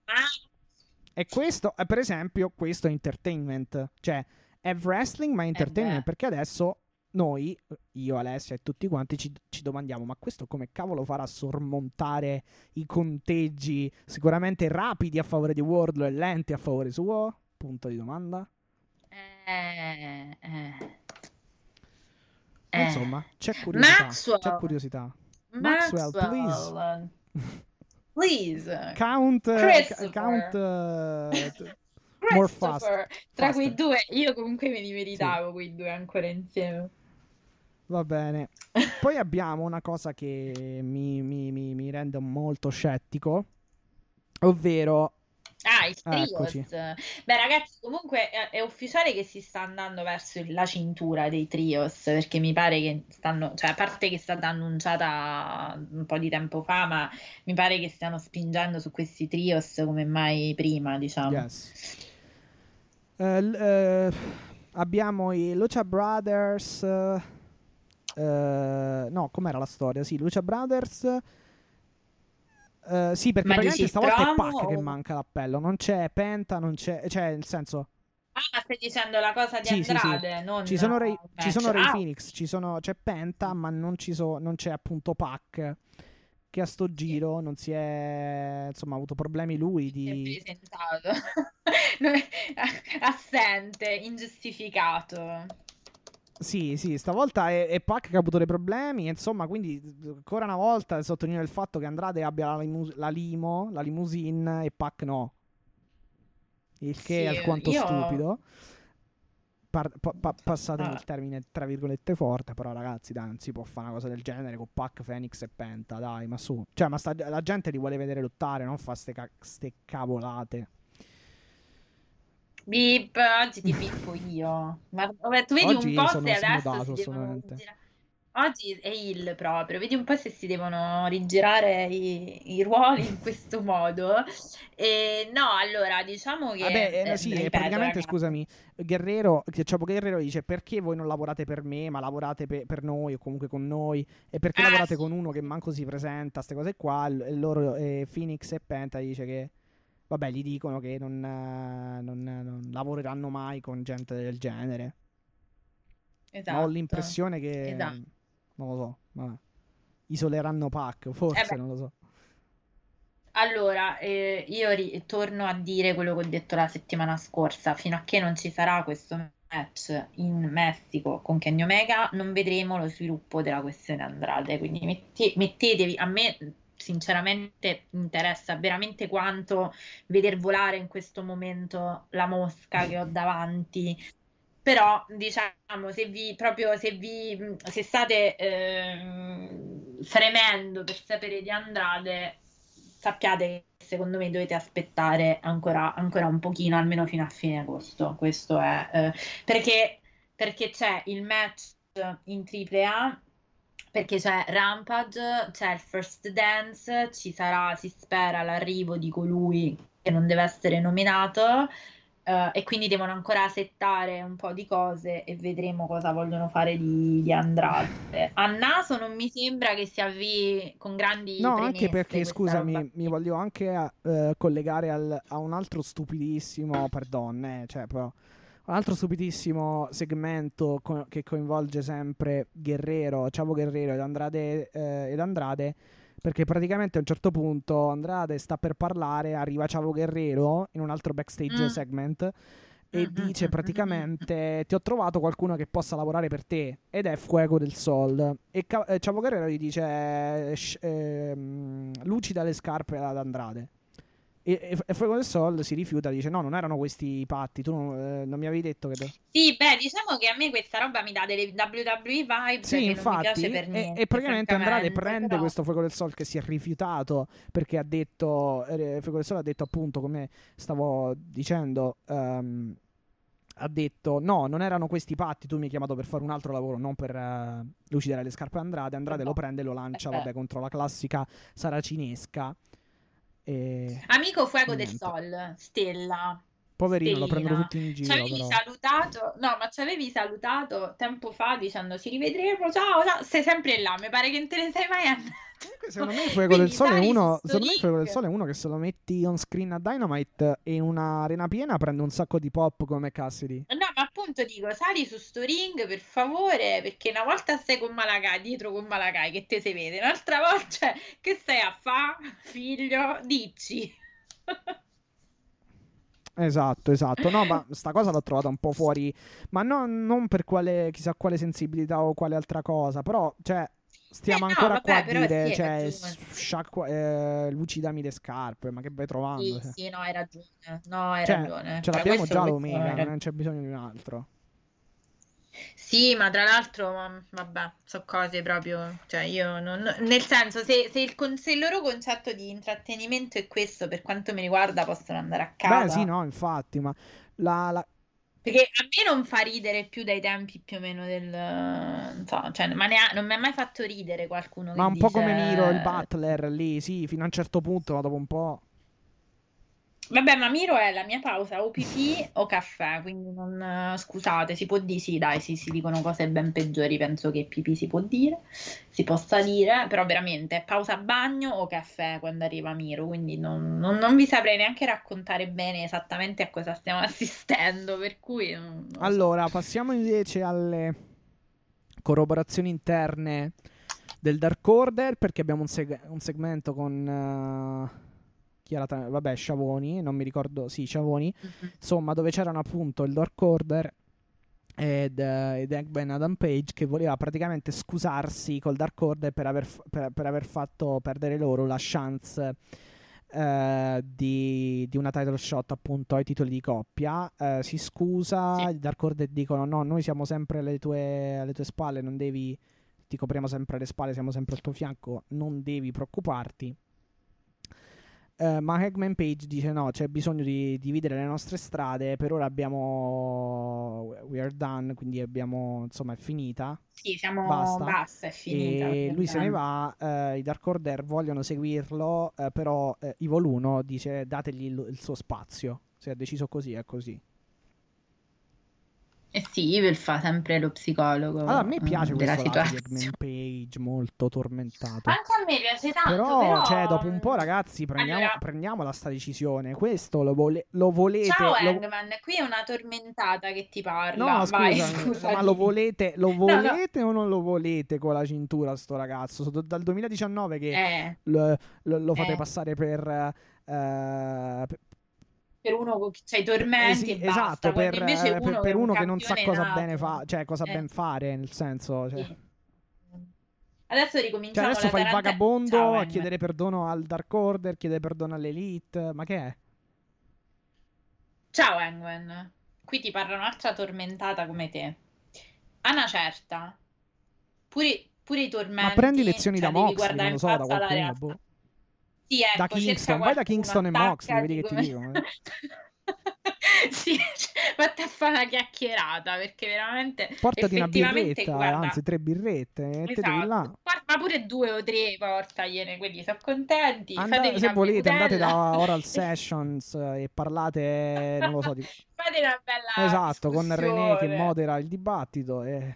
E questo, eh, per esempio, questo è entertainment, cioè è wrestling ma è entertainment beh. perché adesso noi, io, Alessia e tutti quanti ci, ci domandiamo ma questo come cavolo farà a sormontare i conteggi sicuramente rapidi a favore di Wardlow e lenti a favore suo? Punto di domanda. eh, eh. Eh. Insomma, c'è curiosità. Maxwell. C'è curiosità. Maxwell, Maxwell, please. Count, eh, Christopher. count t- more fast. Tra quei faster. due io comunque me li meritavo quei due ancora insieme. Va bene. Poi abbiamo una cosa che mi, mi- mi- mi rende molto scettico, ovvero Ah, il Ah, trios. eccoci. Beh, ragazzi, comunque è, è ufficiale che si sta andando verso la cintura dei trios, perché mi pare che stanno, cioè a parte che è stata annunciata un po' di tempo fa, ma mi pare che stiano spingendo su questi trios come mai prima, diciamo. yes. L- eh, abbiamo i Lucha Brothers. eh, no, com'era la storia? Sì, Lucha Brothers. Eh, sì, perché Ma praticamente stavolta è Pac che o- manca l'appello. Non c'è Penta, non c'è. Cioè, nel senso. Ah, stai dicendo la cosa di Sì, sì, sì. Andrade, non Ci sono Ray, ci sono Ray Ah, Phoenix, ci sono- c'è Penta, ma non, ci so- non c'è appunto Pac. Che a sto giro non si è. Insomma, ha avuto problemi lui di. Assente, ingiustificato. Sì, sì, stavolta è, è Pac che ha avuto dei problemi. Insomma, quindi ancora una volta sottolineo il fatto che Andrade abbia la, limu- la limo, la limousine e Pac no. Il che è Sì, alquanto io- stupido. Par- pa- pa- passatemi Ah. il termine tra virgolette forte, però ragazzi, dai, non si può fare una cosa del genere con Pac, Phoenix e Penta, dai, ma su. Cioè, ma sta- la gente li vuole vedere lottare, non fa ste, ca- ste cavolate. Bip, oggi ti bippo io. Ma vabbè, tu vedi Oggi un po' sono se adesso girare. Oggi è il proprio, vedi un po' se si devono rigirare i, i ruoli in questo modo. E no, allora diciamo che. Vabbè, eh, eh, sì, ripeto, praticamente, ragazzi, scusami, Guerrero, Chapo Guerrero dice perché voi non lavorate per me, ma lavorate pe- per noi o comunque con noi, e perché Ah, lavorate sì. con uno che manco si presenta, queste cose qua, e loro, e Phoenix e Penta dice che, vabbè, gli dicono che non, eh, non- non lavoreranno mai con gente del genere. Ma ho Esatto. l'impressione che, Esatto. non lo so, vabbè, isoleranno Pac, forse, Eh non lo so. Allora, eh, io ri- torno a dire quello che ho detto la settimana scorsa, fino a che non ci sarà questo match in Messico con Kenny Omega, non vedremo lo sviluppo della questione Andrade, quindi metti- mettetevi, a me sinceramente interessa veramente quanto veder volare in questo momento la mosca che ho davanti, però diciamo se vi proprio se vi se state ehm, fremendo per sapere di Andrade sappiate che secondo me dovete aspettare ancora, ancora un pochino, almeno fino a fine agosto. Questo è eh, perché, perché c'è il match in AAA, perché c'è Rampage, c'è il First Dance, ci sarà, si spera, l'arrivo di colui che non deve essere nominato. eh, e quindi devono ancora settare un po' di cose e vedremo cosa vogliono fare di, di Andrade. A naso non mi sembra che si avvii con grandi No, anche perché, scusami, mi voglio anche eh, collegare al- a un altro stupidissimo, perdon, eh, cioè però, un altro stupidissimo segmento co- che coinvolge sempre Guerrero, Ciavo Guerrero ed Andrade, eh, ed Andrade, perché praticamente a un certo punto Andrade sta per parlare, arriva Ciavo Guerrero in un altro backstage Mm. segment e Mm, mm, dice mm, praticamente ti ho trovato qualcuno che possa lavorare per te ed è Fuego del Sol e Ciavo Guerrero gli dice eh, ehm, lucida le scarpe ad Andrade e, e- Fuego del Sol si rifiuta dice no non erano questi i patti tu non, eh, non mi avevi detto che Sì, beh, diciamo che a me questa roba mi dà delle WWE vibes sì infatti piace per e, niente, e praticamente Andrade prende però- questo Fuego del Sol che si è rifiutato perché ha detto eh, Fuego del Sol ha detto appunto come stavo dicendo ehm, ha detto no, non erano questi patti, tu mi hai chiamato per fare un altro lavoro, non per eh, lucidare le scarpe a Andrade. Andrade No. lo prende e lo lancia, Eh vabbè, contro la classica saracinesca. E... Amico Fuego del. Sol, Stella. Poverino, lo Stellina. prendono tutti in Ci giro, avevi però. salutato, no, ma ci avevi salutato tempo fa dicendo ci rivedremo, ciao, ciao, sei sempre là, mi pare che non te ne sei mai andato. Secondo me Fuego del Sole è uno. Secondo me Fuego del. Sole è uno che se lo metti on screen a Dynamite e in un'arena piena prende un sacco di pop come Cassidy. No, ma appunto dico, sali su sto ring per favore, perché una volta stai con Malakai, dietro con Malakai, che te si vede, un'altra volta, cioè, che stai a fa, figlio? Dici. Esatto, esatto. No, ma sta cosa l'ho trovata un po' fuori. Ma no- non per quale chissà quale sensibilità o quale altra cosa. Però, cioè, stiamo Eh, no, ancora vabbè, qua a dire, sì, cioè, sciacqua- eh, lucidami le scarpe. Ma che vai trovando? Sì, Cioè, sì, no, hai ragione. No, hai Cioè, ragione. ce Cioè, l'abbiamo già l'Omega, non c'è bisogno di un altro. Sì, ma tra l'altro, ma- vabbè, sono cose proprio, cioè io non, nel senso, se, se il, con- se il loro concetto di intrattenimento è questo, per quanto mi riguarda, possono andare a casa. Beh, sì, no, infatti, ma la, la- Perché a me non fa ridere più dai tempi più o meno del, non so, cioè, ma ne ha- non mi ha mai fatto ridere qualcuno che ma un po' dice- come Miro, il Butler lì, sì, fino a un certo punto, ma dopo un po'. Vabbè, ma Miro è la mia pausa o pipì o caffè, quindi non, eh, scusate, si può dire, sì, dai, sì, si dicono cose ben peggiori, penso che pipì si può dire, si possa dire, però veramente pausa bagno o caffè quando arriva Miro, quindi non, non- non vi saprei neanche raccontare bene esattamente a cosa stiamo assistendo, per cui... non-. Allora, passiamo invece alle corroborazioni interne del Dark Order perché abbiamo un, seg- un segmento con eh, chi era tra- vabbè, Sciavoni, non mi ricordo, sì, Sciavoni, Mhm. insomma, dove c'erano appunto il Dark Order ed, eh, ed Eggman Adam Page che voleva praticamente scusarsi col Dark Order per aver, f- per- per aver fatto perdere loro la chance eh, di, di una title shot appunto ai titoli di coppia. Eh, si scusa, Sì. i Dark Order dicono no, noi siamo sempre alle tue, alle tue spalle, non devi, ti copriamo sempre le spalle, siamo sempre al tuo fianco, non devi preoccuparti. Uh, ma Hackman Page dice no, c'è bisogno di dividere le nostre strade, per ora abbiamo we are done, quindi abbiamo insomma è finita. Sì, siamo basta, basta è finita. E lui se ne va, uh, i Dark Order vogliono seguirlo, uh, però Evil 1 dice dategli il, il suo spazio, se ha deciso così è così. Eh sì, Evil fa sempre lo psicologo. Allora, a me piace mm, questo Eggman Page molto tormentato. Anche a me piace tanto, però, però... cioè, dopo un po', ragazzi, prendiamo, allora... prendiamola sta decisione. Questo lo, vole- lo volete... Ciao lo... Eggman, qui è una tormentata che ti parla. No, Vai, scusa, ma lo volete, lo volete no, no. o non lo volete con la cintura sto ragazzo? Dal 2019 che eh. lo, lo, lo, fate eh. passare per... Uh, per uno che c'ha i tormenti eh sì, esatto, per, invece uno, per, per uno che non sa cosa nato. bene fa, cioè cosa eh. ben fare, nel senso, cioè. sì. Adesso ricominciamo. Cioè adesso fai il vagabondo Ciao, a chiedere perdono al Dark Order, chiedere perdono all'Elite, ma che è? Ciao Engwen, qui ti parla un'altra tormentata come te. A una certa, pure, pure i tormenti. Ma prendi lezioni cioè, da Mox, non lo so, da qualcuno. Boh. Sì, ecco, da Kingston, vai da Kingston e Mox, vedi che ti dicono. Eh. sì, fatti a fare una chiacchierata perché veramente portati una birretta, guarda, anzi tre birrette, esatto. là. ma pure due o tre portagliene, quelli sono contenti. Andate, se volete, andate da Oral Sessions e parlate, non lo so, di... fate una bella esatto, con René che modera il dibattito e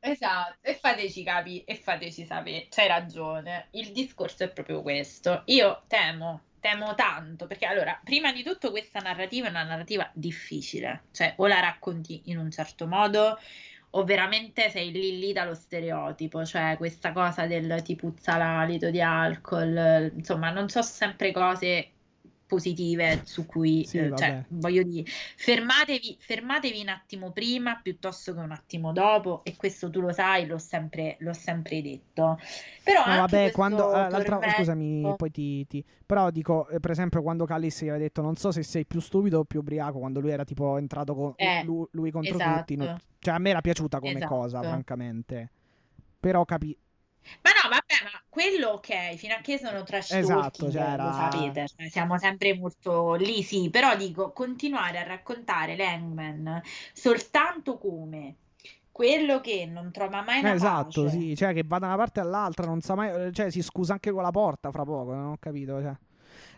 Esatto, e fateci capire e fateci sapere, c'hai ragione. Il discorso è proprio questo. Io temo, temo tanto, perché allora, prima di tutto questa narrativa è una narrativa difficile, cioè o la racconti in un certo modo o veramente sei lì lì dallo stereotipo, cioè questa cosa del ti puzza l'alito di alcol, insomma, non so sempre cose positive su cui sì, eh, cioè, voglio dire fermatevi, fermatevi un attimo prima piuttosto che un attimo dopo e questo tu lo sai l'ho sempre, l'ho sempre detto però no, vabbè quando eh, l'altra tormento... scusami poi ti, ti, però dico eh, per esempio quando Callis gli aveva detto non so se sei più stupido o più ubriaco quando lui era tipo entrato con eh, lui, lui, contro esatto. tutti no? cioè a me era piaciuta come esatto. cosa francamente però capi ma no, vabbè, ma quello ok, fino a che sono trash esatto, cioè era... lo sapete, cioè, siamo sempre molto lì, sì, però dico, continuare a raccontare l'Hangman soltanto come quello che non trova mai una esatto, pace. sì, cioè che va da una parte all'altra, non sa mai, cioè si scusa anche con la porta fra poco, non ho capito, cioè.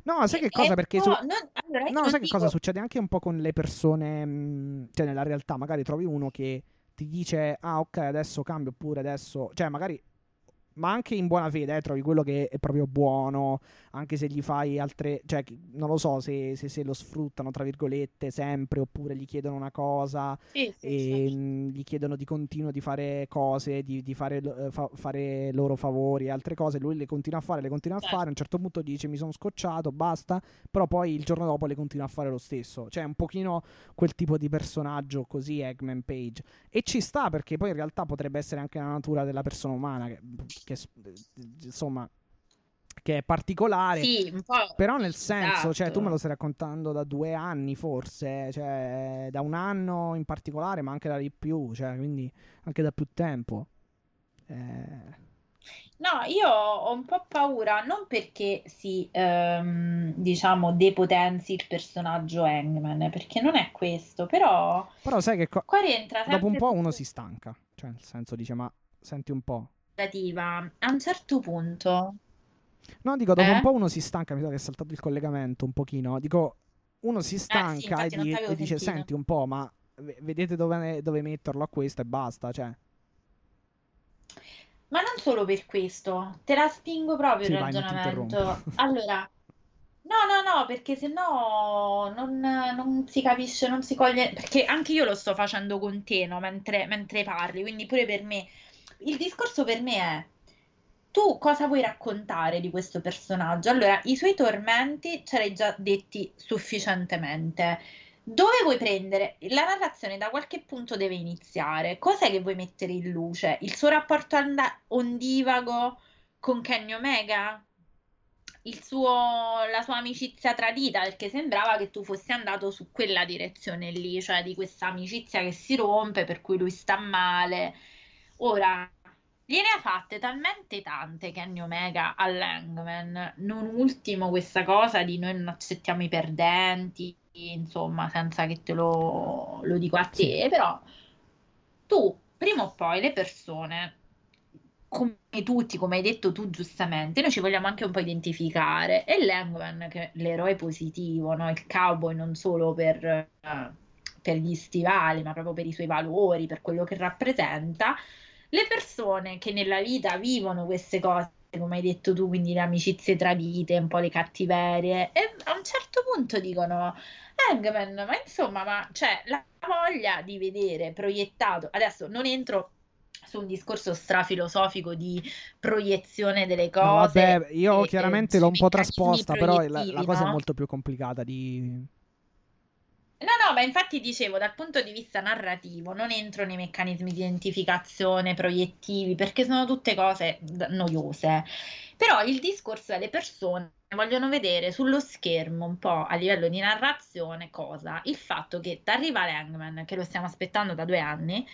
No, sai che cosa? Perché no, su... non, allora, no, sai dico... che cosa succede anche un po' con le persone, mh, cioè nella realtà, magari trovi uno che ti dice "Ah, ok, adesso cambio oppure adesso", cioè magari ma anche in buona fede, eh, trovi quello che è proprio buono, anche se gli fai altre, cioè non lo so se, se, se lo sfruttano, tra virgolette, sempre, oppure gli chiedono una cosa sì, sì, e sì. mh, gli chiedono di continuo di fare cose, di, di fare, uh, fa, fare, loro favori e altre cose, lui le continua a fare, le continua a certo. fare, a un certo punto dice mi sono scocciato, basta, però poi il giorno dopo le continua a fare lo stesso, cioè un pochino quel tipo di personaggio così Eggman Page, e ci sta perché poi in realtà potrebbe essere anche la natura della persona umana che, che insomma che è particolare sì, però nel senso esatto. cioè tu me lo stai raccontando da due anni forse cioè da un anno in particolare ma anche da di più cioè quindi anche da più tempo eh... No, io ho un po' paura, non perché si, ehm, diciamo, depotenzi il personaggio Hangman, perché non è questo, però... Però sai che co- qua rientra dopo un po' uno si stanca, cioè nel senso dice ma senti un po'. A un certo punto... No, dico, dopo Eh? un po' uno si stanca, mi sa che è saltato il collegamento un pochino. Dico, uno si stanca Eh, infatti e, di- e dice, senti un po', ma vedete dove, dove metterlo a questo e basta, cioè. Ma non solo per questo, te la spingo proprio Sì, il vai, ragionamento. Allora, no, no, no, perché sennò non, non si capisce, non si coglie, perché anche io lo sto facendo con te, no, mentre, mentre parli, quindi pure per me. Il discorso per me è, tu cosa vuoi raccontare di questo personaggio? Allora, i suoi tormenti ce l'hai già detti sufficientemente. Dove vuoi prendere? La narrazione da qualche punto deve iniziare. Cos'è che vuoi mettere in luce? Il suo rapporto ondivago con Kenny Omega? Suo, la sua amicizia tradita? Perché sembrava che tu fossi andato su quella direzione lì, cioè di questa amicizia che si rompe, per cui lui sta male. Ora, gliene ha fatte talmente tante Kenny Omega all'Hangman, non ultimo questa cosa di noi non accettiamo i perdenti, insomma, senza che te lo, lo dico a te, però tu prima o poi le persone come tutti, come hai detto tu giustamente, noi ci vogliamo anche un po' identificare. E Langman, che è l'eroe positivo, no? il cowboy non solo per, uh, per gli stivali, ma proprio per i suoi valori, per quello che rappresenta, le persone che nella vita vivono queste cose, come hai detto tu, quindi le amicizie tradite, un po' le cattiverie, e a un certo punto dicono, Hangman, ma insomma, ma cioè, la voglia di vedere proiettato, adesso non entro su un discorso strafilosofico di proiezione delle cose. No, vabbè, io e, chiaramente l'ho un po' trasposta, però la, la cosa no? è molto più complicata di... No, no, ma infatti dicevo, dal punto di vista narrativo, non entro nei meccanismi di identificazione proiettivi, perché sono tutte cose noiose. Però il discorso è le persone vogliono vedere sullo schermo un po' a livello di narrazione cosa? Il fatto che arriva l'Hangman, che lo stiamo aspettando da due anni,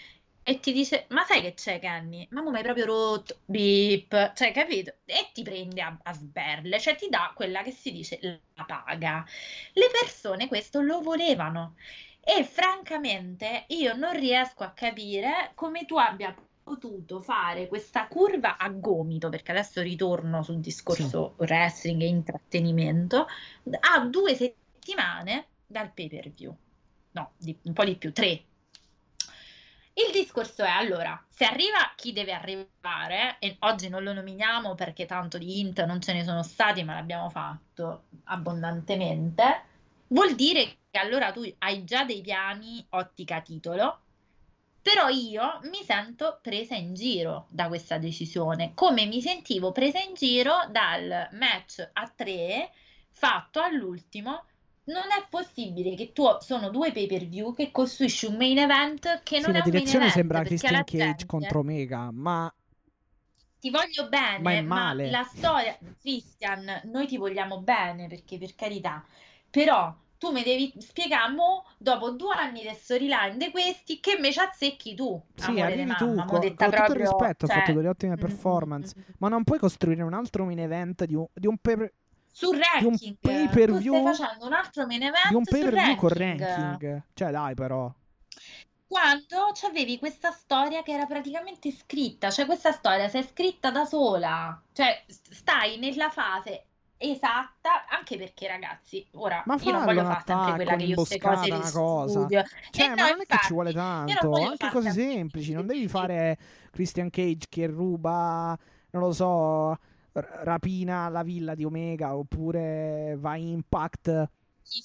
e ti dice: Ma sai che c'è, Kenny? Ma mi hai proprio rotto. Beep, cioè, capito? E ti prende a, a, sberle, cioè ti dà quella che si dice la paga. Le persone questo lo volevano. E francamente io non riesco a capire come tu abbia potuto fare questa curva a gomito, perché adesso ritorno sul discorso sì. wrestling e intrattenimento, a due settimane dal pay per view. No, di, un po' di più, tre il discorso è allora, se arriva chi deve arrivare, e oggi non lo nominiamo perché tanto di int non ce ne sono stati, ma l'abbiamo fatto abbondantemente, vuol dire che allora tu hai già dei piani ottica titolo, però io mi sento presa in giro da questa decisione, come mi sentivo presa in giro dal match a tre fatto all'ultimo non è possibile che tu sono due pay per view che costruisci un main event che non sì, è un main event sembra Christian Cage gente... contro Omega ma ti voglio bene ma, è male. ma la storia Christian noi ti vogliamo bene perché per carità però tu mi devi spiegare mo, dopo due anni di storyline di questi che me ci azzecchi tu sì arrivi tu mamma, con, con proprio, tutto il rispetto cioè... ha fatto delle ottime mm, mm, performance mm, mm, ma non puoi costruire un altro main event di un, di un pay sul ranking. Di un pay per view. stai facendo un altro main event di un pay per view con ranking. Cioè, dai, però. Quando avevi questa storia che era praticamente scritta, cioè questa storia si è scritta da sola, cioè stai nella fase esatta, anche perché ragazzi, ora ma io non voglio fare sempre quella che io queste cose una cosa. studio. Cioè, eh ma no, non infatti, è che ci vuole tanto, anche cose semplici, non devi fare Christian Cage che ruba, non lo so, rapina la villa di Omega oppure va in Impact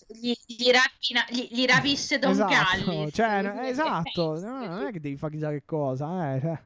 gli, gli, rapina, gli, gli rapisce Don esatto, Callis cioè, esatto no, non è che devi fare chissà che cosa eh, cioè.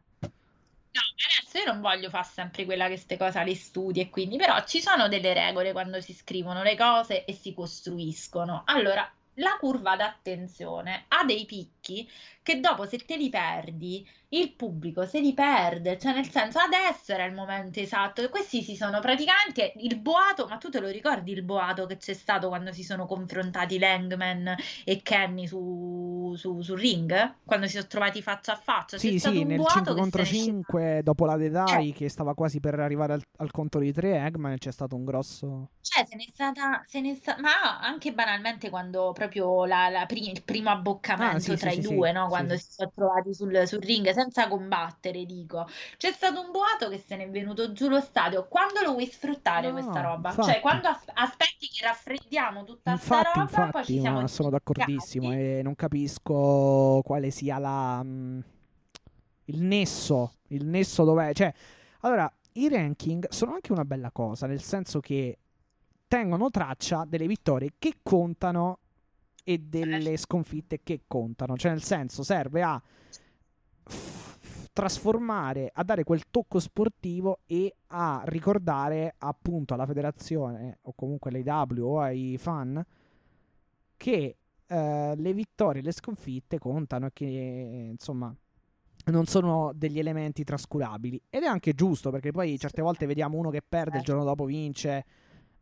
No, adesso io non voglio fare sempre quella che queste cose le studi e quindi, però ci sono delle regole quando si scrivono le cose e si costruiscono. Allora, la curva d'attenzione ha dei picchi che dopo se te li perdi il pubblico se li perde, cioè nel senso adesso era il momento esatto e questi si sono praticamente il boato, ma tu te lo ricordi il boato che c'è stato quando si sono confrontati Langman e Kenny su, su, su ring? Quando si sono trovati faccia a faccia? Sì, c'è sì, nel 5 contro 5 dopo la Dedai eh. che stava quasi per arrivare al, al conto di 3 Eggman c'è stato un grosso... Cioè se n'è stata, se n'è sta... ma anche banalmente quando proprio la, la pri- il primo abboccamento ah, sì, tra sì, i sì, due, no? quando si sono trovati sul, sul ring senza combattere, dico. C'è stato un boato che se n'è venuto giù lo stadio. Quando lo vuoi sfruttare no, questa roba? Cioè, infatti. Cioè, quando as- aspetti che raffreddiamo tutta infatti, roba, infatti, poi ci siamo sono d'accordissimo e non capisco quale sia la mh, il nesso, il nesso dov'è, cioè allora i ranking sono anche una bella cosa, nel senso che tengono traccia delle vittorie che contano e delle sconfitte che contano, cioè nel senso serve a trasformare, a dare quel tocco sportivo e a ricordare appunto alla federazione o comunque all'AW o ai fan che eh, le vittorie e le sconfitte contano e che insomma non sono degli elementi trascurabili. Ed è anche giusto perché poi certe volte vediamo uno che perde il giorno dopo vince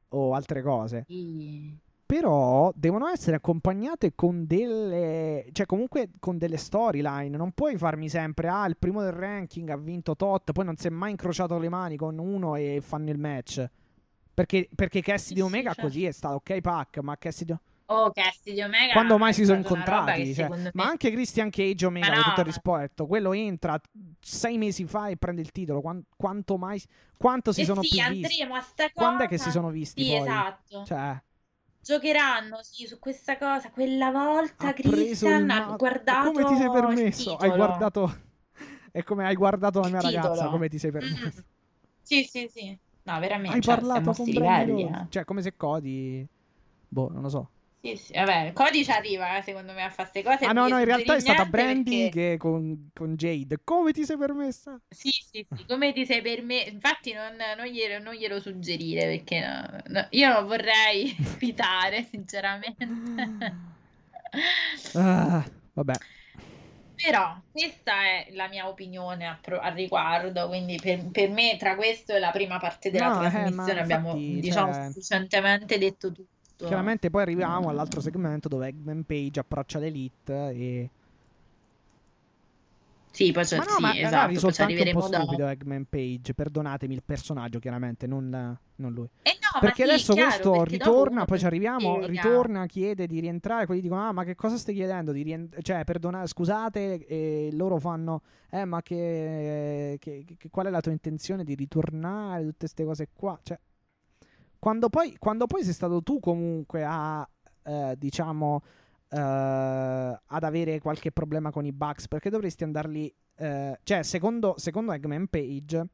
o altre cose però devono essere accompagnate con delle cioè comunque con delle storyline non puoi farmi sempre ah il primo del ranking ha vinto tot poi non si è mai incrociato le mani con uno e fanno il match perché, perché Cassidy Sì, Omega sì, così è stato ok Pac ma Cassidy Oh, Cassidy Omega quando mai si sono incontrati cioè, secondo ma me- anche Christian Cage Omega con tutto il no. rispetto quello entra sei mesi fa e prende il titolo Quan- quanto mai quanto si Eh sono sì, più visti sta cosa. quando è che si sono visti Sì, poi esatto. cioè Giocheranno sì, su questa cosa. Quella volta ha Christian ma- ha guardato come ti sei permesso hai guardato è come hai guardato la mia ragazza titolo. come ti sei Mm. permesso Sì, sì, sì. No, veramente. hai cioè, parlato con livelli, eh. cioè come se Cody boh non lo so Sì, sì, vabbè, Cody ci arriva, eh, secondo me, a fare queste cose. ah no no in realtà è stata Brandy perché- che con, con Jade come ti sei permessa Sì, sì, sì, come ti sei per me? Infatti non, non glielo, non glielo suggerire perché no- no, io non vorrei evitare, sinceramente. Ah, vabbè Però questa è la mia opinione a pro- al riguardo, quindi per, per me tra questo e la prima parte della No, eh, trasmissione abbiamo, infatti, diciamo, cioè- sufficientemente detto tutto. Chiaramente poi arriviamo all'altro segmento dove Eggman Page approccia l'Elite e... Sì, poi c'è, ma no, sì, ma esatto, no, poi ci risulta anche un po' stupido Eggman Page, perdonatemi il personaggio chiaramente, non, non lui. Eh no, Perché sì, adesso chiaro, questo perché ritorna, poi ci arriviamo, spiega. ritorna, chiede di rientrare, quelli dicono, ah ma che cosa stai chiedendo? Di rien- cioè, perdonate, scusate, e loro fanno, eh ma che, che- che- qual è la tua intenzione di ritornare, tutte queste cose qua, cioè, quando poi, quando poi sei stato tu comunque a, eh, diciamo, eh, ad avere qualche problema con i Bucks, perché dovresti andarli, eh, cioè, secondo, secondo Eggman Page...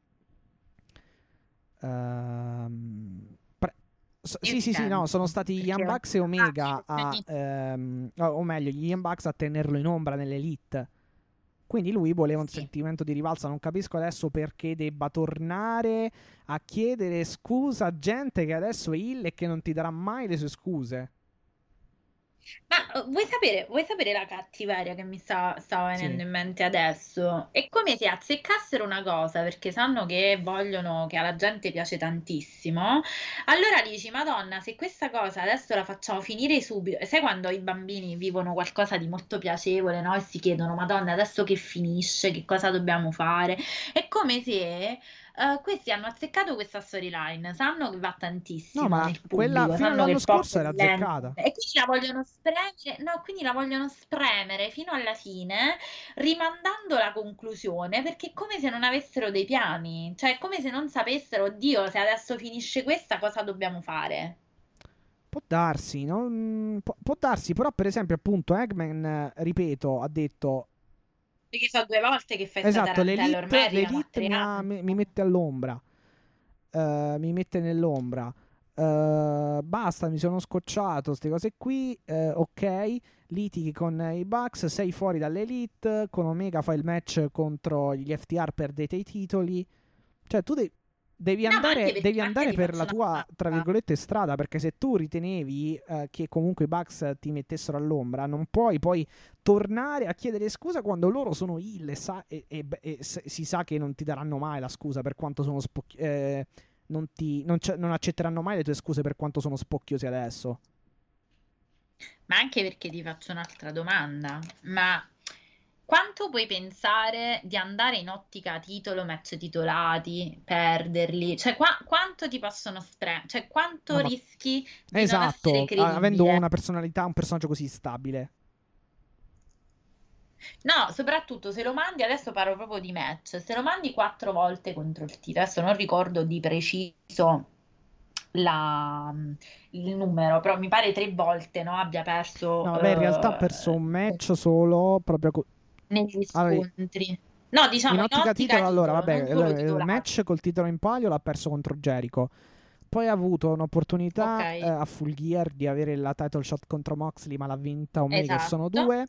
Ehm, pre- s- In sì, sì, sì, no, sono stati gli perché- Young Bucks e Omega a, ehm, o meglio, gli Young Bucks a tenerlo in ombra nell'elite. Quindi lui voleva un Sì. sentimento di rivalsa. Non capisco adesso perché debba tornare a chiedere scusa a gente che adesso è ill e che non ti darà mai le sue scuse. Ma uh, vuoi sapere, vuoi sapere la cattiveria che mi sta, sta venendo Sì. in mente adesso? È come se azzeccassero una cosa perché sanno che vogliono che alla gente piace tantissimo. Allora dici, Madonna, se questa cosa adesso la facciamo finire subito. E sai quando i bambini vivono qualcosa di molto piacevole, no? E si chiedono, Madonna, adesso che finisce, che cosa dobbiamo fare? È come se eh, questi hanno azzeccato questa storyline, sanno che va tantissimo No, ma quella fino all'anno scorso era azzeccata. E quindi la vogliono spremere, no, quindi la vogliono spremere fino alla fine, rimandando la conclusione, perché è come se non avessero dei piani, cioè è come se non sapessero, oddio, se adesso finisce questa, cosa dobbiamo fare? Può darsi, non- può, può darsi, però per esempio appunto Eggman, ripeto, ha detto Perché so due volte che fai Esatto, l'elite, ormai l'elite mi, ha- mi- mette all'ombra. Eh, mi mette nell'ombra. Eh, basta, mi sono scocciato. Queste cose qui. eh, ok. Litighi con i Bucks. Sei fuori dall'elite. Con Omega fai il match contro gli FTR. Perdete i titoli. Cioè, tu de- devi No, andare, devi andare per la tua, tra virgolette, strada. Perché se tu ritenevi eh, che comunque i Bucks ti mettessero all'ombra, non puoi poi tornare a chiedere scusa quando loro sono ill e, sa- e- e- e si sa che non ti daranno mai la scusa per quanto sono spocchi- eh, non, ti- non c'è- non accetteranno mai le tue scuse per quanto sono spocchiosi adesso. Ma anche perché ti faccio un'altra domanda, ma quanto puoi pensare di andare in ottica titolo, match titolati, perderli? Cioè, qua- quanto ti possono spremere? Cioè, quanto No, ma- rischi di non Esatto, essere a- avendo una personalità, un personaggio così stabile. No, soprattutto se lo mandi, adesso parlo proprio di match, se lo mandi quattro volte contro il titolo, adesso non ricordo di preciso la- il numero, però mi pare tre volte, no, abbia perso No, vabbè, in realtà ha eh, perso un match solo proprio co- negli Allora, scontri. No, diciamo in in ottica titolo. Allora, vabbè, il match col titolo in palio l'ha perso contro Jericho. Poi ha avuto un'opportunità Ok. eh, a Full Gear di avere la title shot contro Moxley, ma l'ha vinta Omega e sono Esatto. due.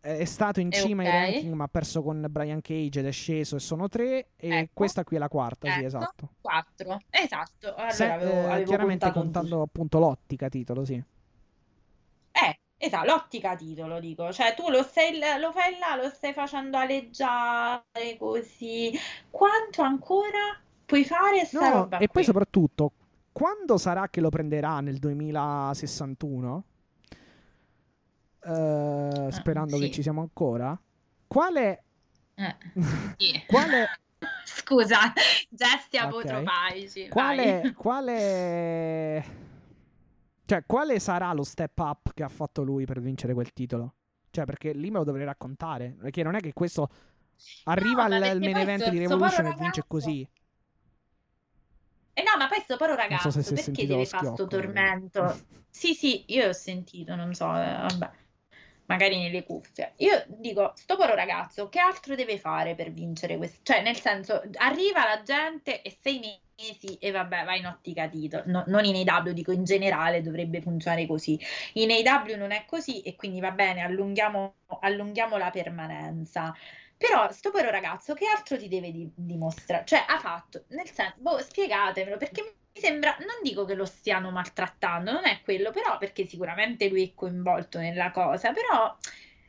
È stato in E cima ai ok. ranking, ma ha perso con Brian Cage ed è sceso e sono tre. E Ecco. questa qui è la quarta, sì, Ecco, esatto. quattro. Esatto, allora Se- avevo, eh, avevo chiaramente contando appunto l'ottica titolo, sì. Eh, esatto, l'ottica titolo, dico. Cioè, tu lo stai, lo fai là, lo stai facendo aleggiare così. Quanto ancora puoi fare sta No, roba e poi qui? soprattutto quando sarà che lo prenderà nel 2061? Uh, sperando sì. che ci siamo ancora. Quale... Eh, sì. quale... Scusa, gesti apotropaici. Okay. Quale, quale... Cioè, quale sarà lo step up che ha fatto lui per vincere quel titolo? Cioè, perché lì me lo dovrei raccontare. Perché non è che questo arriva no, al, al main event di Revolution e vince così. Eh no, ma poi sto poro ragazzo, so perché deve fare sto tormento? sì, sì, io ho sentito, non so, eh, vabbè magari nelle cuffie. Io dico, sto povero ragazzo, che altro deve fare per vincere questo? Cioè, nel senso, arriva la gente e sei mesi e vabbè, vai in ottica titolo. No, non in AW, dico in generale dovrebbe funzionare così. In AW non è così e quindi va bene, allunghiamo, allunghiamo la permanenza. Però sto povero ragazzo che altro ti deve di- dimostrare? Cioè, ha fatto, nel senso, boh, spiegatemelo, perché mi sembra, non dico che lo stiano maltrattando, non è quello, però perché sicuramente lui è coinvolto nella cosa, però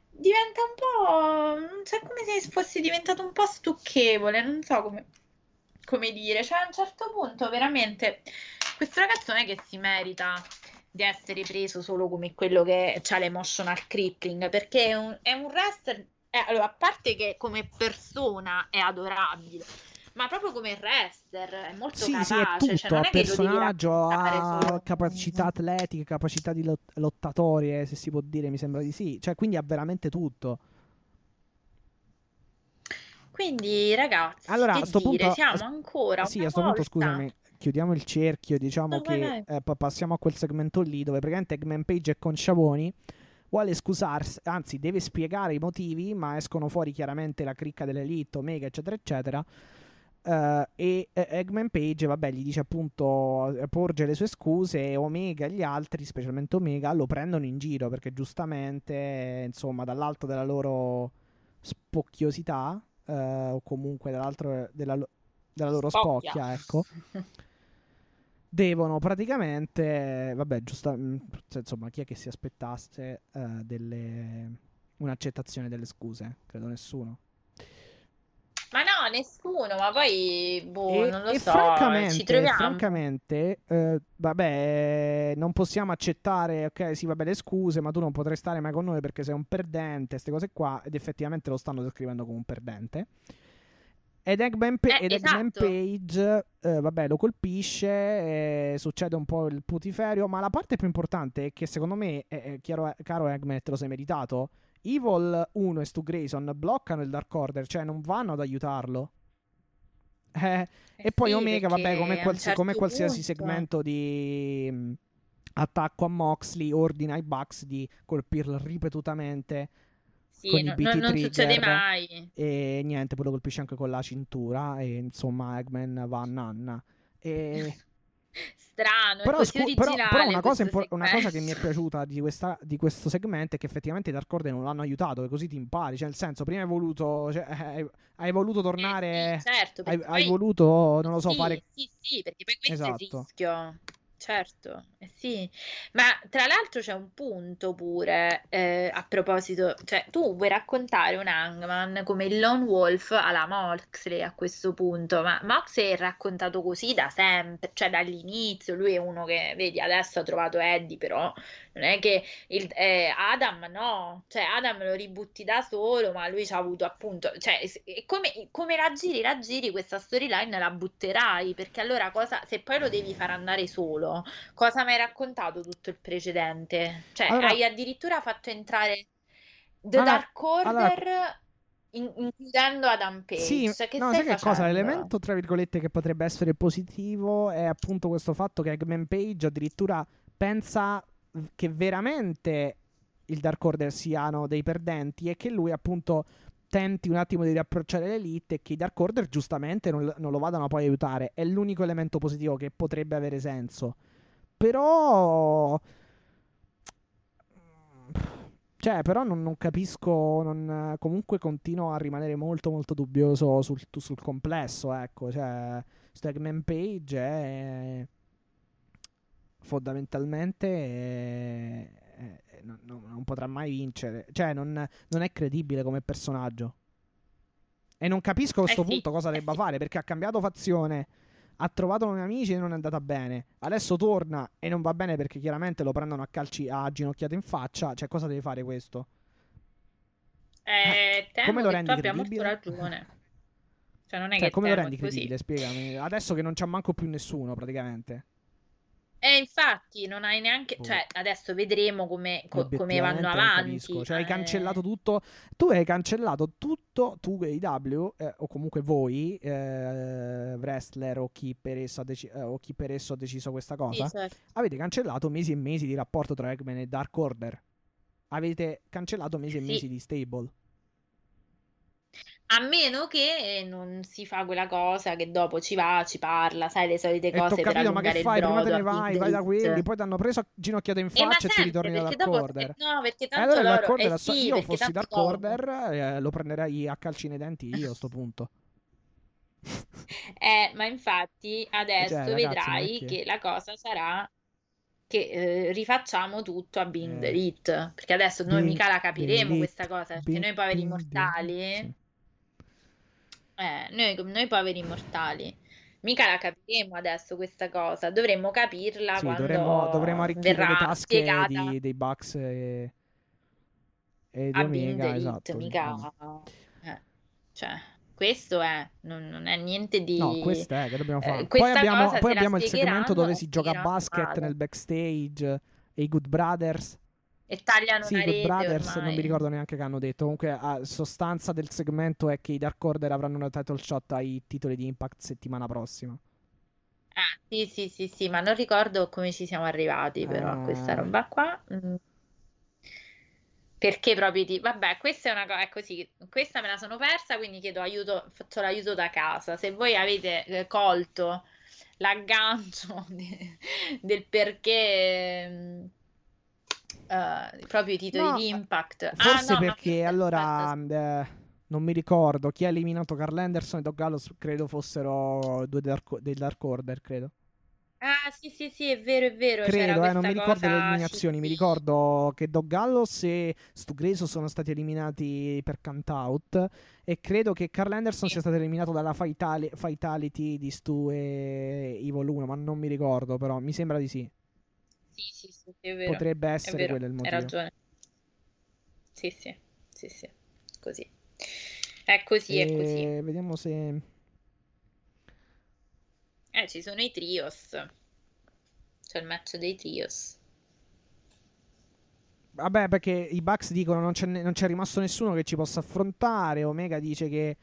diventa un po', cioè come se fosse diventato un po' stucchevole, non so come, come dire, cioè a un certo punto veramente questo ragazzo non è che si merita di essere preso solo come quello che ha l'emotional crippling, perché è un, è un wrestler eh, allora, a parte che come persona è adorabile, ma proprio come wrestler è molto sì, capace. Sì, è tutto, cioè, non è personaggio, ha solo... capacità atletiche, capacità di lot- lottatorie, se si può dire, mi sembra di sì. Cioè, quindi ha veramente tutto. Quindi, ragazzi, allora, a sto punto, siamo ancora. Sì, a questo punto, scusami, chiudiamo il cerchio. Diciamo no, che eh, passiamo a quel segmento lì dove praticamente Eggman Page e Conciavoni vuole scusarsi, anzi deve spiegare i motivi, ma escono fuori chiaramente la cricca dell'Elite, Omega, eccetera, eccetera. Uh, e uh, Eggman Page, vabbè, gli dice appunto, eh, porge le sue scuse e Omega e gli altri, specialmente Omega, lo prendono in giro perché giustamente, insomma, dall'alto della loro spocchiosità, uh, o comunque dall'altro della, della loro spocchia, spocchia ecco. devono praticamente, vabbè, giusto, mm, insomma, chi è che si aspettasse uh, delle, un'accettazione delle scuse? Credo nessuno. Ma no, nessuno, ma poi, boh, e, non lo so, francamente, ci troviamo. francamente, eh, vabbè, non possiamo accettare, ok, sì, vabbè, le scuse, ma tu non potrai stare mai con noi perché sei un perdente, queste cose qua, ed effettivamente lo stanno descrivendo come un perdente. Ed Eggman, pa- eh, ed esatto. Eggman Page, eh, vabbè, lo colpisce, eh, succede un po' il putiferio, ma la parte più importante è che secondo me, eh, chiaro, caro Eggman, te lo sei meritato, Evil 1 e Stu Grayson bloccano il Dark Order, cioè non vanno ad aiutarlo. Eh, e poi sì, Omega, vabbè, come, quals- certo come qualsiasi punto. segmento di mh, attacco a Moxley, ordina ai Bucks di colpirlo ripetutamente Sì, con i no- BT no- non succede mai. E niente, poi lo colpisce anche con la cintura. E insomma, Eggman va a nanna. E... Strano, però, scu- però- però una, cosa questo impo- una cosa che mi è piaciuta di, questa- di questo segmento è che effettivamente i Dark Order non l'hanno aiutato. E così ti impari. Cioè, nel senso, prima hai voluto. Cioè, hai, hai voluto tornare. Eh, sì, certo, hai, perché hai poi- voluto, non lo so, sì, fare. Sì, sì, perché poi questo è il Esatto. rischio. Certo, sì. Ma tra l'altro c'è un punto pure eh, a proposito, cioè tu vuoi raccontare un Hangman come il Lone Wolf alla Moxley a questo punto, ma Moxley è raccontato così da sempre, cioè dall'inizio, lui è uno che, vedi, adesso ha trovato Eddie, però non è che il, eh, Adam no, cioè Adam lo ributti da solo, ma lui ci ha avuto appunto, cioè come, come la giri, la giri questa storyline la butterai, perché allora cosa, se poi lo devi far andare solo, cosa mi hai raccontato tutto il precedente? Cioè Allora- hai addirittura fatto entrare The Allora- Dark Order allora- in- includendo Adam Page, Sì, Cioè, che no, sai che cosa? L'elemento, tra virgolette, che potrebbe essere positivo è appunto questo fatto che Eggman Page addirittura pensa che veramente il Dark Order siano dei perdenti e che lui appunto tenti un attimo di riapprocciare l'elite e che i Dark Order giustamente non, non lo vadano a poi aiutare. È l'unico elemento positivo che potrebbe avere senso. Però... Cioè, però non, non capisco. non- comunque continuo a rimanere molto, molto dubbioso sul, sul complesso. Ecco, cioè, Stagman Page è. Fondamentalmente. è- è- non, non- non potrà mai vincere. Cioè, non, non è credibile come personaggio. E non capisco a questo Eh sì, punto cosa eh debba sì. fare perché ha cambiato fazione. Ha trovato nuovi amici e non è andata bene. Adesso torna e non va bene perché chiaramente lo prendono a calci a ginocchiate in faccia. Cioè, cosa deve fare questo? Eh, temo come lo rendi credibile? ragione. Cioè, non è Cioè, che come lo rendi è così. credibile? Spiegami. Adesso che non c'ha manco più nessuno, praticamente. E infatti non hai neanche, Boh. cioè adesso vedremo come, co- come vanno avanti. Cioè, hai eh. cancellato tutto. Tu hai cancellato tutto. Tu, AEW, eh, o comunque voi, eh, wrestler o chi, per esso ha deci- eh, o chi per esso ha deciso questa Sì, cosa, certo. avete cancellato mesi e mesi di rapporto tra Eggman e Dark Order. Avete cancellato mesi e Sì. mesi di stable. A meno che non si fa quella cosa che dopo ci va, ci parla, sai, le solite E cose per capito, ma che il fai? Prima te ne vai, vai da quelli, poi ti hanno preso a ginocchiate in Eh, faccia e ti sempre, ritorni da dopo, Order. eh, no, perché E tanto allora Dark loro, eh so- sì, io fossi Dark dopo- Order, eh, lo prenderei a calci nei denti io a sto punto. Eh, ma infatti adesso Cioè, ragazzi, vedrai che- che la cosa sarà che eh, rifacciamo tutto a the Eh. It, perché adesso noi mica la capiremo questa cosa, perché noi poveri mortali. Eh, noi, noi poveri mortali, mica la capiremo adesso questa cosa, dovremmo capirla Sì, quando dovremmo, dovremmo arricchire verrà le tasche spiegata di- dei Bucks e, e di a Omega, the It, esatto. sì, mica... eh, cioè, questo è, non, non è niente di... No, questo è che dobbiamo eh, fare. Poi questa abbiamo, cosa poi se la abbiamo il segmento dove si gioca a spiegheranno basket male. nel backstage e i Good Brothers. E tagliano Sì, una rete Brothers non ormai. mi ricordo neanche che hanno detto. Comunque, a sostanza del segmento è che i Dark Order avranno una title shot ai titoli di Impact settimana prossima. Ah, sì, sì, sì, sì, ma non ricordo come ci siamo arrivati però a questa Eh. roba qua. Mm. Perché proprio di... Vabbè, questa è una cosa, è così, questa me la sono persa, quindi chiedo aiuto, faccio l'aiuto da casa. Se voi avete eh, colto l'aggancio de- del perché eh, proprio i titoli No, di Impact. Ah, Forse no, ma perché forse- allora eh, non mi ricordo chi ha eliminato Carl Anderson e Doug Gallows. Credo fossero due Dark- dei Dark Order, credo. Ah, sì, sì, sì, è vero, è vero, Credo, eh, non mi ricordo le eliminazioni. Mi sì, ricordo che Doug Gallows e Stu Grayson sono stati eliminati per count out. E credo che Carl Anderson Sì. sia stato eliminato dalla fatali- Fatality di Stu e Evil 1. Ma non mi ricordo, però mi sembra di sì. Sì, sì, sì, è vero. Potrebbe essere vero, quello il hai motivo. ragione. Sì, sì, sì, sì, così. È così, è così. E vediamo se. Eh, ci sono i trios. C'è il match dei trios. Vabbè, perché i Bucks dicono non c'è, non c'è rimasto nessuno che ci possa affrontare. Omega dice che.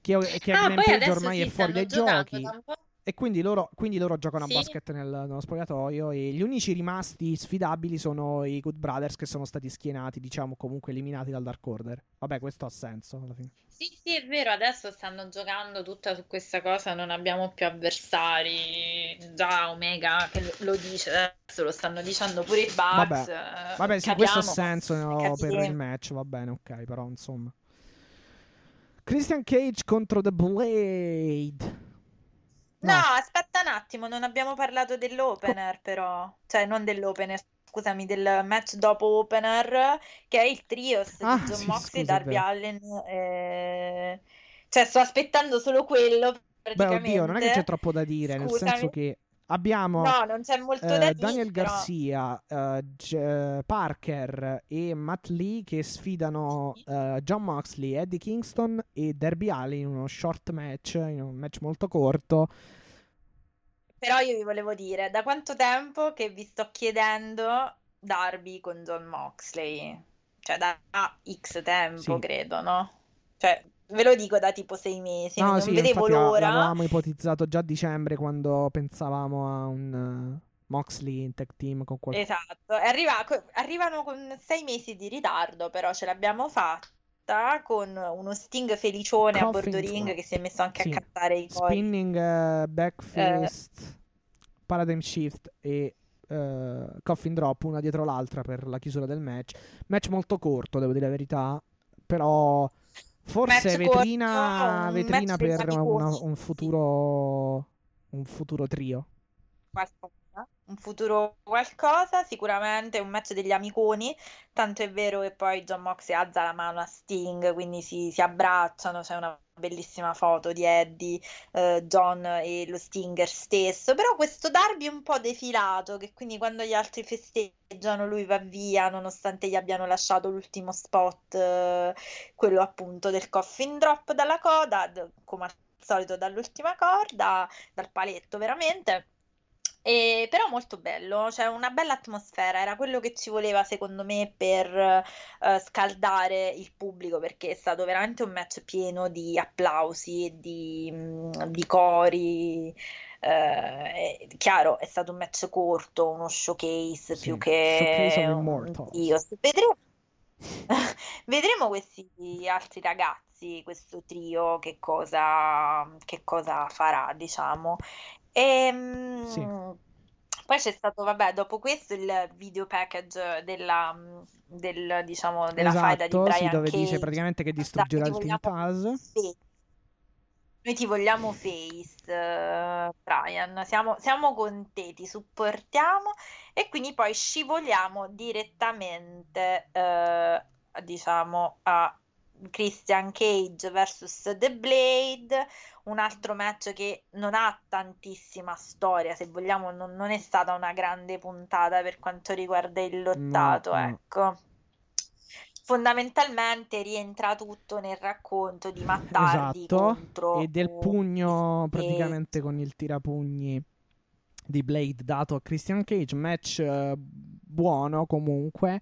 Che, che Ah, ormai è fuori dai giochi. da un po'. E quindi loro, quindi loro giocano Sì. a basket nel, nello spogliatoio. E gli unici rimasti sfidabili sono i Good Brothers, che sono stati schienati, diciamo, comunque eliminati dal Dark Order. Vabbè, questo ha senso alla fine. Sì, sì, è vero, adesso stanno giocando tutta su questa cosa, non abbiamo più avversari. Già Omega che lo- dice, adesso lo stanno dicendo pure i Bucks. Vabbè. eh, Vabbè, sì, questo ha senso no, per il match. Va bene, ok, però insomma. Christian Cage contro The Blade. No, aspetta un attimo, non abbiamo parlato dell'opener però, cioè non dell'opener, scusami, del match dopo opener, che è il trios Ah, di John sì, Moxley, Darby. Allin, eh, cioè sto aspettando solo quello Beh, oddio, non è che c'è troppo da dire, nel Scusami. senso che abbiamo No, non c'è molto eh, da dire, Daniel però. Garcia, eh, G- Parker e Matt Lee che sfidano eh, John Moxley, Eddie Kingston e Darby Allin in uno short match, in un match molto corto. Però io vi volevo dire, da quanto tempo che vi sto chiedendo Darby con John Moxley? Cioè da X tempo, Sì. credo, no? Cioè, ve lo dico da tipo sei mesi, No, non sì, vedevo l'ora. l'avevamo ipotizzato già a dicembre quando pensavamo a un eh, Moxley in tag team con qualcuno. Esatto, arriva- arrivano con sei mesi di ritardo, però ce l'abbiamo fatta con uno Sting felicione a bordo Coffin ring che si è messo anche Sì. a cantare i cori. Spinning eh, back fist, paradigm shift e eh, coffin drop una dietro l'altra per la chiusura del match. Match molto corto, devo dire la verità, però forse vetrina, vetrina per una- un futuro un futuro trio. qualcosa, un futuro qualcosa, sicuramente un match degli amiconi, tanto è vero che poi John Moxley alza la mano a Sting, quindi si, si abbracciano, c'è una bellissima foto di Eddie, eh, John e lo Stinger stesso, però questo Darby un po' defilato, che quindi quando gli altri festeggiano lui va via, nonostante gli abbiano lasciato l'ultimo spot, eh, quello appunto del coffin drop dalla coda, come al solito dall'ultima corda, dal paletto veramente. E, però molto bello, cioè una bella atmosfera, era quello che ci voleva secondo me per uh, scaldare il pubblico perché è stato veramente un match pieno di applausi, di, mm, di cori. Uh, chiaro, è stato un match corto, uno showcase sì, più che showcase io. Vedremo, vedremo questi altri ragazzi, questo trio, che cosa, che cosa farà, diciamo. E, Sì. poi c'è stato, vabbè, dopo questo il video package della, del, diciamo, della faida di Esatto, sì, Brian dove dice Cage. praticamente che Esatto, distruggerà ti il Team Taz. Noi ti vogliamo face, eh, Brian. Siamo, siamo con te, ti supportiamo e quindi poi scivoliamo direttamente, eh, diciamo, a Christian Cage vs The Blade, un altro match che non ha tantissima storia, se vogliamo, non, non è stata una grande puntata per quanto riguarda il lottato, No, ecco. Fondamentalmente rientra tutto nel racconto di Matt Hardy Esatto, contro e del pugno e- praticamente con il tirapugni di Blade dato a Christian Cage, match eh, buono comunque.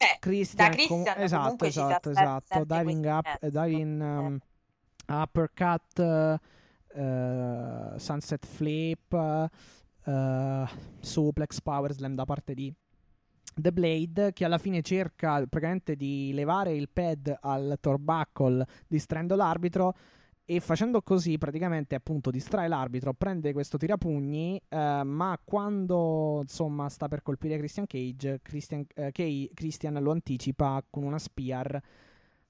Eh, Christian, da Christian com- esatto, esatto, esatto, diving up, match, eh, diving eh. um, uppercut, eh, eh, sunset flip, eh, suplex power slam da parte di The Blade che alla fine cerca praticamente di levare il pad al torbackle distraendo l'arbitro e facendo così praticamente appunto distrae l'arbitro, prende questo tirapugni, eh, ma quando insomma sta per colpire Christian Cage, Christian, eh, Cage- Christian lo anticipa con una spear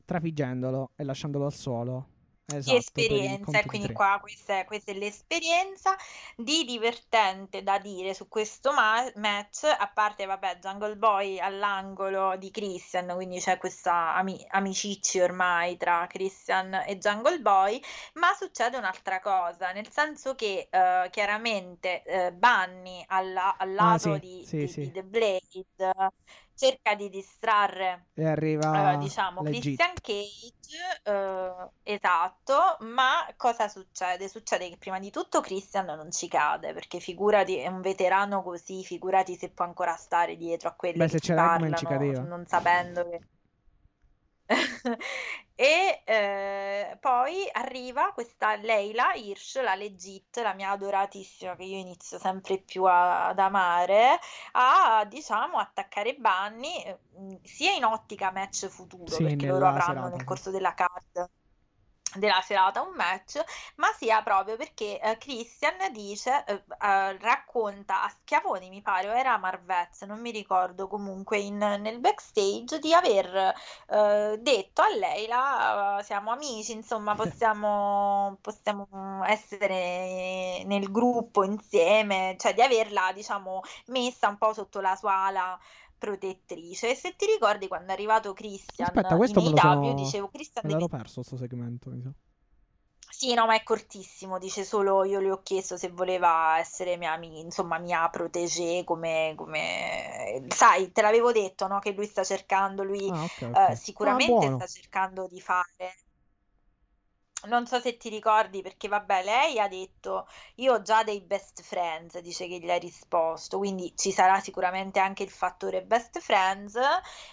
trafiggendolo e lasciandolo al suolo. Esatto, esperienza e di quindi qua questa è, questa è l'esperienza di divertente da dire su questo ma- match a parte vabbè Jungle Boy all'angolo di Christian quindi c'è questa ami- amicizia ormai tra Christian e Jungle Boy ma succede un'altra cosa nel senso che eh, chiaramente eh, Bunny alla- al Ah lato sì, di, sì, di- sì. di The Blade cerca di distrarre E arriva eh, diciamo. Christian Cage, eh, esatto, ma cosa succede? Succede che prima di tutto Christian non ci cade, perché figurati, è un veterano così, figurati se può ancora stare dietro a quelli Beh, che se ci parlano, cadeva. non sapendo che... E eh, poi arriva questa Leila Hirsch, la legit, la mia adoratissima, che io inizio sempre più a- ad amare, a diciamo attaccare Bunny eh, mh, sia in ottica match futuro, Sì, perché loro avranno serata, nel corso della card della serata un match, ma sia proprio perché eh, Christian dice, eh, eh, racconta a Schiavoni, mi pare, o era Marvez, non mi ricordo comunque, in- nel backstage di aver eh, detto a Leila, eh, siamo amici, insomma, possiamo, possiamo essere nel gruppo insieme, cioè di averla, diciamo, messa un po' sotto la sua ala protettrice. E se ti ricordi quando è arrivato Christian Aspetta, questo in AEW, sono... dicevo, Christian Me devi l'ero perso sto segmento, mi sa. sì, no, ma è cortissimo, dice solo io le ho chiesto se voleva essere mia, ami- insomma, mia protégée come, come... Sai, te l'avevo detto, no? Che lui sta cercando, lui Ah, ok, eh, ok. Ah, sicuramente buono. sta cercando di fare... Non so se ti ricordi perché vabbè, lei ha detto io ho già dei best friends, dice che gli ha risposto, quindi ci sarà sicuramente anche il fattore best friends,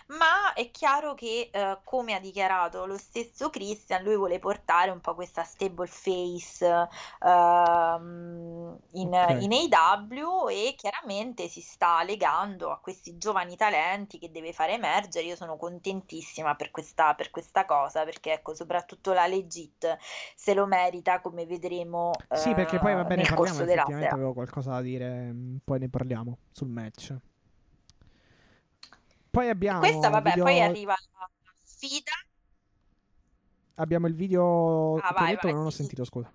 ma è chiaro che eh, come ha dichiarato lo stesso Christian, lui vuole portare un po' questa stable face ehm, in, Ok. in AEW e chiaramente si sta legando a questi giovani talenti che deve fare emergere. Io sono contentissima per questa, per questa cosa perché ecco, soprattutto la Legit se lo merita come vedremo Sì, perché poi va eh, bene, parliamo, corso effettivamente avevo qualcosa da dire, mm, poi ne parliamo sul match. Poi abbiamo Questa, vabbè, video, poi arriva la sfida. abbiamo il video Ah, che ho vai, vai, non ho sì, sì. sentito, scusa.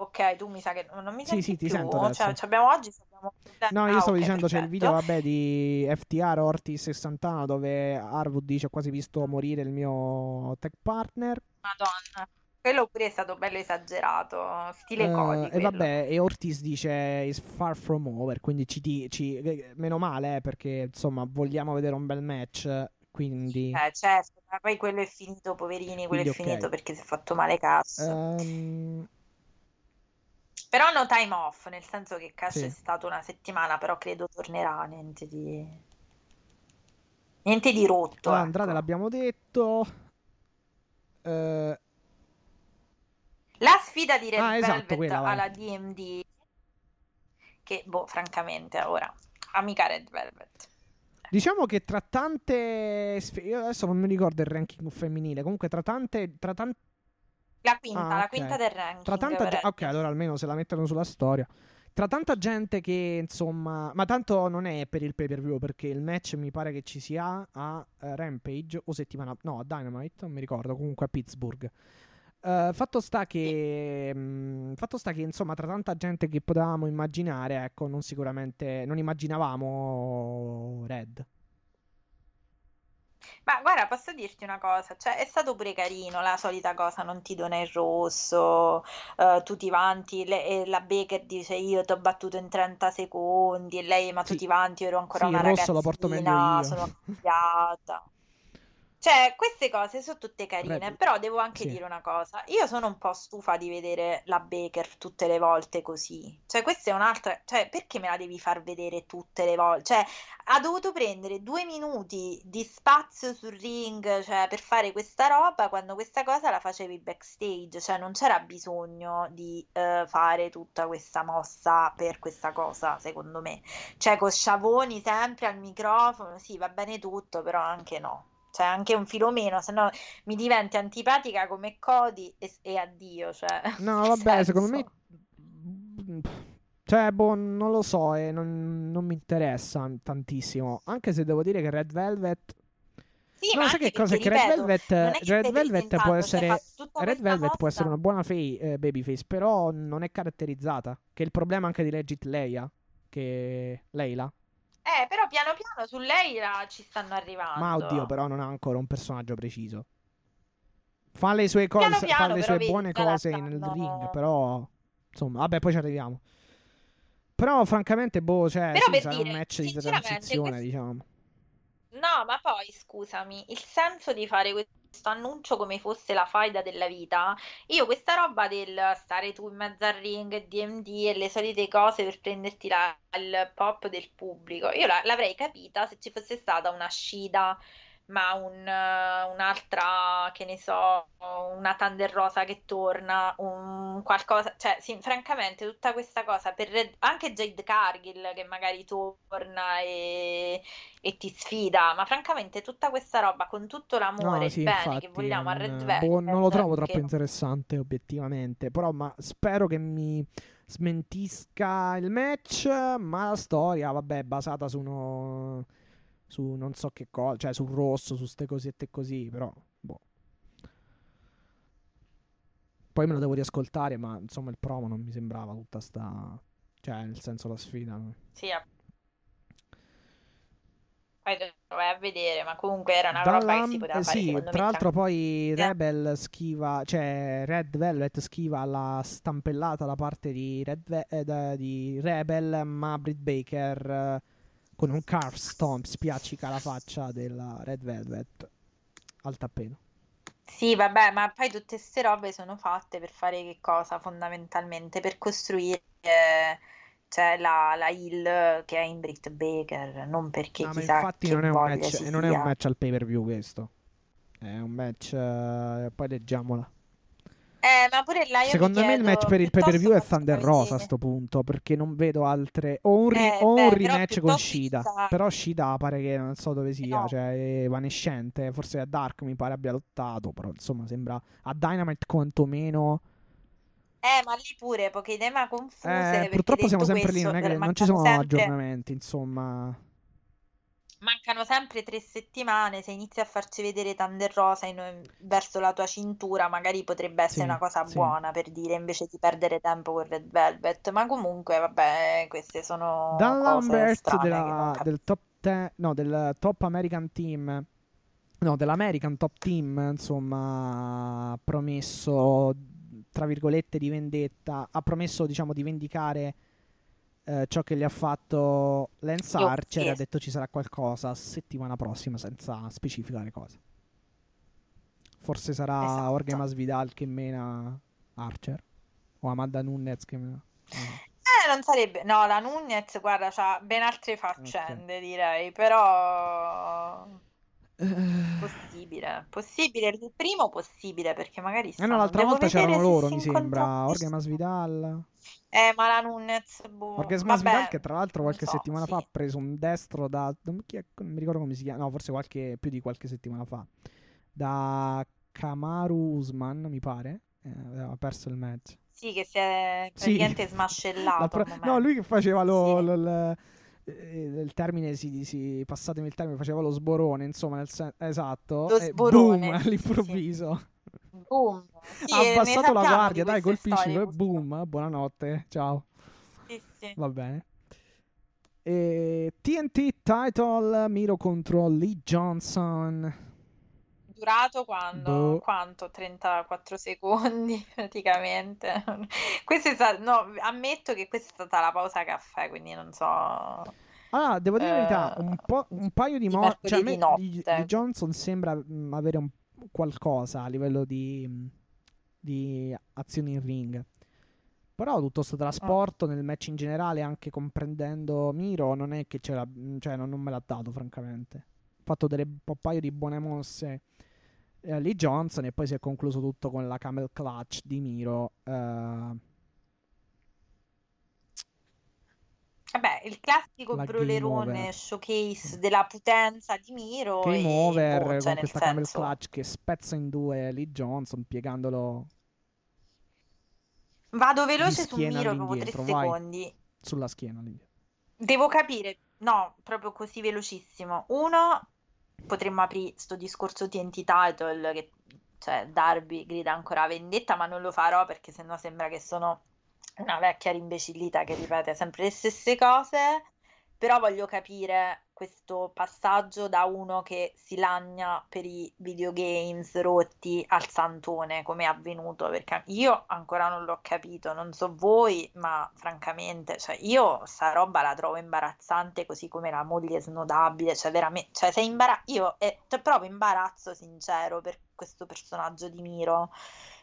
Ok, tu mi sa che non mi Sì, senti sì, ti più? sento Cioè, adesso. ci abbiamo oggi, abbiamo... No, io Ah, stavo ok, dicendo c'è il video, perfetto. vabbè, di FTR Ortiz e Santana dove Harwood dice ho quasi visto morire il mio tech partner. Madonna. Quello pure è stato bello esagerato, stile Eh, Cody e quello. vabbè, e Ortiz dice is far from over, quindi ci, ci- eh, meno male eh, perché insomma vogliamo vedere un bel match, quindi Eh, certo, ma poi quello è finito, poverini, quello Quindi, è finito ok. perché si è fatto male Cass. Ehm, Però no time off, nel senso che Cash Sì. è stato una settimana, però credo tornerà, niente di... Niente di rotto, Andrade ecco. l'abbiamo detto. Eh, La sfida di Red Ah, esatto, Velvet quella, vai. alla DMD, che, boh, francamente, ora, amica Red Velvet. Diciamo che tra tante io adesso non mi ricordo il ranking femminile, comunque tra tante tra tan- La quinta, Ah, la quinta del ranking. tra tanta per ge- ok, allora almeno se la mettono sulla storia. Tra tanta gente che insomma, ma tanto non è per il pay-per-view perché il match mi pare che ci sia a eh, Rampage o settimana no, a Dynamite, non mi ricordo, comunque a Pittsburgh. Eh, fatto sta che mh, fatto sta che insomma tra tanta gente che potevamo immaginare, ecco, non sicuramente non immaginavamo Red. Ma guarda, posso dirti una cosa, cioè è stato pure carino la solita cosa, non ti dona il rosso, eh, tu ti vanti, le- e la Baker dice io ti ho battuto in 30 secondi, e lei ma tu Sì. ti vanti, io ero ancora Sì, una il rosso lo porto meglio ragazzina, io. sono cambiata. Cioè, queste cose sono tutte carine, Red- però devo anche sì. dire una cosa, io sono un po' stufa di vedere la Baker tutte le volte così, cioè questa è un'altra, cioè perché me la devi far vedere tutte le volte? Cioè, ha dovuto prendere due minuti di spazio sul ring, cioè, per fare questa roba quando questa cosa la facevi backstage, cioè non c'era bisogno di eh, fare tutta questa mossa per questa cosa, secondo me. Cioè, con Sciavoni sempre al microfono, sì, va bene tutto, però anche no. Cioè, anche un filo meno, se no mi diventi antipatica come Cody e, e addio, cioè, No, vabbè, secondo me. senso. Cioè, boh, non lo so, e non, non mi interessa tantissimo. Anche se devo dire che Red Velvet. Sì, No, ma sai che cosa? Che Red Velvet, non è che Red Velvet può cioè, essere. tutta Red Velvet può essere una buona fei- eh, babyface, però non è caratterizzata. Che è il problema anche di Legit Leia. Che. Leila. Eh, però piano piano su lei la- ci stanno arrivando. Ma oddio, però non ha ancora un personaggio preciso. Fa le sue Piano cose, fa piano, le però sue vedi, buone la cose nel ring, però. Insomma, vabbè, poi ci arriviamo. Però, francamente, boh, cioè, Però sì, per sarà dire, un match di sinceramente, transizione, questo- diciamo. No, ma poi scusami, il senso di fare questo annuncio come fosse la faida della vita, io questa roba del stare tu in mezzo al ring, DMD e le solite cose per prenderti la- il pop del pubblico, io la- l'avrei capita se ci fosse stata una Shida, ma un, eh, un'altra, che ne so, una Thunder Rosa che torna, un qualcosa, cioè sì, francamente tutta questa cosa per Red- anche Jade Cargill che magari torna e e ti sfida, ma francamente tutta questa roba con tutto l'amore No, sì, bene infatti, che vogliamo a non, Red boh, non lo Velvet, trovo troppo che- interessante, obiettivamente. Però, ma spero che mi smentisca il match. Ma la storia, vabbè, è basata su uno. Su non so che cosa, cioè sul rosso, su ste cosette così. Però, boh. Poi me lo devo riascoltare, ma insomma, il promo non mi sembrava tutta sta. Cioè, nel senso, la sfida. Sì, poi vai a vedere, ma comunque era una roba che Dalla- si poteva fare sì, tra l'altro poi. Rebel schiva, cioè Red Velvet schiva la stampellata da parte di, Red Ve- eh, di Rebel, ma Britt Baker eh, con un carve stomp spiaccica la faccia della Red Velvet al tappeto. Sì, vabbè, ma poi tutte queste robe sono fatte per fare che cosa fondamentalmente? Per costruire eh, cioè, la, la hill che è in Britt Baker, non perché No, chissà infatti non è, un match, non è un match al pay per view questo. È un match, eh, poi leggiamola. Eh, ma pure là io Secondo me il match per il pay per view è Thunder Rosa a vedere. sto punto perché non vedo altre o un, ri- Eh, o un beh, però rematch con Shida chissà. però Shida pare che non so dove sia no. cioè è evanescente forse a Dark mi pare abbia lottato però insomma sembra a Dynamite quantomeno Eh, ma lì pure poche idee ma confuse eh, purtroppo siamo sempre lì questo, non è che non ci sono sempre- aggiornamenti insomma mancano sempre tre settimane, se inizi a farci vedere Thunder Rosa in- verso la tua cintura, magari potrebbe essere Sì, una cosa sì. buona per dire, invece di perdere tempo con Red Velvet. Ma comunque, vabbè, queste sono Dan cose Lambert della- del top 10, no, del top American Team, no, dell'American Top Team, insomma, ha promesso, tra virgolette, di vendetta, ha promesso, diciamo, di vendicare eh, ciò che gli ha fatto Lance Archer e ha detto ci sarà qualcosa settimana prossima senza specificare cosa. Forse sarà Esatto. Jorge Masvidal che mena Archer o Amanda Nunes che mena... no. Eh, non sarebbe... No, la Nunez, guarda, c'ha ben altre faccende, direi, però... Eh, Possibile, possibile, il primo possibile, perché magari Eh no, l'altra volta c'erano loro, mi sembra. questo- Masvidal. Eh, ma la Nunez, boh, Jorge vabbè, Masvidal che tra l'altro qualche so, settimana sì. fa ha preso un destro da... Non, mi ricordo come si chiama. No, forse qualche, più di qualche settimana fa. Da Kamaru Usman, mi pare. Eh, aveva perso il match. Sì, che si è Sì. praticamente smascellato La pro-. No, lui che faceva lo... Sì. lo- il, eh, il termine, si, si, passatemi il termine, faceva lo sborone, insomma, nel sen- esatto. Lo sborone, boom, sì, sì. all'improvviso. Boom. Sì, ha abbassato la guardia, di dai, colpisci, storie, boom, buonanotte, ciao. Sì, sì. Va bene. E TNT title Miro contro Lee Johnson. Durato quando? Boh. Quanto? 34 secondi praticamente. Questo è stato, no, ammetto che questa è stata la pausa caffè, quindi non so. Ah, devo dire la verità, Eh, un, po', un paio di di mo- cioè notte. Lee Johnson sembra mh, avere un- qualcosa a livello di, di azioni in ring. Però tutto sto trasporto nel match in generale, anche comprendendo Miro, non è che ce l'ha, mh, cioè non, non me l'ha dato, francamente. Ha fatto delle, un paio di buone mosse eh, Lee Johnson e poi si è concluso tutto con la camel clutch di Miro. eh, Vabbè, il classico La brolerone showcase della potenza di Miro Game e over boh, con cioè nel questa camel senso, clutch che spezza in due Lee Johnson piegandolo vado veloce su Miro proprio tre secondi. sulla schiena. lì. Devo capire, no, proprio così velocissimo. Uno, potremmo aprire sto discorso TNT title che cioè Darby grida ancora vendetta, ma non lo farò perché sennò sembra che sono una vecchia rimbecillita che ripete sempre le stesse cose. Però voglio capire questo passaggio da uno che si lagna per i videogames rotti al santone, come è avvenuto, perché io ancora non l'ho capito, non so voi, ma francamente, cioè io sta roba la trovo imbarazzante, così come la moglie snodabile, cioè veramente, cioè sei imbara- io eh, c'è proprio imbarazzo sincero per questo personaggio di Miro,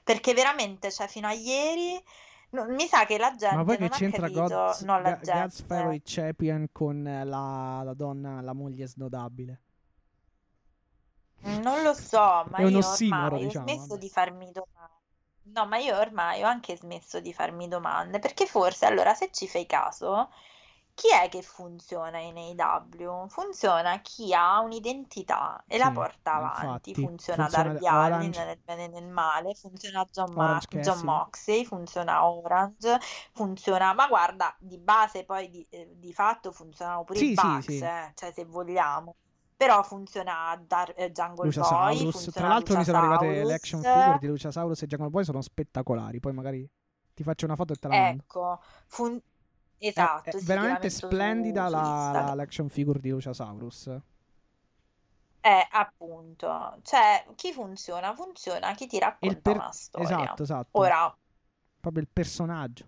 perché veramente, cioè fino a ieri non- mi sa che la gente Ma poi che c'entra God's, no, la Ga- God's. Favorite Champion con la, la donna, la moglie snodabile? Non lo so, ma È io ossimoro, ormai ho diciamo, smesso vabbè. di farmi domande. No, ma io ormai ho anche smesso di farmi domande, perché forse allora se ci fai caso, chi è che funziona in AEW? Funziona chi ha un'identità e la Sì, porta avanti. infatti, Funziona funziona Darby Allin nel bene e nel male, funziona John, Ma- John. Moxley, funziona Orange, funziona, ma guarda, di base poi di, eh, di fatto funzionano pure Sì, i Bucks, sì. eh, cioè se vogliamo. Però funziona Dar- eh, Jungle Boy, Luciasaurus. Tra funziona l'altro mi sono arrivate le action figure di Luciasaurus e Jungle Boy sono spettacolari. Poi magari ti faccio una foto e te la mando. Ecco, fun- esatto, è, la veramente splendida su la, la- l'action figure di Luciasaurus. Eh, appunto, cioè, chi funziona? Funziona chi ti racconta Il per- una storia. Esatto, esatto. Ora, Proprio il personaggio.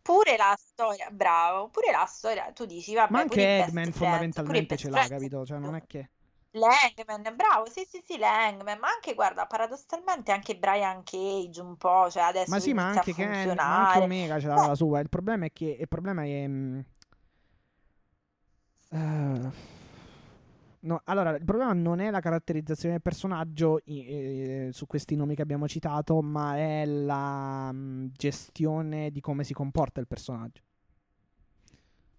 pure la storia, bravo, pure la storia, tu dici, vabbè, Ma anche Eggman fondamentalmente ce l'ha, capito? Cioè non è che... L'Hangman, bravo, sì, sì, sì, l'Hangman, ma anche, guarda, paradossalmente anche Brian Cage un po', cioè adesso Ma sì, ma anche Ken, ma anche. Omega ce l'ha la sua. Il problema è che il problema è eh, no, allora, il problema non è la caratterizzazione del personaggio eh, su questi nomi che abbiamo citato, ma è la mm, gestione di come si comporta il personaggio.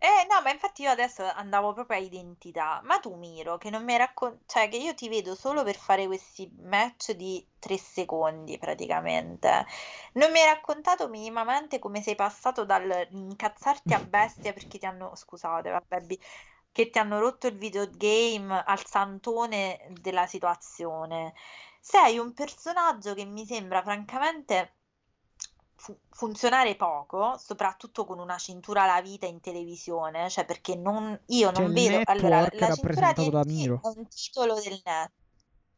Eh no, ma infatti io adesso andavo proprio a identità. Ma tu, Miro, che non mi racconti, cioè che io ti vedo solo per fare questi match di tre secondi praticamente. Non mi hai raccontato minimamente come sei passato dal incazzarti a bestia perché ti hanno, scusate, vabbè, che ti hanno rotto il videogame al santone della situazione. Sei un personaggio che mi sembra francamente fu- funzionare poco, soprattutto con una cintura alla vita in televisione, cioè perché non, io Cioè, non vedo... Allora, network la cintura da Miro. è un titolo del net.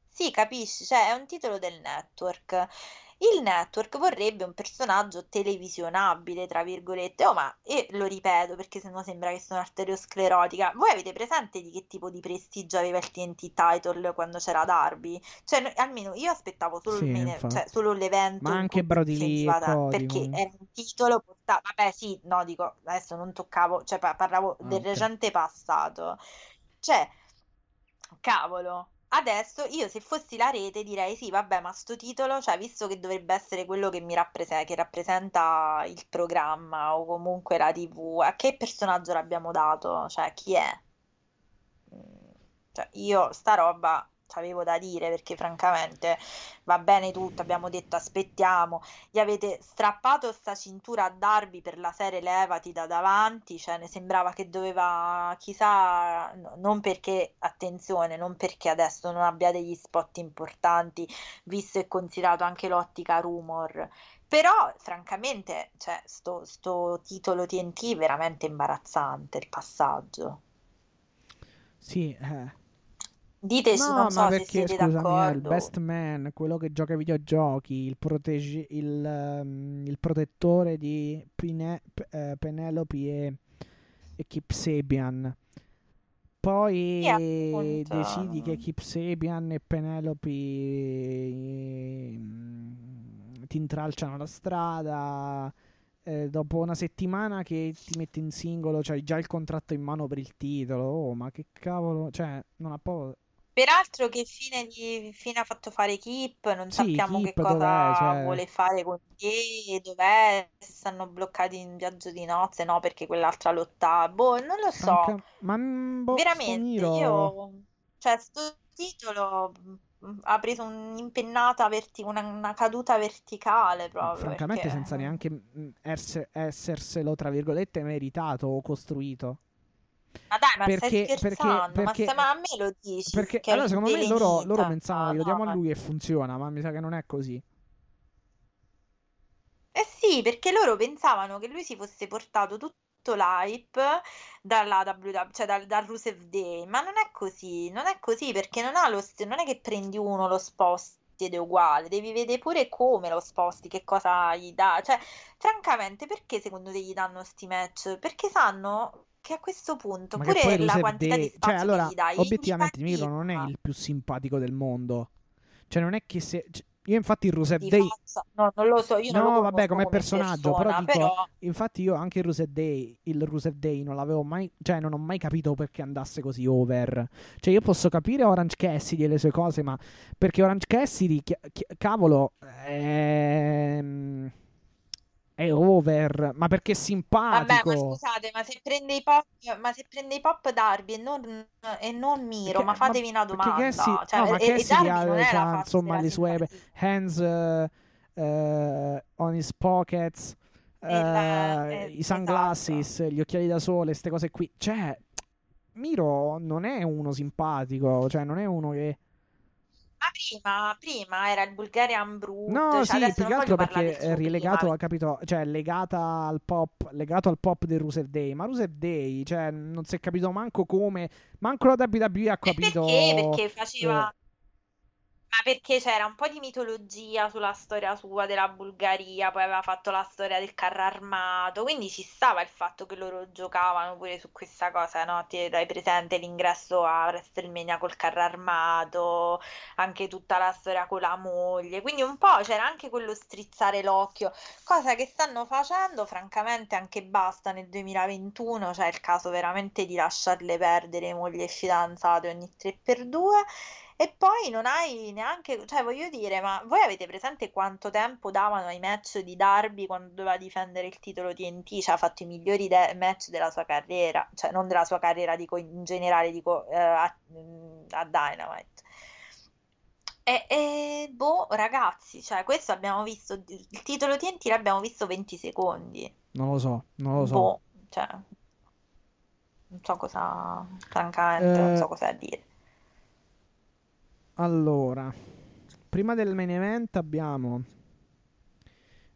Sì, capisci, cioè è un titolo del network. Il network vorrebbe un personaggio televisionabile, tra virgolette. Oh, ma e lo ripeto perché sennò sembra che sono arteriosclerotica. Voi avete presente di che tipo di prestigio aveva il TNT title quando c'era Darby? Cioè, no- almeno io aspettavo solo, Sì, infatti. cioè, solo l'evento Ma anche Brody Lee perché era un titolo portato. Vabbè, sì, no, dico, adesso non toccavo, cioè pa- parlavo Ah, del recente passato. Cioè, cavolo, adesso io se fossi la rete direi sì, vabbè, ma sto titolo, cioè, visto che dovrebbe essere quello che mi rappresenta, che rappresenta il programma o comunque la TV, a che personaggio l'abbiamo dato? Cioè, chi è? Mm, Cioè, io sta roba avevo da dire perché francamente va bene tutto, abbiamo detto aspettiamo, gli avete strappato sta cintura a Darby per la serie Levati da davanti, cioè ne sembrava che doveva, chissà, no- non perché, attenzione, non perché adesso non abbia degli spot importanti, visto e considerato anche l'ottica rumor. Però, francamente, cioè, sto, sto titolo TNT è veramente imbarazzante il passaggio. Sì, eh. Diteci, No, non ma so se perché scusami, il best man, quello che gioca ai videogiochi, il, protege- il, ehm, il protettore di Pine- eh, Penelope e, e Kip Sabian. Poi appunto. decidi che Kip Sabian e Penelope ehm, ti intralciano la strada. eh, dopo una settimana che ti metti in singolo, c'hai già il contratto in mano per il titolo. Oh, ma che cavolo, cioè, non ha proprio. Peraltro, che fine, gli- fine ha fatto fare Kip? Non Sì, sappiamo che Kip dov'è? cosa Cioè, vuole fare con te, dov'è, stanno bloccati in viaggio di nozze, no, perché quell'altra lottava. Boh, non lo so. franca... Ma mm, boh, Veramente, io, cioè, sto titolo mm, ha preso un'impennata, verti- una, una caduta verticale proprio, Francamente, perché... senza neanche mm, esse- esserselo, tra virgolette, meritato o costruito. Ma dai, ma stai Perché, perché, scherzando? Ma, perché, ma a me lo dici perché allora, secondo me, loro, loro pensavano che lo No, diamo a ma... lui e funziona, ma mi sa che non è così. Eh sì, perché loro pensavano che lui si fosse portato tutto l'hype dalla WW, cioè dal, dal Rusev Day, ma non è così, non è così perché non ha lo st- non è che prendi uno, lo sposti ed è uguale, devi vedere pure come lo sposti, che cosa gli dà, cioè francamente perché secondo te gli danno sti match? Perché sanno che a questo punto Ma pure la quantità di Day, cioè, spazio che allora, dai, obiettivamente, Miro non è il più simpatico del mondo. Cioè, non è che se. cioè, io, infatti, il di Day. no, non lo so, io non lo No, vabbè, conosco come come personaggio, però persona, dico, però infatti io anche il Rusev Day, il Rusev Day non l'avevo mai, cioè non ho mai capito perché andasse così over. Cioè io posso capire Orange Cassidy e le sue cose, ma perché Orange Cassidy, chi- chi- cavolo, ehm, è over, ma perché è Vabbè, ma simpatico. scusate, ma se prende i pop, ma se prende i pop Darby e non, e non Miro, Perché, ma ma, fatevi una perché Cassidy, domanda. Cioè, no, ma e, e ha, c'ha, faccia insomma le sue hands eh, eh, on his pockets, E la- eh, eh, i esatto. sunglasses, gli occhiali da sole, queste cose qui. Cioè, Miro non è uno simpatico, cioè non è uno che... Ma prima, prima era il Bulgarian Brut, No, cioè sì, più che altro perché è suo rilegato, prima. ha capito, cioè legata al pop, legato al pop del Rusev Day, ma Rusev Day, cioè non si è capito manco come, manco la WWE ha E capito... perché? Perché eh, faceva... Ma perché c'era un po' di mitologia sulla storia sua della Bulgaria, poi aveva fatto la storia del carro armato, quindi ci stava il fatto che loro giocavano pure su questa cosa, no? Ti hai presente l'ingresso a WrestleMania col carro armato, anche tutta la storia con la moglie, quindi un po' c'era anche quello strizzare l'occhio, cosa che stanno facendo, francamente anche basta nel 2021, cioè il caso veramente di lasciarle perdere moglie e fidanzate ogni 3x2. E poi non hai neanche, cioè voglio dire, ma voi avete presente quanto tempo davano ai match di Darby quando doveva difendere il titolo TNT? Cioè ha fatto i migliori de- match della sua carriera, cioè non della sua carriera, dico in generale, dico eh, a, a Dynamite. E, e, boh, ragazzi, cioè questo abbiamo visto, il titolo TNT l'abbiamo visto 20 secondi. Non lo so, non lo so. Boh, cioè... non so cosa, francamente, non so Eh, cosa dire. Allora, prima del main event abbiamo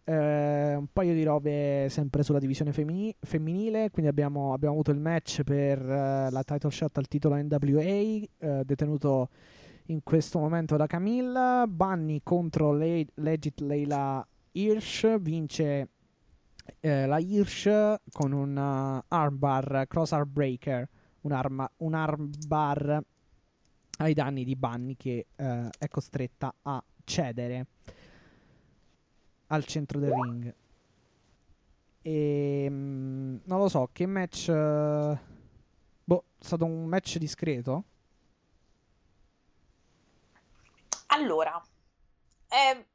eh, un paio di robe sempre sulla divisione femmi- femminile. Quindi abbiamo, abbiamo avuto il match per eh, la title shot al titolo NWA, eh, detenuto in questo momento da Camille. Bunny contro Le- Legit Leila Hirsch. Vince eh, la Hirsch con un uh, armbar, crossbar breaker, un, arma- un armbar ai danni di Bunny che eh, è costretta a cedere al centro del ring. E mm, non lo so, che match. eh, boh, è stato un match discreto. Allora, eh,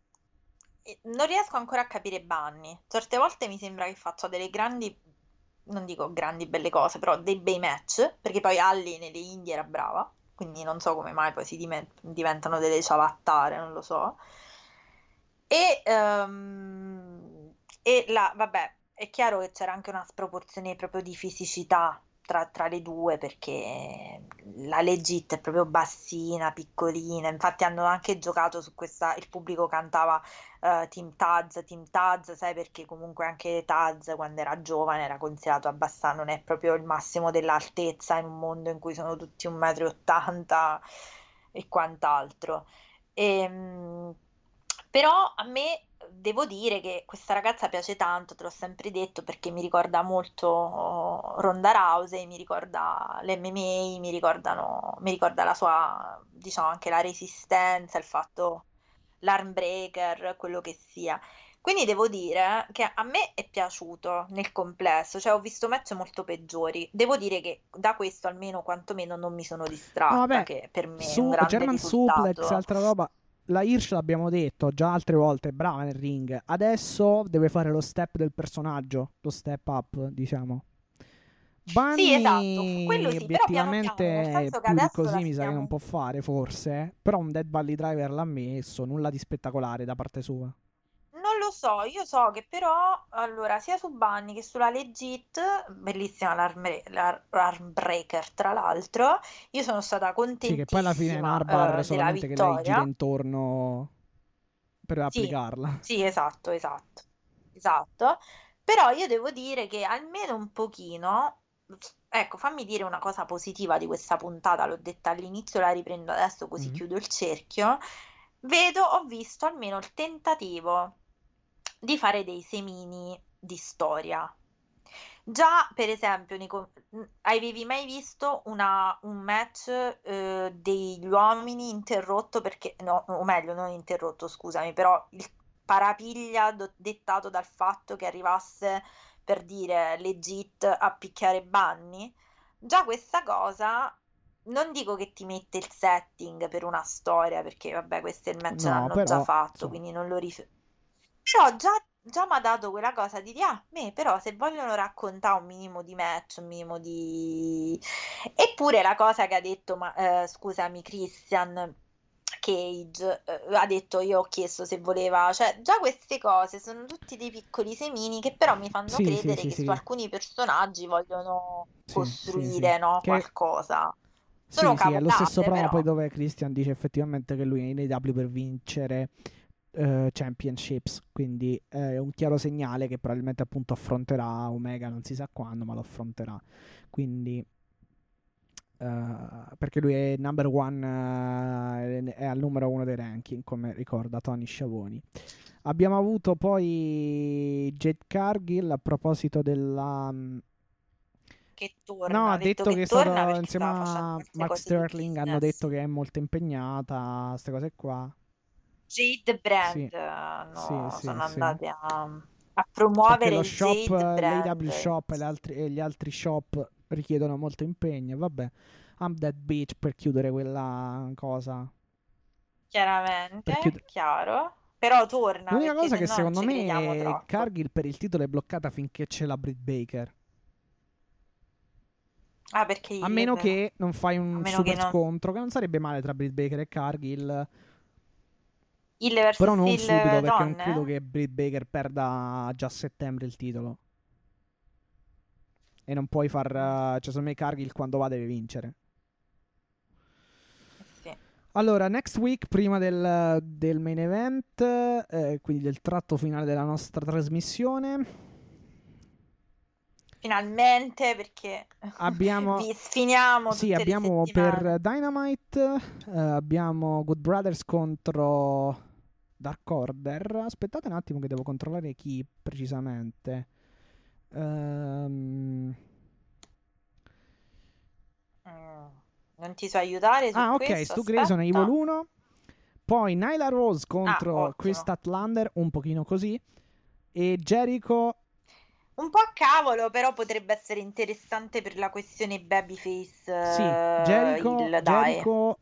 non riesco ancora a capire Bunny. Certe volte mi sembra che faccia delle grandi, non dico grandi belle cose, però dei bei match, perché poi Alli nelle Indie era brava, quindi non so come mai poi si dimen- diventano delle ciabattare, non lo so. E, ehm, e la, vabbè, è chiaro che c'era anche una sproporzione proprio di fisicità tra, tra le due perché la Legit è proprio bassina, piccolina, infatti hanno anche giocato su questa, il pubblico cantava eh, Team Taz, Team Taz, sai perché comunque anche Taz quando era giovane era considerato abbastanza, non è proprio il massimo dell'altezza in un mondo in cui sono tutti 1,80 m e quant'altro. Ehm, però a me devo dire che questa ragazza piace tanto, te l'ho sempre detto, perché mi ricorda molto oh, Ronda Rousey, mi ricorda l'MMA, mi ricordano, mi ricorda la sua, diciamo, anche la resistenza, il fatto, l'arm breaker, quello che sia. Quindi devo dire che a me è piaciuto nel complesso, cioè ho visto match molto peggiori. Devo dire che da questo almeno quantomeno non mi sono No, distratta, vabbè, che per me è un su grande German Suplex, risultato. altra roba. La Hirsch l'abbiamo detto già altre volte, è brava nel ring. Adesso deve fare lo step del personaggio, lo step up, diciamo. Sì, esatto, Bunny quello sì, però piano piano, obiettivamente più così mi sa che non può fare, forse. Però un Dead Valley Driver l'ha messo, nulla di spettacolare da parte sua. Lo so, io so che però, allora, sia su Bunny che sulla Legit, bellissima l'arm l'ar- l'arm breaker, tra l'altro, io sono stata Sì, che poi alla fine è un della solamente che lei gira intorno per Sì, applicarla. sì, esatto, esatto, esatto. Però io devo dire che almeno un pochino, ecco, fammi dire una cosa positiva di questa puntata, l'ho detta all'inizio, la riprendo adesso così Mhm. chiudo il cerchio. Vedo, ho visto almeno il tentativo di fare dei semini di storia. Già, per esempio, Nico, mh, avevi mai visto una- un match eh, degli uomini interrotto perché, no, o meglio, non interrotto, scusami, però il parapiglia do- dettato dal fatto che arrivasse per dire legit a picchiare Bunny? Già questa cosa, non dico che ti mette il setting per una storia, perché vabbè, questo è il match No, l'hanno già però, fatto, insomma, quindi non lo riferisco. Però già, già mi ha dato quella cosa di dire, ah, me però se vogliono raccontare un minimo di match, un minimo di... Eppure la cosa che ha detto, ma, eh, scusami, Christian Cage, eh, ha detto, io ho chiesto se voleva, cioè già queste cose sono tutti dei piccoli semini che però mi fanno Sì, sì, credere sì, che sì. su alcuni personaggi vogliono Sì, sì, costruire, sì. no, Che qualcosa. sì, Sono sì, è lo stesso però. poi dove Christian dice effettivamente che lui è in AW per vincere eh, championships, quindi è un chiaro segnale che probabilmente appunto affronterà Omega, non si sa quando, ma lo affronterà. Quindi eh, perché lui è number one, eh, è al numero uno dei ranking, come ricorda Tony Sciavoni. Abbiamo avuto poi Jade Cargill a proposito della mm, Che torna, No, ha detto detto che che è insieme a Mark di Sterling, hanno detto che è molto impegnata, queste cose qua. Jade Brand Sì, hanno- sì, sono sì. andate a, a promuovere lo il shop, Jade Brand. l'AW shop e, altri- e gli altri shop richiedono molto impegno. Vabbè, I'm that bitch per chiudere quella cosa. Chiaramente, Per chiud- chiaro. Però torna L'unica cosa che se no secondo me. Cargill per il titolo è bloccata finché c'è la Britt Baker. Ah, perché A meno che non fai un super che non- scontro, che non sarebbe male tra Britt Baker e Cargill. Il versus Però non il subito, perché non donne? credo che Britt Baker perda già a settembre il titolo. E non puoi far. uh, cioè, secondo me Cargill quando va deve vincere. Allora, next week, prima del, del main event, eh, quindi del tratto finale della nostra trasmissione, Finalmente, perché abbiamo. vi sfiniamo Sì, abbiamo per Dynamite, eh, abbiamo Good Brothers contro Dark Order. Aspettate un attimo che devo controllare chi precisamente. Ehm, Mm, Non ti so aiutare su Ah, ok, questo, Stu Grayson e. Evil 1. Poi Nyla Rose contro Ah. Chris Statlander, un pochino così. E Jericho Un po' a cavolo, però potrebbe essere interessante per la questione babyface. Sì, eh, Jericho, il. Jericho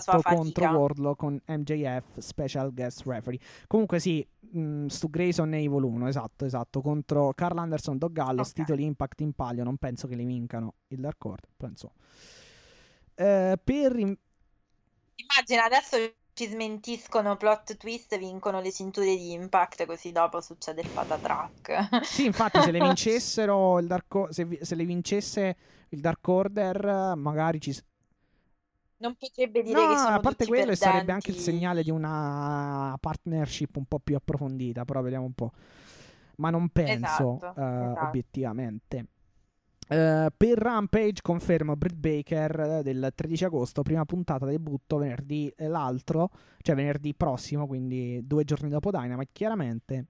sua esatto, contro Wardlow con MJF Special Guest Referee. Comunque sì, mh, Stu Grayson e Evil 1, esatto, esatto, contro Carl Anderson, Dog Gallows, Ok. titoli Impact in palio, non penso che li vincano il Dark Order, penso. Eh, per in- Immagina adesso ci smentiscono plot twist, vincono le cinture di Impact, così dopo succede il patatrack. Sì, infatti se le vincessero il Dark O- se, vi- se le vincesse il Dark Order, magari ci Non potrebbe dire No, che sono a parte quello, e sarebbe anche il perdenti. segnale di una partnership un po' più approfondita, però vediamo un po'. Ma non penso, Esatto, eh, esatto. obiettivamente. Eh, per Rampage confermo Britt Baker eh, del 13 agosto, prima puntata debutto venerdì eh, l'altro, cioè venerdì prossimo, quindi due giorni dopo Dynamite, chiaramente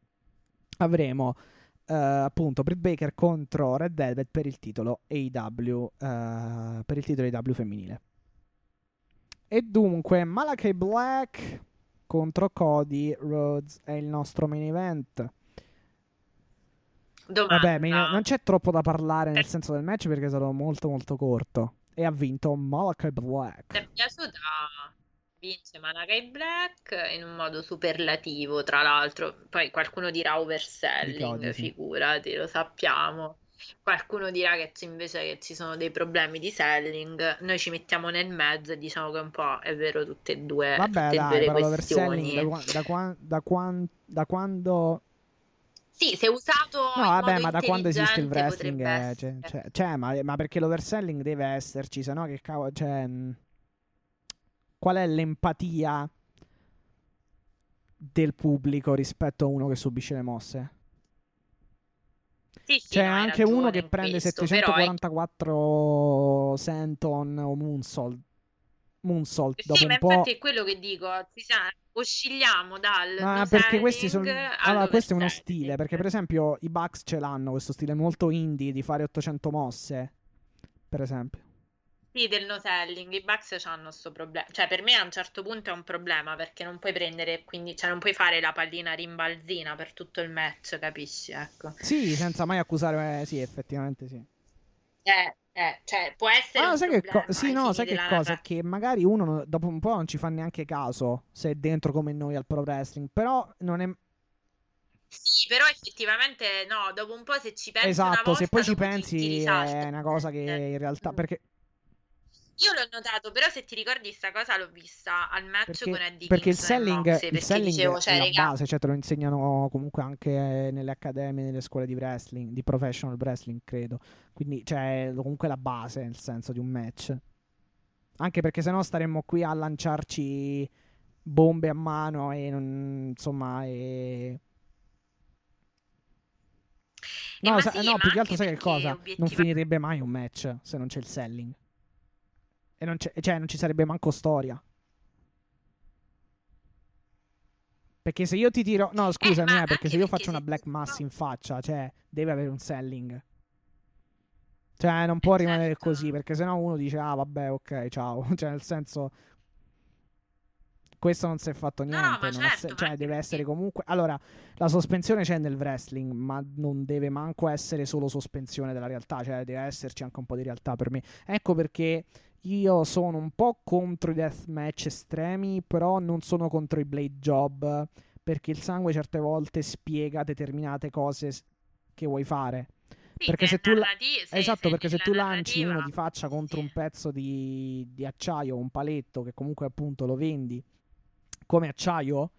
avremo eh, appunto Britt Baker contro Red Velvet per il titolo AEW, eh, per il titolo AEW femminile. E dunque Malachi Black contro Cody Rhodes è il nostro main event. Domanda. Vabbè, non c'è troppo da parlare nel Eh. senso del match perché è stato molto molto corto. E ha vinto Malachi Black. Ti è piaciuta? Vince Malakai Black in un modo superlativo, tra l'altro. Poi qualcuno dirà Di overselling, figurati, lo sappiamo. Qualcuno dirà che invece che ci sono dei problemi di selling, noi ci mettiamo nel mezzo e diciamo che un po' è vero tutte e due, Vabbè, tutte e dai, due le questioni. da, da, da da quando Sì, se usato No, vabbè, ma da quando esiste il wrestling è- cioè, essere. cioè- cioè, ma, ma perché l'overselling deve esserci, se no che cavolo, cioè qual è l'empatia del pubblico rispetto a uno che subisce le mosse? Sì, sì, C'è no, hai anche uno che prende questo, però è 744 senton o moonsault. Moonsault dopo Sì, ma un po'. infatti è quello che dico, sa- oscilliamo dal Ma perché questi sono. Allora, questo è uno stile. Perché, per esempio, i Bucks ce l'hanno questo stile molto indie di fare 800 mosse. Per esempio. Sì, del no selling, i Bucks hanno questo problema, cioè per me a un certo punto è un problema perché non puoi prendere, quindi, cioè non puoi fare la pallina rimbalzina per tutto il match, capisci? Ecco. Sì, senza mai accusare. eh, sì, effettivamente sì. Eh, eh, cioè può essere Ah, un sai che problema co- sì, no, sai che cosa? narra- Che magari uno no- dopo un po' non ci fa neanche caso se è dentro come noi al pro wrestling. Però non è. Sì, però effettivamente no, dopo un po' se ci pensi una esatto, volta, se poi ci dopo ti- ti pensi è una cosa che in realtà. Mm. Perché, Io l'ho notato, però se ti ricordi sta cosa l'ho vista al match perché, con Eddie perché il selling, Moxley, il perché selling dicevo, cioè, è la raga, base, cioè te lo insegnano comunque anche nelle accademie, nelle scuole di wrestling, di professional wrestling, credo. Quindi, cioè, comunque la base nel senso di un match. Anche perché sennò staremmo qui a lanciarci bombe a mano e non, insomma, e... Eh, No, ma sa- sì, no, più che altro sai che cosa? Non finirebbe mai un match se non c'è il selling. E non c'è, cioè, non ci sarebbe manco storia. Perché se io ti tiro. No, scusami, ma eh, perché se io perché faccio una black mass in faccia, cioè, deve avere un selling. Cioè, non può Eh, rimanere così, perché sennò uno dice, ah, vabbè, ok, ciao. Cioè, nel senso. Questo non si è fatto niente. no, certo, se- cioè, deve essere comunque. Allora, la sospensione c'è nel wrestling, ma non deve manco essere solo sospensione della realtà, cioè deve esserci anche un po' di realtà per me. Ecco perché io sono un po' contro i deathmatch estremi, però non sono contro i blade job, perché il sangue certe volte spiega determinate cose che vuoi fare. Sì, Perché se tu la- narrati- se- Esatto, se perché se tu lanci uno di faccia contro sì. un pezzo di, di acciaio, un paletto che comunque appunto lo vendi come acciaio,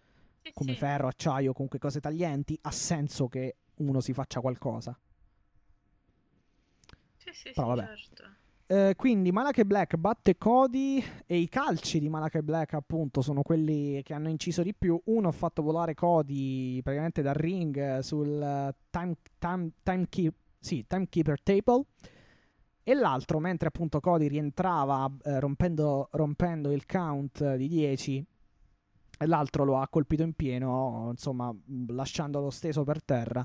Sì, come ferro, acciaio, comunque cose taglienti, ha senso che uno si faccia qualcosa. Sì, sì, Però sì, vabbè. certo. Eh, quindi Malachi Black batte Cody e i calci di Malachi Black appunto sono quelli che hanno inciso di più. Uno ha fatto volare Cody praticamente dal ring eh, sul eh, time, time, timekeep- sì, timekeeper table e l'altro mentre appunto Cody rientrava eh, rompendo, rompendo il count di 10 e l'altro lo ha colpito in pieno insomma lasciandolo steso per terra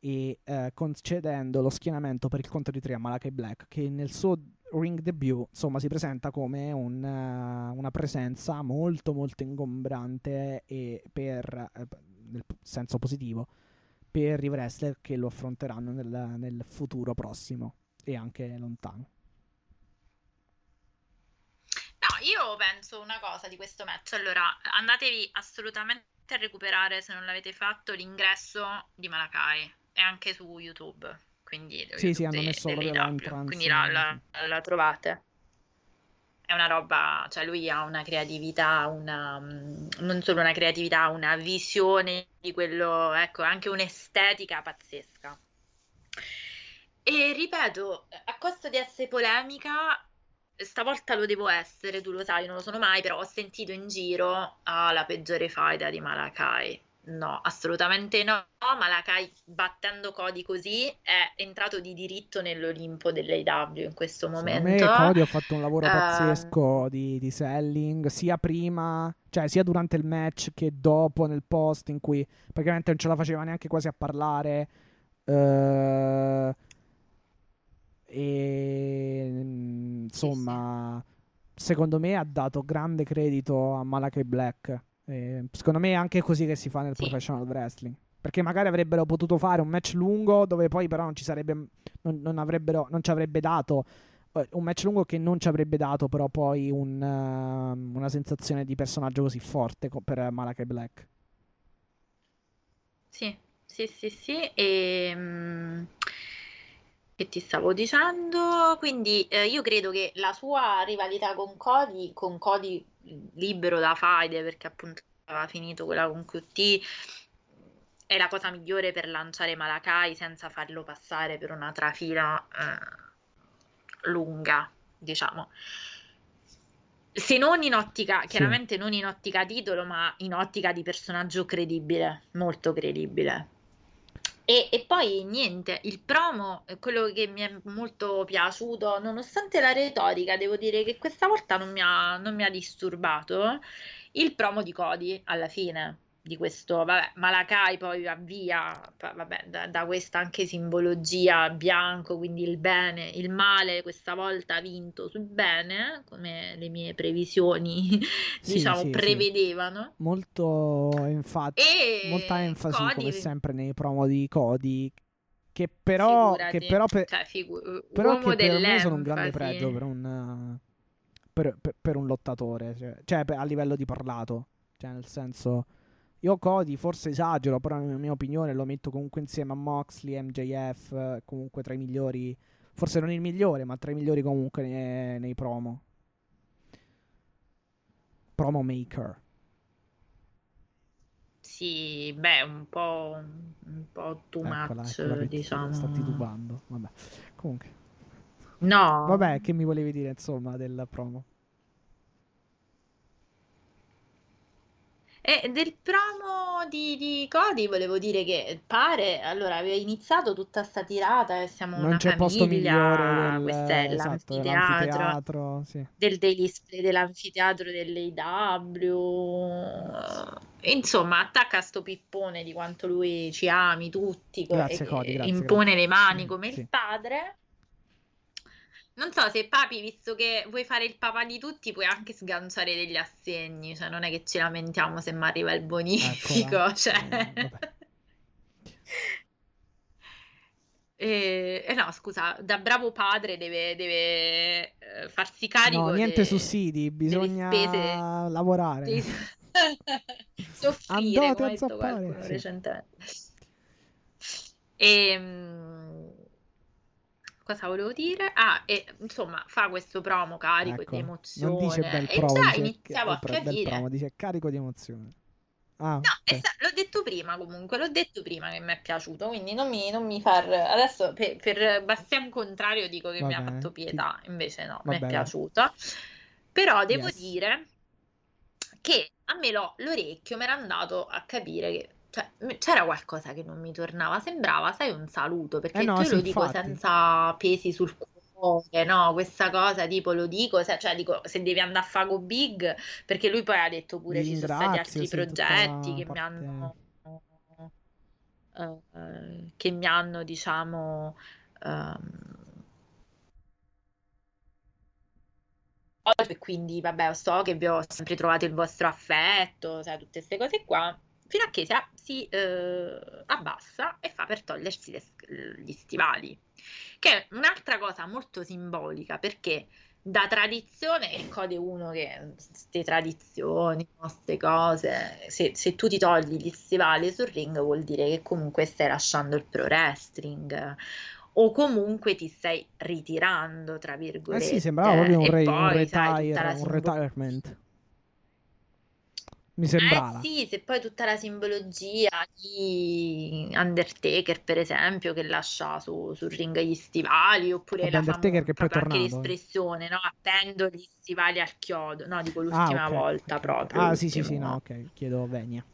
e eh, concedendo lo schienamento per il conto di 3 a Malachi Black che nel suo ring debut insomma si presenta come un, eh, una presenza molto molto ingombrante e per eh, nel senso positivo per i wrestler che lo affronteranno nel, nel futuro prossimo e anche lontano No, io penso una cosa di questo match. Allora, andatevi assolutamente a recuperare, se non l'avete fatto, l'ingresso di Malakai. È anche su YouTube. Quindi Sì, sì, hanno messo proprio IW, l'entrance, Quindi la, la- la trovate. È una roba, cioè lui ha una creatività, una, mm, non solo una creatività, una visione di quello, ecco, anche un'estetica pazzesca. E ripeto, a costo di essere polemica, stavolta lo devo essere, tu lo sai, non lo sono mai, però ho sentito in giro ah, la peggiore faida di Malakai. No, assolutamente no. Malakai battendo Cody così è entrato di diritto nell'Olimpo dell'AEW in questo Secondo me momento. Cody ha fatto un lavoro Ehm, pazzesco di, di selling, sia prima, cioè sia durante il match che dopo nel post in cui praticamente non ce la faceva neanche quasi a parlare. eh, e mm, insomma, secondo me ha dato grande credito a Malachi Black. E secondo me è anche così che si fa nel Sì. professional wrestling. Perché magari avrebbero potuto fare un match lungo dove poi però non ci sarebbe non, non avrebbero non ci avrebbe dato eh, un match lungo che non ci avrebbe dato però poi un, ehm, una sensazione di personaggio così forte co- per Malachi Black. Sì, sì, sì, sì. E, mm, che ti stavo dicendo? Quindi eh, io credo che la sua rivalità con Cody, con Cody libero da faide, perché appunto aveva finito quella con QT, è la cosa migliore per lanciare Malakai senza farlo passare per una trafila eh, lunga, diciamo. Se non in ottica, Sì. chiaramente non in ottica titolo, ma in ottica di personaggio credibile, molto credibile. E, e poi niente, il promo, eh, quello che mi è molto piaciuto, nonostante la retorica, devo dire che questa volta non mi ha, non mi ha disturbato, il promo di Cody alla fine di questo, vabbè, Malakai poi va via, vabbè, da, da questa anche simbologia bianco, quindi il bene, il male questa volta ha vinto sul bene, come le mie previsioni, Sì, diciamo, sì, sì. prevedevano. Molto infatti E molta enfasi Cody- come sempre nei promo di Cody che però, Figurati, che però, per, cioè, figu- però che per me sono un grande pregio per un per, per- per un lottatore cioè, cioè, a livello di parlato cioè nel senso io Cody forse esagero però nella mia opinione lo metto comunque insieme a Moxley MJF comunque tra i migliori forse non il migliore ma tra i migliori comunque nei, nei promo. Promo maker. Sì, beh, un po', un po' too eccola, much, ti- diciamo. sta titubando vabbè. Comunque. No, Vabbè, che mi volevi dire, insomma, del promo? E del promo di, di Cody volevo dire che pare, allora, aveva iniziato tutta sta tirata e siamo Non una c'è posto migliore famiglia, del, questo è esatto, l'anfiteatro. sì. del daily dell'anfiteatro dell'AW. Insomma, attacca sto pippone di quanto lui ci ami tutti, Grazie, e- Cody, grazie, impone grazie. le mani Mm, come sì. il padre. Non so se papi, visto che vuoi fare il papà di tutti, puoi anche sganciare degli assegni, cioè non è che ci lamentiamo se mi arriva il bonifico, Eccola. cioè... Eh, vabbè. E, e no, scusa, da bravo padre deve, deve, eh, farsi carico No, niente de- sussidi, bisogna spese- lavorare. Sì. Soffrire, Andate a zappare, sì. recentemente. E, cosa volevo dire? Ah, e insomma, fa questo promo carico Ecco, di non emozione dice bel e promo, già dice iniziavo a capire. promo, dice carico di emozione. Ah, No, ok. è sta- l'ho detto prima comunque, l'ho detto prima che mi è piaciuto, quindi non mi, non mi far... Adesso per, per Bastian Contrario dico che Va mi ha bene. fatto pietà, invece no, mi è piaciuto. Però devo Yes. dire che a me lo- l'orecchio mi era andato a capire che cioè, c'era qualcosa che non mi tornava, sembrava, sai, un saluto, perché Eh no, io lo dico infatti. senza pesi sul cuore, no? Questa cosa tipo lo dico, se- cioè dico se devi andare a Fago Big, perché lui poi ha detto pure ci sono stati altri progetti che mi parte- hanno eh, che mi hanno, diciamo, ehm, e quindi vabbè, so che vi ho sempre trovato il vostro affetto, sai, tutte queste cose qua, fino a che si, eh, abbassa e fa per togliersi le gli stivali, che è un'altra cosa molto simbolica, perché da tradizione, il code 1 che queste tradizioni, queste cose, se, se tu ti togli gli stivali sul ring vuol dire che comunque stai lasciando il pro wrestling o comunque ti stai ritirando, tra Eh virgolette. sì, sembrava proprio un, e re- un poi, sai, retire- la un retirement. Mi Eh sembrava. sì, se poi tutta la simbologia di Undertaker, per esempio, che lascia su- sul ring gli stivali, oppure Vabbè, la Undertaker che poi è anche eh. l'espressione, no? Appendo gli stivali al chiodo, no, dico Ah, l'ultima ok, volta ok, ok. proprio, Ah, sì, sì, sì, no, ok, chiedo venia.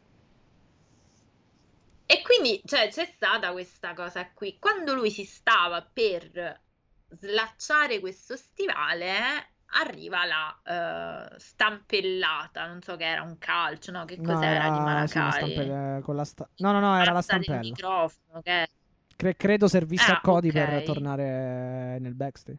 E quindi, cioè, c'è stata questa cosa qui. Quando lui si stava per slacciare questo stivale, arriva la eh, stampellata, non so che era un calcio, no? Che No, cos'era di era sì, una Malakay? stampella con la sta- No, no, no, era la stampella. microfono, che Cre- credo servisse a Ah, Cody per ok. tornare nel backstage.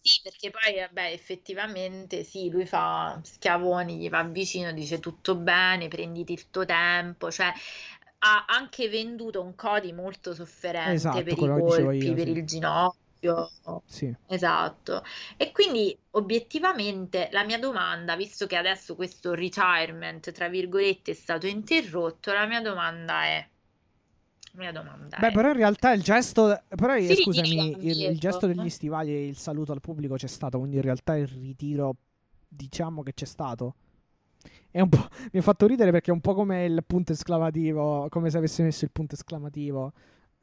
Sì, perché poi, vabbè, effettivamente sì, lui fa schiavoni, gli va vicino, dice tutto bene, prenditi il tuo tempo, cioè ha anche venduto un Cody molto sofferente Esatto, per i colpi, io, per sì. il ginocchio. Sì. Esatto. E quindi obiettivamente la mia domanda, visto che adesso questo retirement, tra virgolette, è stato interrotto, la mia domanda è, mia domanda Beh, è, però in realtà il gesto. Però ritira scusami, il, il gesto degli stivali e il saluto al pubblico c'è stato. Quindi in realtà il ritiro, diciamo che c'è stato. È un po'. Mi ha fatto ridere perché è un po' come il punto esclamativo. Come se avesse messo il punto esclamativo.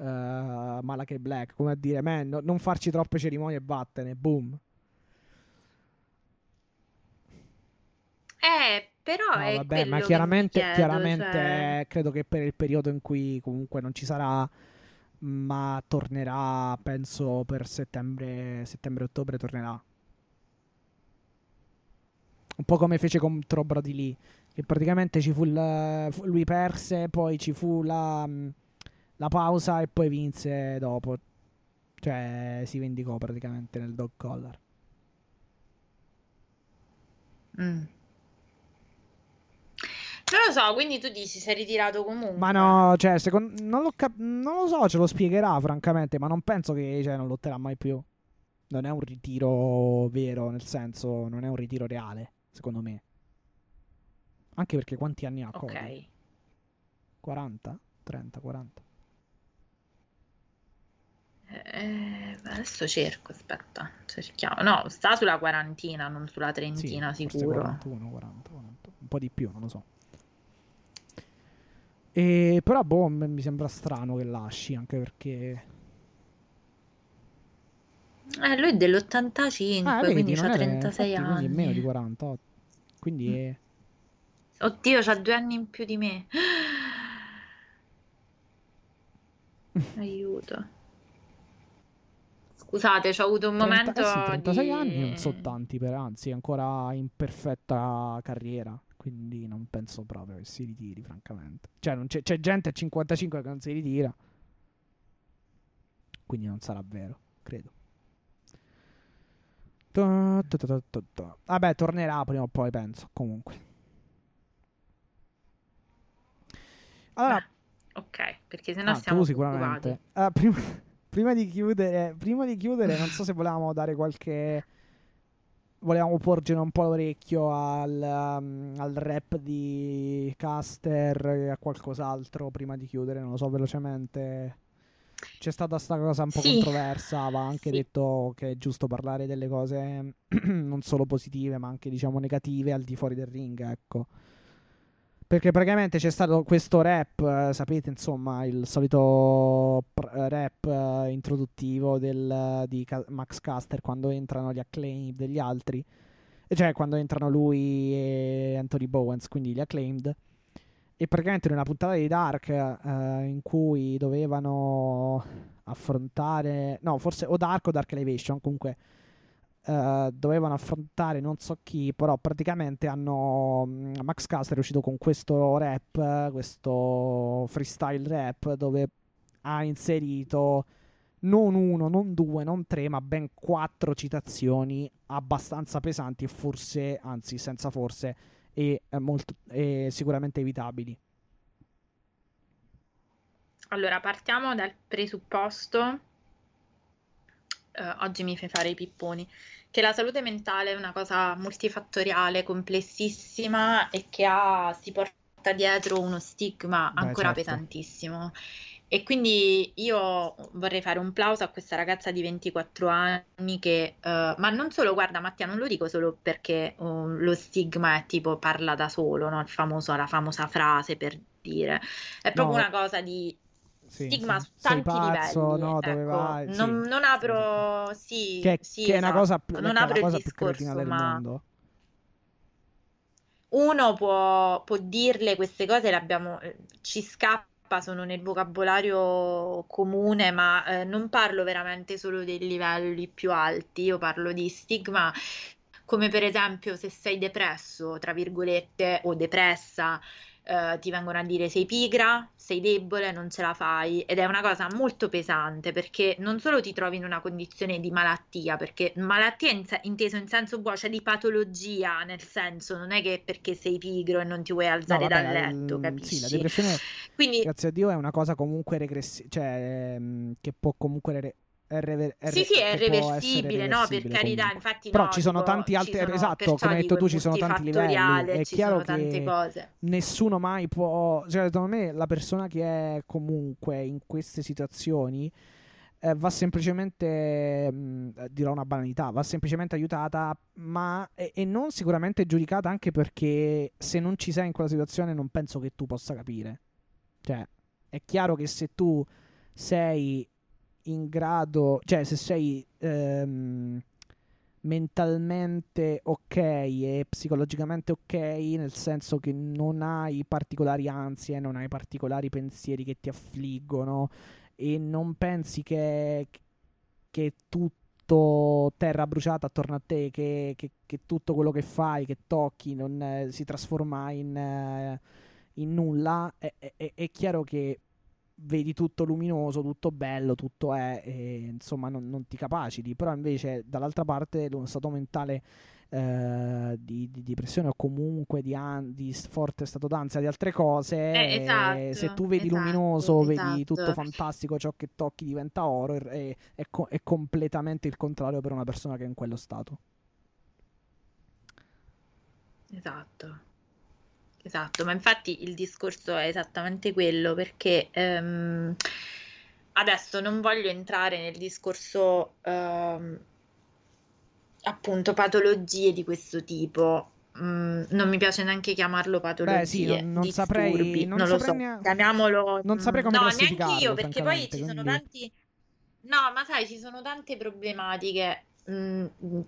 Uh, Malachi Black. Come a dire, man, no- non farci troppe cerimonie e vattene. Boom. eh, però No, è vabbè, ma chiaramente, chiedo, chiaramente cioè... credo che per il periodo in cui comunque non ci sarà, ma tornerà, penso per settembre, settembre-ottobre tornerà. Un po' come fece contro Brody Lee, che praticamente ci fu il, lui perse, poi ci fu la, la pausa e poi vinse dopo. Cioè si vendicò praticamente nel dog collar. Mm. Non lo so, quindi tu dici sei ritirato comunque. Ma no, cioè, secondo, non, lo cap- non lo so, ce lo spiegherà francamente, ma non penso che cioè, non lotterà mai più. Non è un ritiro vero, nel senso, non è un ritiro reale, secondo me. Anche perché quanti anni ha Cody? Ok. 40? 30, 40. Eh, adesso cerco, aspetta, cerchiamo. No, sta sulla quarantina, non sulla Sì, trentina, forse sicuro. 41, 40, 40, un po' di più, non lo so. E, però, boh, mi sembra strano che lasci, anche perché... Eh, lui è dell'85, Ah, vedi, quindi ha è, 36 infatti, quindi è meno di anni. 48. Quindi Mm. è... Oddio, c'ha due anni in più di me. Aiuto. Scusate, c'ho avuto un 30 momento eh sì, 36 di... anni non sono tanti, per, anzi, è ancora in perfetta carriera. Quindi non penso proprio che si ritiri, francamente. Cioè, non c'è, c'è gente a 55 che non si ritira. Quindi non sarà vero, credo. Vabbè, tornerà prima o poi, penso. Comunque. Allora, Ah, ok, perché sennò Ah, siamo tu sicuramente. Ah, prima, prima di chiudere, prima di chiudere, non so se volevamo dare qualche. Volevamo porgere un po' l'orecchio al, um, al rap di Caster e a qualcos'altro prima di chiudere, non lo so, velocemente. C'è stata sta cosa un po' Sì. controversa, va anche Sì. detto che è giusto parlare delle cose non solo positive, ma anche diciamo negative al di fuori del ring, ecco. Perché praticamente c'è stato questo rap, eh, sapete, insomma, il solito pr- rap eh, introduttivo del, di Max Caster quando entrano gli acclaimed degli altri, cioè quando entrano lui e Anthony Bowens, quindi gli acclaimed. E praticamente in una puntata di Dark eh, in cui dovevano affrontare, no, forse o Dark o Dark Elevation, comunque Uh, dovevano affrontare non so chi, però praticamente hanno mm, Max Caster è uscito con questo rap, questo freestyle rap dove ha inserito non uno, non due, non tre, ma ben quattro citazioni abbastanza pesanti e forse, anzi senza forse, e, eh, molto, e sicuramente evitabili. Allora, partiamo dal presupposto eh, oggi mi fai fare i pipponi, che la salute mentale è una cosa multifattoriale, complessissima e che ha, si porta dietro uno stigma Beh, ancora certo. pesantissimo. E quindi io vorrei fare un plauso a questa ragazza di 24 anni che, eh, ma non solo, guarda Mattia, non lo dico solo perché oh, lo stigma è tipo parla da solo, no? Il famoso, la famosa frase per dire, è proprio No. una cosa di Sì, stigma sì. su tanti pazzo, livelli, no, ecco. vai? Sì, Non, apro, sì, Che, che è una esatto. cosa, più- Non la apro il cosa più discorso, del ma mondo. uno può, può dirle queste cose, le abbiamo, eh, ci scappa, sono nel vocabolario comune, ma eh, non parlo veramente solo dei livelli più alti, io parlo di stigma come per esempio se sei depresso, tra virgolette, o depressa, eh, ti vengono a dire sei pigra, sei debole, non ce la fai ed è una cosa molto pesante perché non solo ti trovi in una condizione di malattia, perché malattia in se- inteso in senso buono, cioè di patologia, nel senso non è che perché sei pigro e non ti vuoi No, alzare vabbè, dal letto, mm, capisci? sì, la depressione, Quindi grazie a Dio, è una cosa comunque regressiva, cioè ehm, che può comunque re- è rever- è Sì, re- sì, è reversibile, no, per carità, comunque. infatti Però no, ci sono tanti altri, sono, esatto, come hai detto tu, ci sono tanti livelli. È chiaro che cose. nessuno mai può, cioè, secondo me la persona che è comunque in queste situazioni eh, va semplicemente, mh, dirò una banalità, va semplicemente aiutata, ma e, e non sicuramente giudicata anche perché se non ci sei in quella situazione non penso che tu possa capire. Cioè, è chiaro che se tu sei in grado, cioè se sei ehm, mentalmente ok e psicologicamente ok, nel senso che non hai particolari ansie, non hai particolari pensieri che ti affliggono e non pensi che, che tutto terra bruciata attorno a te, che, che- che tutto quello che fai, che tocchi, non eh, si trasforma in, eh, in nulla, è- è- è chiaro che vedi tutto luminoso, tutto bello, tutto è, e, insomma, non, non ti capaciti. Però invece, dall'altra parte, lo stato mentale eh, di, di depressione o comunque di, an- di forte stato d'ansia, di altre cose, Eh, eh, esatto, se tu vedi esatto, luminoso, vedi esatto. tutto fantastico, ciò che tocchi diventa oro, e, e- è, co- è completamente il contrario per una persona che è in quello stato. Esatto. Esatto, ma infatti il discorso è esattamente quello perché ehm, adesso non voglio entrare nel discorso ehm, appunto patologie di questo tipo. Mm, non mi piace neanche chiamarlo patologie, Beh, sì, non, non saprei, non non lo saprei so, nea- chiamiamolo non saprei come no, neanche io perché poi ci sono quindi- tanti No, ma sai, ci sono tante problematiche, mm,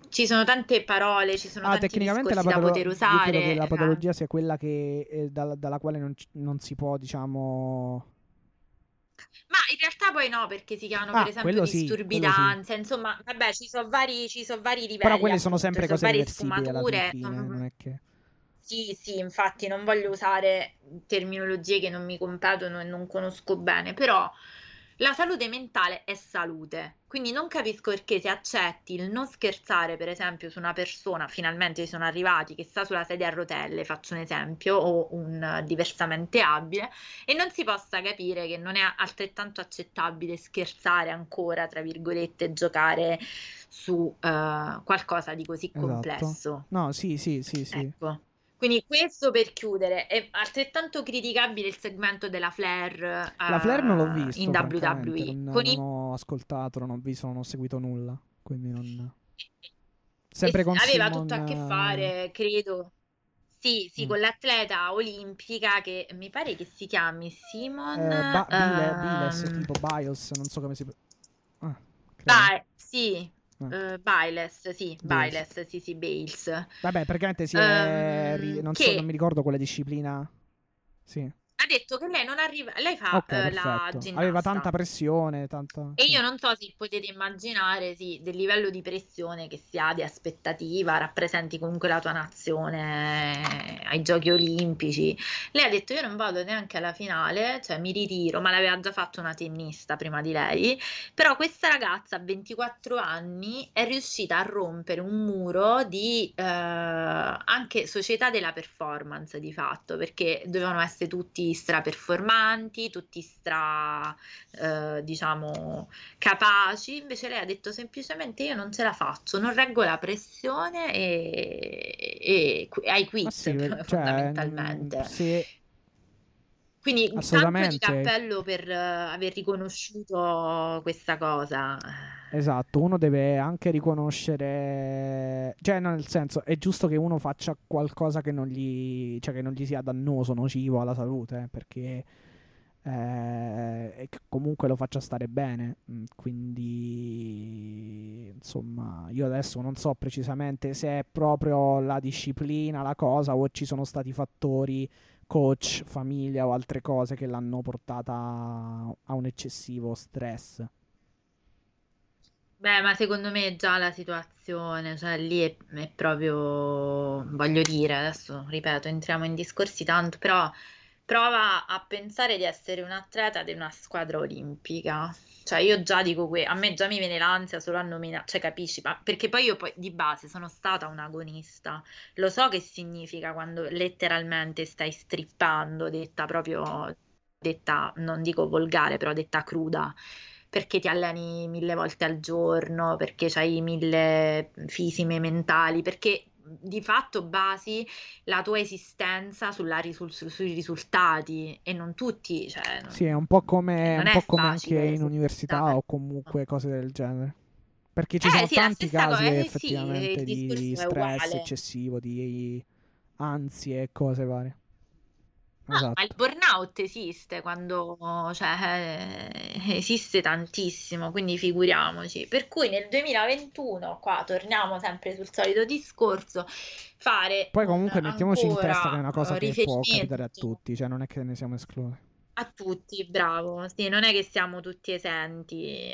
ci sono tante parole, ci sono Ah, tanti tecnicamente la discorsi da patolo- poter io credo usare. che la patologia sia quella che, eh, dalla, dalla quale non, non si può, diciamo... Ma in realtà poi no, perché si chiamano Ah, per esempio sì, disturbi sì. d'ansia, insomma, vabbè, ci sono vari, ci sono vari livelli, Però quelle sono appunto, sempre sono cose varie reversibili alla fine, non- non è che... Sì, sì, infatti non voglio usare terminologie che non mi competono e non conosco bene, però la salute mentale è salute, quindi non capisco perché se accetti il non scherzare, per esempio, su una persona, finalmente ci sono arrivati, che sta sulla sedia a rotelle, faccio un esempio, o un diversamente abile, e non si possa capire che non è altrettanto accettabile scherzare ancora, tra virgolette, giocare su eh, qualcosa di così Esatto. complesso. No, sì, sì, sì, sì. Ecco. Quindi questo per chiudere, è altrettanto criticabile il segmento della Flair La Flair non l'ho eh, visto, in WWE. non, Con non i- ho ascoltato, non ho visto, non ho seguito nulla, quindi non... Sempre con aveva Simon, tutto a che eh, fare, credo. Sì, sì, Mm. con l'atleta olimpica che mi pare che si chiami Simon. Eh, ba- Bile- Biles, ehm, tipo Biles, non so come si... Ah, credo. Ba- sì, Eh, Biles, sì, Bales. Biles, sì, sì, Bales. Vabbè, praticamente si è... Ehm, non so, che- non mi ricordo quale disciplina... Sì, Ha detto che lei non arriva, lei fa ok, eh, la ginnasta. Aveva tanta pressione, tanta... E io non so se potete immaginare, sì, del livello di pressione che si ha, di aspettativa, rappresenti comunque la tua nazione ai giochi olimpici. Lei ha detto: Io non vado neanche alla finale, cioè mi ritiro, ma l'aveva già fatto una tennista prima di lei. Però questa ragazza a 24 anni è riuscita a rompere un muro di eh, anche società della performance di fatto, perché dovevano essere tutti straperformanti, tutti stra eh, diciamo capaci, invece lei ha detto semplicemente io non ce la faccio, non reggo la pressione e, e, e ai quiz sì, cioè, fondamentalmente. mm, sì, Quindi tanto di cappello per eh, aver riconosciuto questa cosa. Esatto, uno deve anche riconoscere, cioè nel senso, è giusto che uno faccia qualcosa che non gli, cioè che non gli sia dannoso, nocivo alla salute, eh, perché eh, comunque lo faccia stare bene. Mm, Quindi, insomma, io adesso non so precisamente se è proprio la disciplina, la cosa, o ci sono stati fattori, coach, famiglia o altre cose che l'hanno portata a un eccessivo stress. Beh, ma secondo me già la situazione, cioè lì è, è proprio, voglio dire, adesso ripeto, entriamo in discorsi tanto, però prova a pensare di essere un atleta di una squadra olimpica. Cioè io già dico que- a me già mi viene l'ansia solo a nominare, cioè capisci? Ma perché poi io poi di base sono stata un agonista. Lo so che significa quando letteralmente stai strippando, detta proprio, detta, non dico volgare, però detta cruda perché ti alleni mille volte al giorno, perché hai mille fisime mentali, perché di fatto basi la tua esistenza sulla su- sui risultati e non tutti, cioè, non- Sì, è un po' come, non un po' come anche in università o comunque cose del genere. Perché ci Eh, sono sì, tanti casi cosa, eh, sì, effettivamente il di stress eccessivo, di ansie e cose varie. No, ma il Esatto. burnout esiste quando, cioè, eh, esiste tantissimo, quindi figuriamoci. Per cui nel 2021, qua torniamo sempre sul solito discorso, fare Poi un comunque mettiamoci in testa che è una cosa eh, che può capitare a tutti, cioè non è che ne siamo esclusi. a tutti, bravo. Sì, non è che siamo tutti esenti,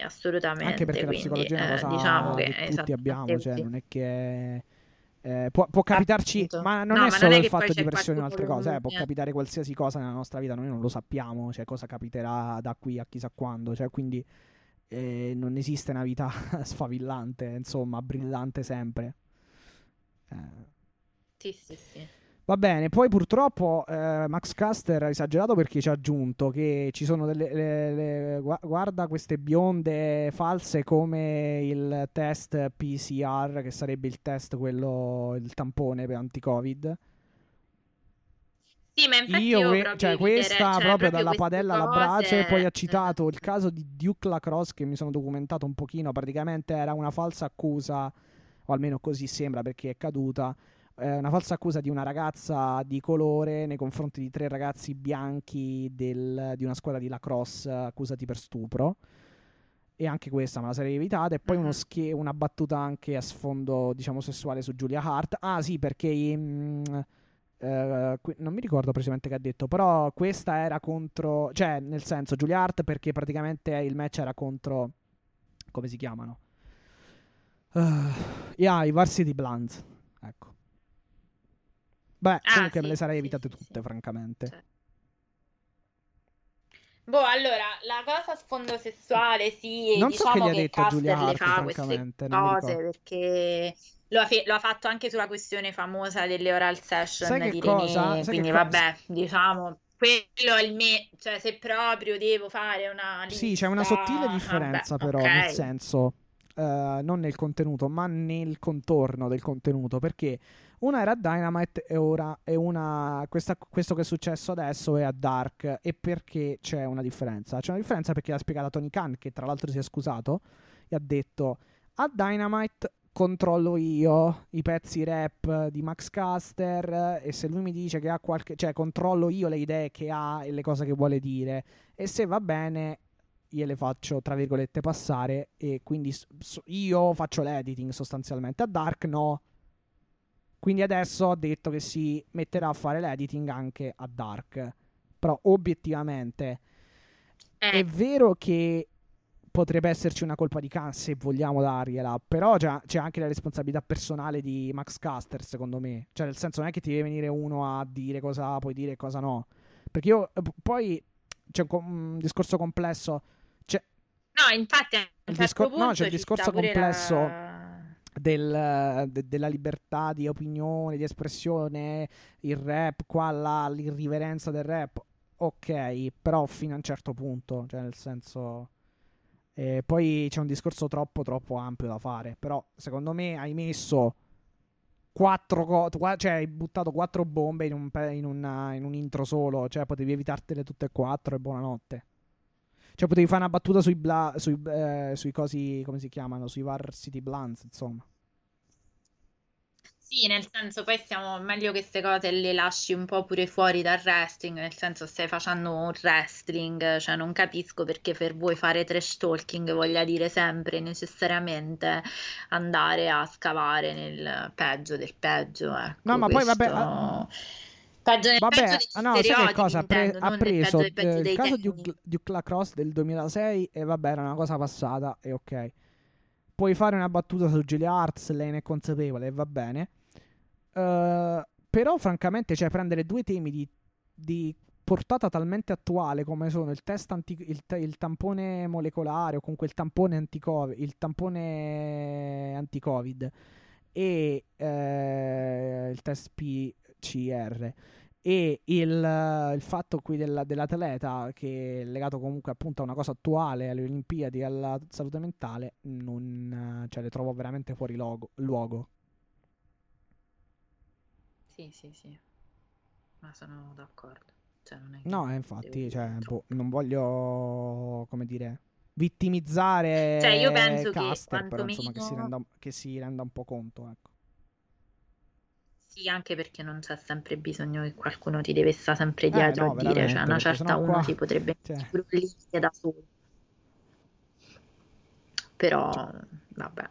Anche assolutamente, perché la quindi psicologia è una eh, cosa diciamo che che tutti abbiamo, cioè non è che eh, può, può capitarci, Appunto. ma non No, è ma solo non è il fatto di pressione o altre cose, eh, può capitare qualsiasi cosa nella nostra vita, noi non lo sappiamo, cioè cosa capiterà da qui a chissà quando, cioè quindi eh, non esiste una vita sfavillante, insomma, brillante sempre. Eh, Sì, sì, sì. Va bene, poi purtroppo eh, Max Caster ha esagerato perché ci ha aggiunto che ci sono delle... le- le- gua- guarda queste bionde false come il test PCR, che sarebbe il test, quello, il tampone per anti-Covid. Sì, ma infatti Io, io cioè, questa cioè, proprio dalla padella alla brace, cose... poi ha citato il caso di Duke Lacrosse che mi sono documentato un pochino, praticamente era una falsa accusa, o almeno così sembra perché è caduta, eh, una falsa accusa di una ragazza di colore nei confronti di tre ragazzi bianchi del- di una squadra di lacrosse accusati per stupro. E anche questa me la sarei evitata. E poi uno schie- una battuta anche a sfondo, diciamo, sessuale su Julia Hart. Ah, sì, perché mm, eh, qui- non mi ricordo precisamente che ha detto, però questa era contro, cioè, nel senso, Julia Hart perché praticamente il match era contro, come si chiamano? Uh, yeah, i Varsity Blondes. Beh, Ah, comunque me sì, le sarei evitate sì, tutte, sì. francamente. Cioè. Boh, allora, la cosa a sfondo sessuale, sì, Non so che diciamo gli ha detto Giulia Hart, fa francamente, cose perché lo ha, fe- lo ha fatto anche sulla questione famosa delle oral session Sai di cosa? René, quindi vabbè, diciamo, quello è il me, cioè se proprio devo fare una Sì, c'è una lista, sottile differenza vabbè, però, ok. nel senso, eh, non nel contenuto, ma nel contorno del contenuto, perché una era a Dynamite e ora è una... questa- questo che è successo adesso è a Dark. E perché c'è una differenza? C'è una differenza perché l'ha spiegata Tony Khan, che tra l'altro si è scusato, e ha detto a Dynamite controllo io i pezzi rap di Max Caster e se lui mi dice che ha qualche cioè controllo io le idee che ha e le cose che vuole dire e se va bene gliele faccio tra virgolette passare e quindi io faccio l'editing sostanzialmente a Dark no quindi adesso ho detto che si metterà a fare l'editing anche a Dark però obiettivamente eh. è vero che potrebbe esserci una colpa di Khan se vogliamo dargliela, però c'è, c'è, anche la responsabilità personale di Max Caster, secondo me. Cioè, nel senso, non è che ti deve venire uno a dire cosa puoi dire e cosa no. Perché io eh, poi c'è un, un discorso complesso. C'è, no, infatti, il discor- no, c'è il discorso complesso. La... Del, de, della libertà di opinione, di espressione, il rap, qua, là, l'irriverenza del rap, ok, però fino a un certo punto, cioè nel senso e poi c'è un discorso troppo troppo ampio da fare. Però secondo me hai messo quattro co- cioè hai buttato quattro bombe in un, in, una, in un intro solo. Cioè potevi evitartele tutte e quattro e buonanotte. Cioè potevi fare una battuta sui, bla- sui, eh, sui cosi, come si chiamano, sui Varsity Blunts, insomma. Sì, nel senso poi stiamo meglio che queste cose le lasci un po' pure fuori dal wrestling, nel senso stai facendo un wrestling, cioè non capisco perché per voi fare trash talking voglia dire sempre necessariamente andare a scavare nel peggio del peggio. Ecco, no, ma poi vabbè... Peggio Vabbè, peggio ah, no, sai che cosa? Intendo, ha preso peggio eh, il caso di Duke Lacrosse del 2006 e vabbè, era una cosa passata e ok. Puoi fare una battuta su Julia Arts, lei ne è consapevole e va bene. Uh, però, francamente, cioè, prendere due temi di, di portata talmente attuale come sono il test anti, il, il, tampone molecolare o comunque il tampone anti-covid, il tampone anti-covid e eh, il test PCR e il, il fatto qui della, dell'atleta che è legato comunque appunto a una cosa attuale alle Olimpiadi alla salute mentale non, cioè, le trovo veramente fuori logo, luogo sì, sì, sì, ma sono d'accordo. Cioè, non è no, infatti, cioè, boh, non voglio, come dire, vittimizzare cioè, io penso Caster, che però, insomma, che si, renda, che si renda un po' conto, ecco. Sì, anche perché non c'è sempre bisogno che qualcuno ti deve stare sempre eh, dietro eh, no, a dire, cioè una certa uno qua... si potrebbe cioè... da solo. Però, vabbè.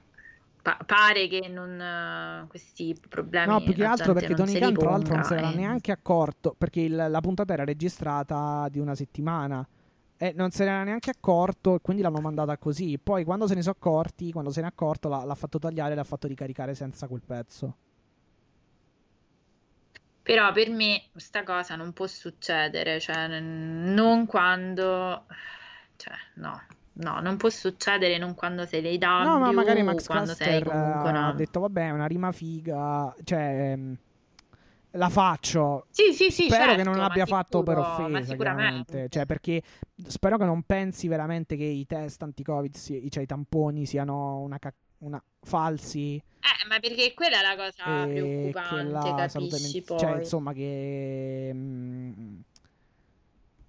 Pa- pare che non, uh, questi problemi. No, più che altro perché Tony Khan, tra l'altro, non si era e... neanche accorto. Perché il, la puntata era registrata di una settimana. E non se ne era neanche accorto, e quindi l'hanno mandata così. Poi, quando se ne sono accorti, quando se ne è accorto, l'ha, l'ha fatto tagliare e l'ha fatto ricaricare senza quel pezzo. Però per me questa cosa non può succedere, cioè non quando... Cioè, no, No, non può succedere non quando sei dei W, no, ma magari Max quando sei comunque una... ha detto vabbè, è una rima figa, cioè ehm, la faccio. Sì, sì, sì, spero certo, che non l'abbia sicuro, fatto per offesa, chiaramente. Cioè, perché spero che non pensi veramente che i test anti-Covid, cioè i tamponi siano una, una falsi. Eh, ma perché quella è la cosa preoccupante, capisci men- poi. Cioè, insomma, che... Mh, mm,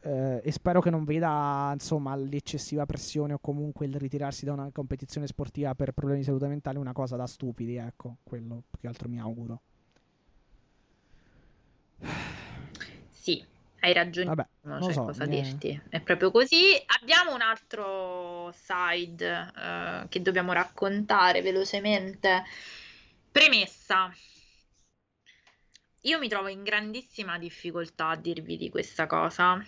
eh, e spero che non veda insomma l'eccessiva pressione o comunque il ritirarsi da una competizione sportiva per problemi di salute mentale una cosa da stupidi, ecco, quello più che altro mi auguro. Hai ragione, Vabbè, non so cosa eh. dirti. È proprio così. Abbiamo un altro side uh, che dobbiamo raccontare velocemente. Premessa. Io mi trovo in grandissima difficoltà a dirvi di questa cosa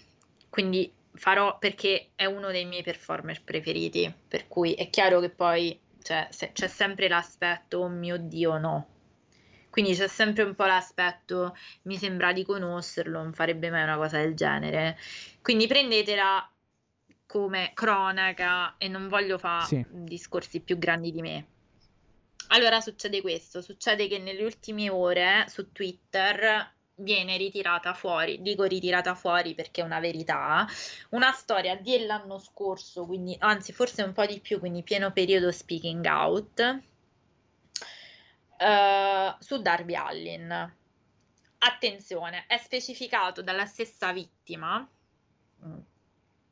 quindi farò perché è uno dei miei performer preferiti, per cui è chiaro che poi cioè, se, c'è sempre l'aspetto, oh mio Dio, no. Quindi c'è sempre un po' l'aspetto, mi sembra di conoscerlo, non farebbe mai una cosa del genere. Quindi prendetela come cronaca e non voglio fare sì. discorsi più grandi di me. Allora succede questo, succede che nelle ultime ore su Twitter viene ritirata fuori, dico ritirata fuori perché è una verità, una storia dell'anno scorso, quindi anzi forse un po' di più, quindi pieno periodo speaking out, uh, su Darby Allin. Attenzione, è specificato dalla stessa vittima,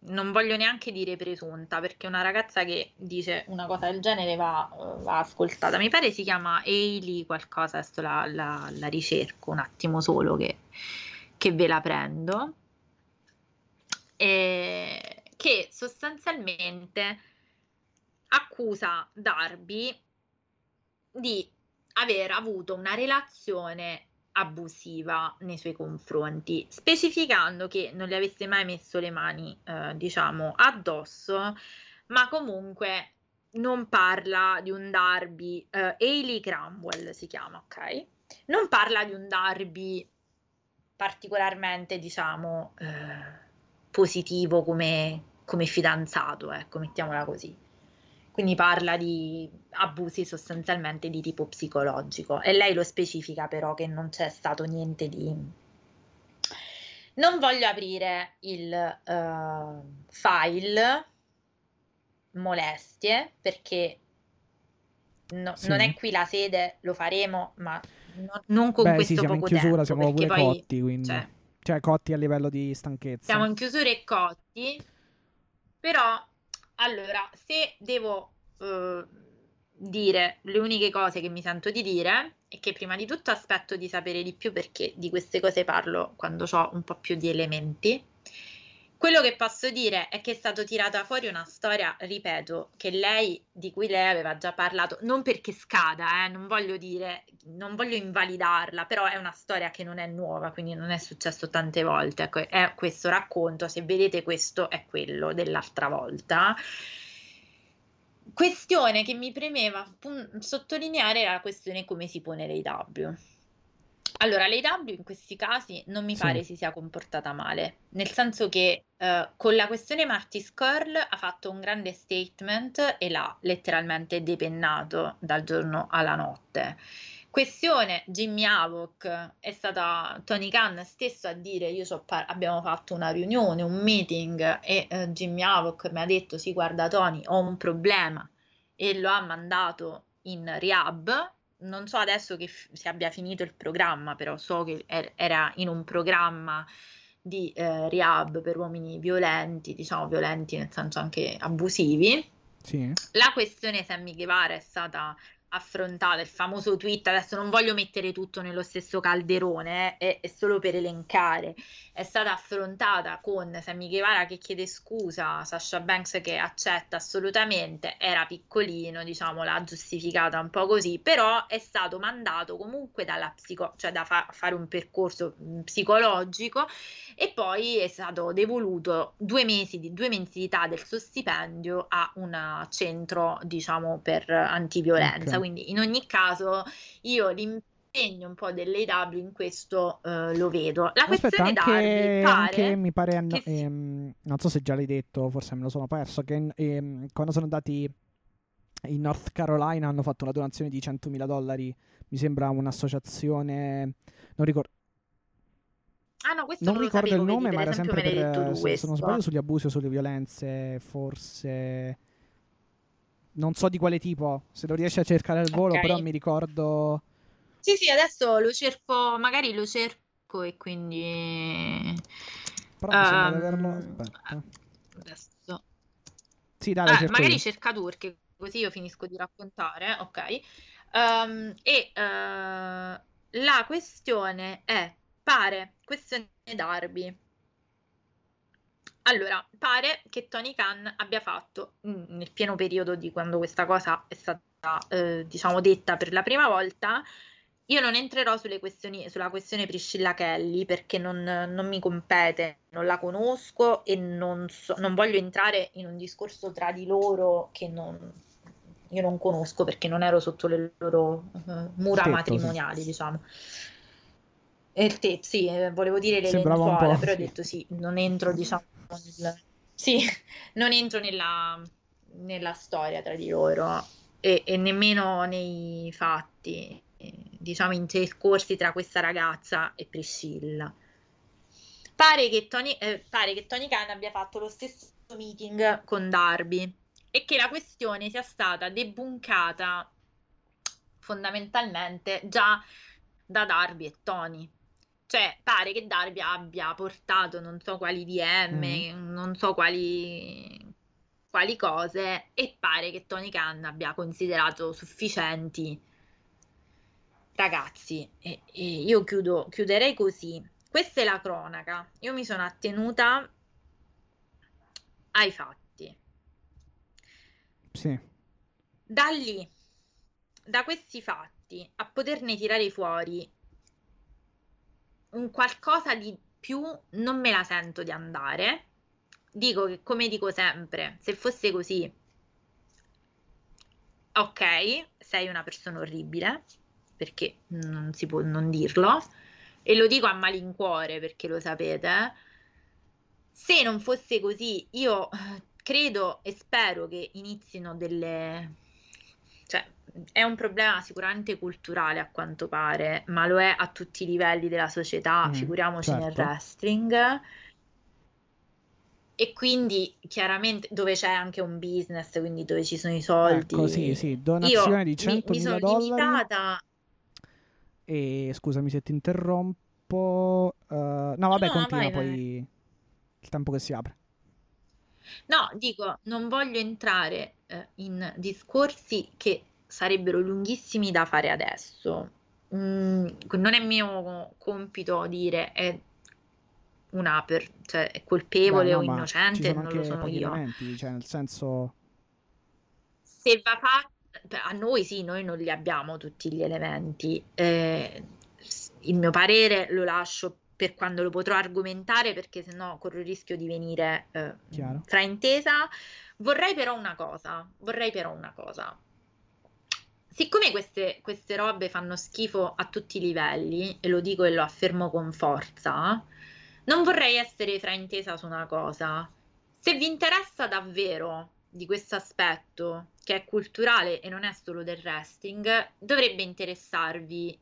non voglio neanche dire presunta, perché una ragazza che dice una cosa del genere va, va ascoltata. Mi pare si chiama Hailey qualcosa, adesso la, la, la ricerco un attimo solo che, che ve la prendo. E, che sostanzialmente accusa Darby di aver avuto una relazione abusiva nei suoi confronti, specificando che non le avesse mai messo le mani, eh, diciamo, addosso, ma comunque non parla di un Darby, eh, Hayley Cramwell si chiama, ok? Non parla di un Darby particolarmente, diciamo, eh, positivo come, come fidanzato, ecco, mettiamola così. Quindi parla di abusi sostanzialmente di tipo psicologico e lei lo specifica però che non c'è stato niente di... Non voglio aprire il uh, file molestie perché no, sì. non è qui la sede, lo faremo, ma no, non con Beh, questo sì, siamo poco in chiusura, tempo, siamo pure poi, cotti, quindi... Cioè, cioè, cotti a livello di stanchezza. Siamo in chiusura e cotti, però allora, se devo uh, dire le uniche cose che mi sento di dire, è che prima di tutto aspetto di sapere di più perché di queste cose parlo quando ho un po' più di elementi. Quello che posso dire è che è stata tirata fuori una storia, ripeto, che lei, di cui lei aveva già parlato, non perché scada, eh, non voglio dire, non voglio invalidarla, però è una storia che non è nuova, quindi non è successo tante volte. Ecco, è questo racconto, se vedete questo è quello dell'altra volta. Questione che mi premeva pun- sottolineare è la questione come si pone l'AW. Allora, l'AW in questi casi non mi Sì. pare si sia comportata male, nel senso che eh, con la questione Martis Curl ha fatto un grande statement e l'ha letteralmente depennato dal giorno alla notte. Questione Jimmy Havoc è stata Tony Khan stesso a dire io so abbiamo fatto una riunione, un meeting e eh, Jimmy Havoc mi ha detto sì guarda Tony ho un problema e lo ha mandato in rehab non so adesso che f- si abbia finito il programma, però so che er- era in un programma di eh, rehab per uomini violenti, diciamo violenti nel senso anche abusivi. Sì. La questione Sammy Guevara è stata affrontata, il famoso tweet, adesso non voglio mettere tutto nello stesso calderone, eh, è, è solo per elencare, è stata affrontata con Sammy Guevara che chiede scusa, Sasha Banks che accetta assolutamente, era piccolino, diciamo, l'ha giustificata un po' così, però è stato mandato comunque dalla psico, cioè da fa- fare un percorso mh, psicologico e poi è stato devoluto due mesi di due mensilità del suo stipendio a un centro, diciamo, per antiviolenza. Ok. Quindi in ogni caso io l'impegno un po' dell'AW in questo eh, lo vedo. La Aspetta, questione anche, Darby pare anche mi pare, si- ehm, non so se già l'hai detto, forse me lo sono perso, che ehm, quando sono andati in North Carolina hanno fatto una donazione di 100.000 dollari, mi sembra un'associazione, non ricordo, Ah no, questo non non ricordo il sapevo, nome, vedi, ma era sempre per, se, se non sbaglio, sugli abusi o sulle violenze, forse... Non so di quale tipo, se lo riesci a cercare al volo, Ok. però mi ricordo... Sì, sì, adesso lo cerco, magari lo cerco e quindi... Però mi sembra di Ehm, averlo... Aspetta. Adesso... Sì, dai, Ah, magari io. cerca tu perché così io finisco di raccontare, ok? Ehm, e eh, la questione è, pare, questione Darby. Allora, pare che Tony Khan abbia fatto, mm, nel pieno periodo di quando questa cosa è stata, eh, diciamo, detta per la prima volta, io non entrerò sulle questioni, sulla questione Priscilla Kelly perché non, non mi compete, non la conosco e non, so- non voglio entrare in un discorso tra di loro che non, io non conosco perché non ero sotto le loro eh, mura sì. matrimoniali, diciamo. E il te, sì, eh, volevo dire le Sembrava lenzuola, però ho sì. detto sì, non entro, diciamo, nel- sì, non entro nella, nella storia tra di loro e, e nemmeno nei fatti, eh, diciamo, intercorsi tra questa ragazza e Priscilla. Pare che Tony, eh, pare che Tony Khan abbia fatto lo stesso meeting con Darby e che la questione sia stata debunkata fondamentalmente già da Darby e Tony. Cioè, pare che Darby abbia portato non so quali DM, Mm. non so quali, quali cose, e pare che Tony Khan abbia considerato sufficienti. Ragazzi, e- e io chiudo, chiuderei così. Questa è la cronaca. Io mi sono attenuta ai fatti. Sì. Da lì, da questi fatti, a poterne tirare fuori un qualcosa di più, non me la sento di andare. Dico che, come dico sempre, se fosse così, ok, sei una persona orribile, perché non si può non dirlo, e lo dico a malincuore perché lo sapete. Se non fosse così, io eh, credo e spero che inizino delle... È un problema sicuramente culturale a quanto pare, ma lo è a tutti i livelli della società, Mm, figuriamoci nel certo. wrestling. E quindi chiaramente dove c'è anche un business, quindi dove ci sono i soldi. Ecco, sì, sì, Io donazione di mi, mi 100.000 sono dollari. limitata. E scusami se ti interrompo. eh, no, vabbè, No, continua vai, vai. poi il tempo che si apre. No, dico, non voglio entrare eh, in discorsi che sarebbero lunghissimi da fare adesso. Mm, non è mio compito dire è una per, cioè è colpevole no, o innocente, non lo sono io. cioè nel senso... Se va fatto, a noi sì, noi non li abbiamo tutti gli elementi. Eh, il mio parere lo lascio per quando lo potrò argomentare, perché sennò corro il rischio di venire eh, fraintesa. Vorrei però una cosa, vorrei però una cosa. Siccome queste, queste robe fanno schifo a tutti i livelli, e lo dico e lo affermo con forza, non vorrei essere fraintesa su una cosa. Se vi interessa davvero di questo aspetto, che è culturale e non è solo del wrestling, dovrebbe interessarvi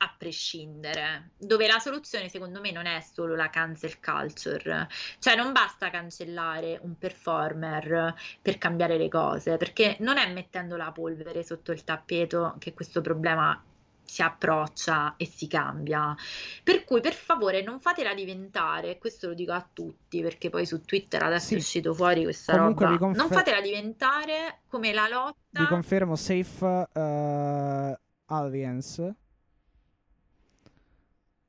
a prescindere, dove la soluzione secondo me non è solo la cancel culture, cioè non basta cancellare un performer per cambiare le cose, perché non è mettendo la polvere sotto il tappeto che questo problema si approccia e si cambia. Per cui, per favore, non fatela diventare, questo lo dico a tutti, perché poi su Twitter adesso Sì. è uscito fuori questa Comunque roba. confer- Non fatela diventare come la lotta. Vi confermo Safe eh, Alliance.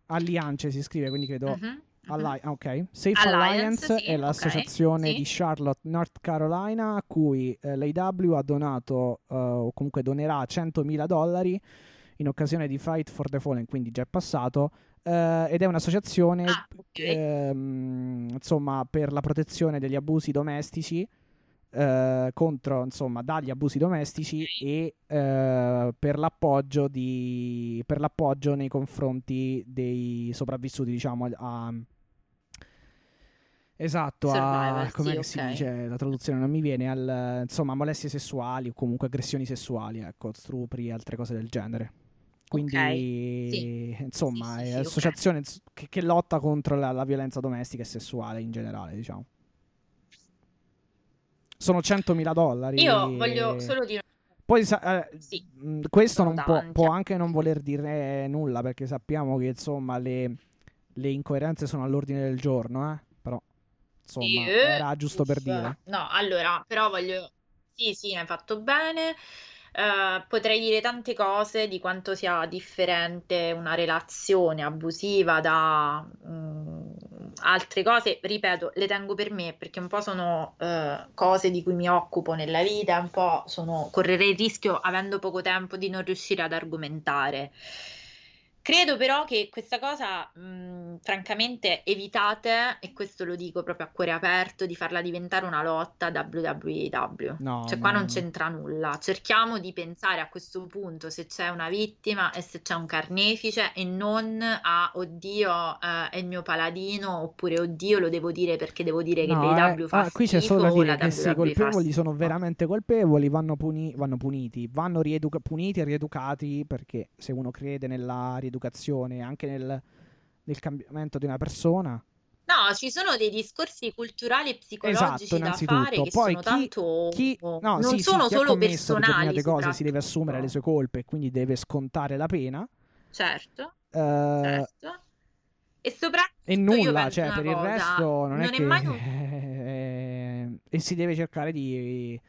Alliance si scrive, quindi credo... Mhm. Alli- ah, ok. Safe Alliance, Alliance sì, è l'associazione ok, sì. di Charlotte, North Carolina, a cui eh, l'AW ha donato, eh, o comunque donerà 100.000 dollari in occasione di Fight for the Fallen, quindi già è passato, eh, ed è un'associazione Ah, ok. ehm, insomma, per la protezione degli abusi domestici, eh, contro, insomma, dagli abusi domestici e eh, per l'appoggio di, per l'appoggio nei confronti dei sopravvissuti, diciamo, a... Esatto, a, come sì, si ok. dice, la traduzione non mi viene, al, insomma, molestie sessuali o comunque aggressioni sessuali, ecco, stupri e altre cose del genere. Quindi, Sì. insomma, Sì, sì, è sì, ok. associazione ins- che, che lotta contro la, la violenza domestica e sessuale in generale, diciamo. Sono 100.000 dollari. Io voglio solo dire Poi eh, sì. mh, questo può, può eh. anche non voler dire nulla perché sappiamo che insomma le, le incoerenze sono all'ordine del giorno, eh? Però insomma Sì, era giusto per dire. No, allora, però voglio... Sì, sì, hai fatto bene. Eh, potrei dire tante cose di quanto sia differente una relazione abusiva da mm, altre cose. Ripeto, le tengo per me perché un po' sono eh, cose di cui mi occupo nella vita, un po' sono... correrei il rischio, avendo poco tempo, di non riuscire ad argomentare. Credo però che questa cosa, mh, francamente, evitate, e questo lo dico proprio a cuore aperto, di farla diventare una lotta WWEW. No, Cioè, qua ma- non c'entra nulla. Cerchiamo di pensare a questo punto se c'è una vittima e se c'è un carnefice e non a oddio, eh, è il mio paladino oppure oddio, lo devo dire perché devo dire che No, l'AEW eh, fa ah, qui c'è solo da dire che se i colpevoli sono veramente colpevoli vanno, puni- vanno puniti, vanno rieduca- puniti e rieducati perché se uno crede nella rieducazione e anche nel, nel cambiamento di una persona, No, ci sono dei discorsi culturali e psicologici Esatto, da fare che Poi sono chi- tanto chi, no, non sì, sì, sono ha solo personali, determinate cose si deve soprattutto. assumere le sue colpe e quindi deve scontare la pena. Certo, Eh, certo. E Io nulla, penso cioè per il cosa, resto non è non è che... mai un... e si deve cercare di...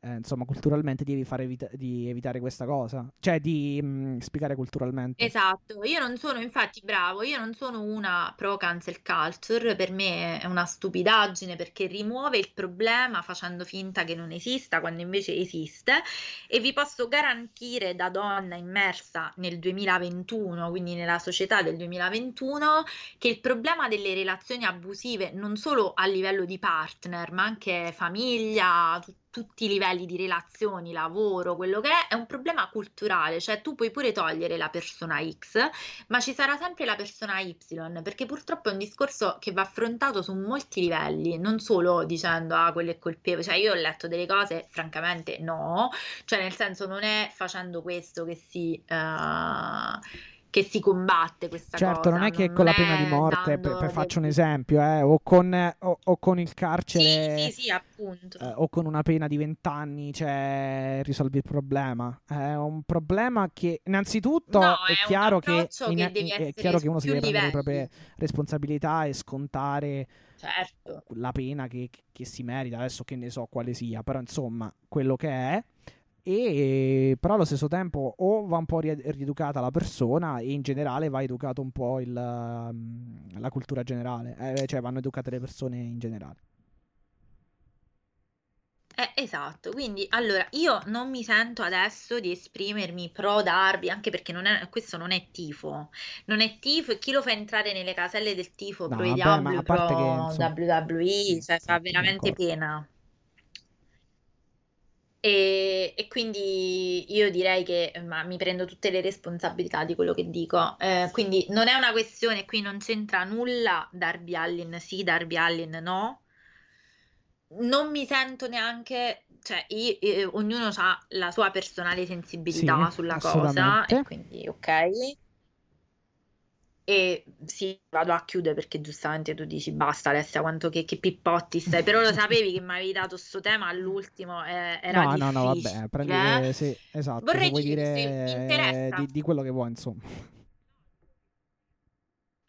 eh, insomma, culturalmente devi fare evita- di evitare questa cosa. Cioè di mm, spiegare culturalmente. Esatto, io non sono, infatti, bravo, io non sono una pro cancel culture, per me è una stupidaggine perché rimuove il problema facendo finta che non esista quando invece esiste e vi posso garantire da donna immersa nel 2021, quindi nella società del 2021, che il problema delle relazioni abusive non solo a livello di partner, ma anche famiglia, tu- tutti i livelli di relazioni, lavoro, quello che è, è un problema culturale, cioè tu puoi pure togliere la persona X, ma ci sarà sempre la persona Y, perché purtroppo è un discorso che va affrontato su molti livelli, non solo dicendo ah, quello è colpevole, cioè io ho letto delle cose, francamente no, cioè nel senso non è facendo questo che si... eh, che si combatte questa Certo, cosa, non è che non con la pena di morte, per, per- faccio un esempio, eh, o, con, o- o con il Sì, carcere, sì, sì, appunto. eh, o con una pena di 20 anni, cioè risolvi il problema. È un problema che, innanzitutto, No, è è chiaro che, in- che è chiaro che uno si deve prendere le proprie livelli. responsabilità e scontare Certo. la pena che, che si merita, adesso che ne so quale sia, però insomma, quello che è. E però allo stesso tempo o va un po' rie- rieducata la persona e in generale va educato un po' il, um, la cultura generale, eh, cioè vanno educate le persone in generale. Eh, esatto, quindi allora io non mi sento adesso di esprimermi pro Darby, anche perché non è- questo non è tifo, non è tifo e chi lo fa entrare nelle caselle del tifo No, pro vabbè, a parte che pro insomma, WWE, cioè fa veramente d'accordo. pena. E, e quindi io direi che ma mi prendo tutte le responsabilità di quello che dico. Eh, quindi non è una questione, qui non c'entra nulla Darby Allin sì, Darby Allin no. Non mi sento neanche, cioè io- eh, ognuno ha la sua personale Sì, sensibilità sulla cosa e quindi ok. E sì, vado a chiudere perché giustamente tu dici basta Alessia, quanto che, che pippotti stai, però lo sapevi che mi avevi dato sto tema all'ultimo, eh, era No, no, no, vabbè, difficile. prendi eh. sì, esatto, Vorrei dire eh, di, di quello che vuoi, insomma.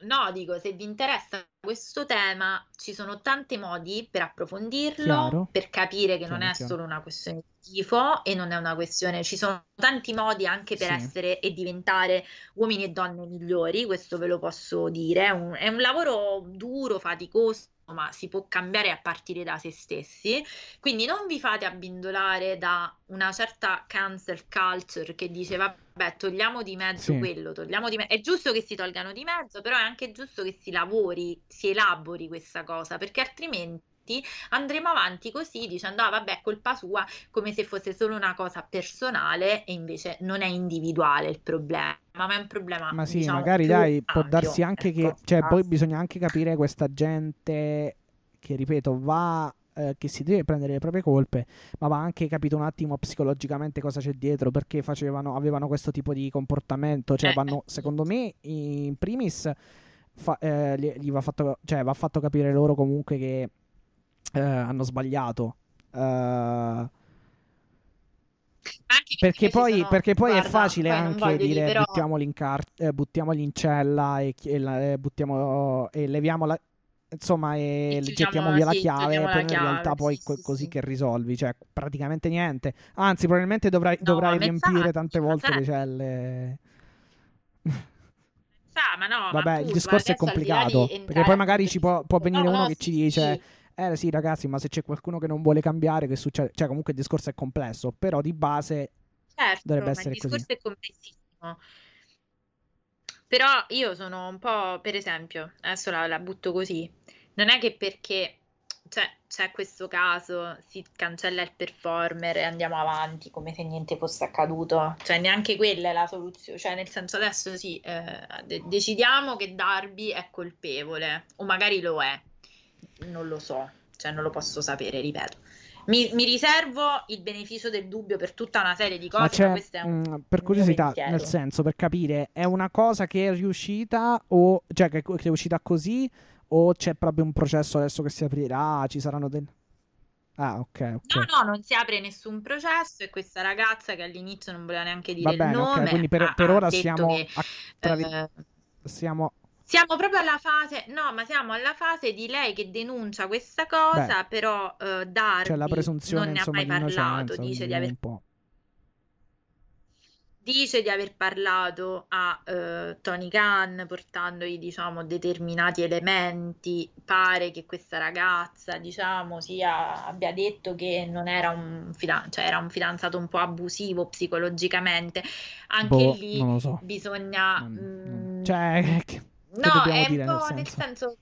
No, dico, se vi interessa questo tema, ci sono tanti modi per approfondirlo, Chiaro, per capire che non chiaro, è chiaro. solo una questione di tifo e non è una questione, ci sono tanti modi anche per Sì, essere e diventare uomini e donne migliori, questo ve lo posso dire. È un, è un lavoro duro, faticoso, ma si può cambiare a partire da se stessi. Quindi non vi fate abbindolare da una certa cancel culture che dice vabbè, togliamo di mezzo sì, quello, togliamo di mezzo. È giusto che si tolgano di mezzo, però è anche giusto che si lavori, si elabori questa cosa, perché altrimenti andremo avanti così dicendo ah vabbè, è colpa sua, come se fosse solo una cosa personale e invece non è individuale il problema, ma è un problema, ma sì, diciamo, magari più dai, può darsi anche che, ecco. cioè, poi bisogna anche capire questa gente che, ripeto, va, eh, che si deve prendere le proprie colpe, ma va anche capito un attimo psicologicamente cosa c'è dietro, perché facevano, avevano questo tipo di comportamento, cioè Eh, vanno, secondo me, in primis, fa- eh, gli, gli va fatto, cioè, va fatto capire loro comunque che eh, hanno sbagliato. Anche perché poi, perché poi è guarda, facile poi anche dire, però buttiamoli in, car- eh, buttiamoli in cella e, e la- e buttiamo e leviamo la insomma e e gettiamo via la sì, chiave la poi in realtà poi sì, co- sì, così sì. che risolvi cioè praticamente niente anzi probabilmente dovrai, No, dovrai ma riempire tante ma volte le celle Sa, ma no, ma vabbè il appunto, discorso è complicato perché poi magari ci può, può venire No, uno no, che ci dice eh sì ragazzi ma se c'è qualcuno che non vuole cambiare che succede cioè comunque il discorso è complesso però di base certo, dovrebbe il essere così discorso è complessissimo. Però io sono un po', per esempio, adesso la, la butto così, non è che perché cioè, c'è questo caso, si cancella il performer e andiamo avanti come se niente fosse accaduto, cioè neanche quella è la soluzione, cioè nel senso adesso sì, eh, de- decidiamo che Darby è colpevole, o magari lo è, non lo so, cioè non lo posso sapere, ripeto. Mi, mi riservo il beneficio del dubbio per tutta una serie di Ma cose, ma è un mh, per curiosità, nel senso, per capire, è una cosa che è riuscita o, cioè, che, è uscita così o c'è proprio un processo adesso che si aprirà, ci saranno dei... Ah, ok, No, no, non si apre nessun processo e questa ragazza che all'inizio non voleva neanche Va dire il bene, ok, nome quindi per, per ora siamo, che a, tra eh, siamo Siamo proprio alla fase, no, ma siamo alla fase di lei che denuncia questa cosa, Beh, però eh, c'è la Darby presunzione, non ne ha insomma, mai di parlato, dice di aver. Dice di aver parlato a eh, Tony Khan portandogli, diciamo, determinati elementi. Pare che questa ragazza, diciamo, sia, abbia detto che non era un, fidan- cioè era un fidanzato un po' abusivo psicologicamente. Anche Boh, lì so. bisogna... Non- non- mm, Cioè, no, è un dire nel po' nel senso? senso...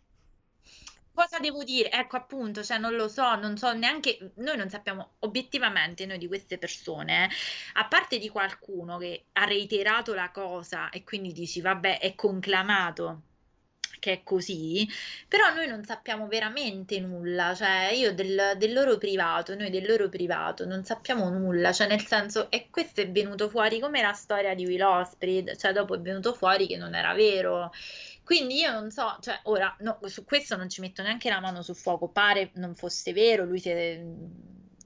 Cosa devo dire? Ecco appunto, cioè non lo so, non so neanche, noi non sappiamo obiettivamente, noi di queste persone, eh, a parte di qualcuno che ha reiterato la cosa e quindi dici, vabbè, è conclamato che è così, però noi non sappiamo veramente nulla, cioè io del, del loro privato, noi del loro privato non sappiamo nulla, cioè nel senso, e questo è venuto fuori come la storia di Will Ospreay, cioè dopo è venuto fuori che non era vero. Quindi io non so, cioè ora no, su questo non ci metto neanche la mano sul fuoco, pare non fosse vero, lui si è-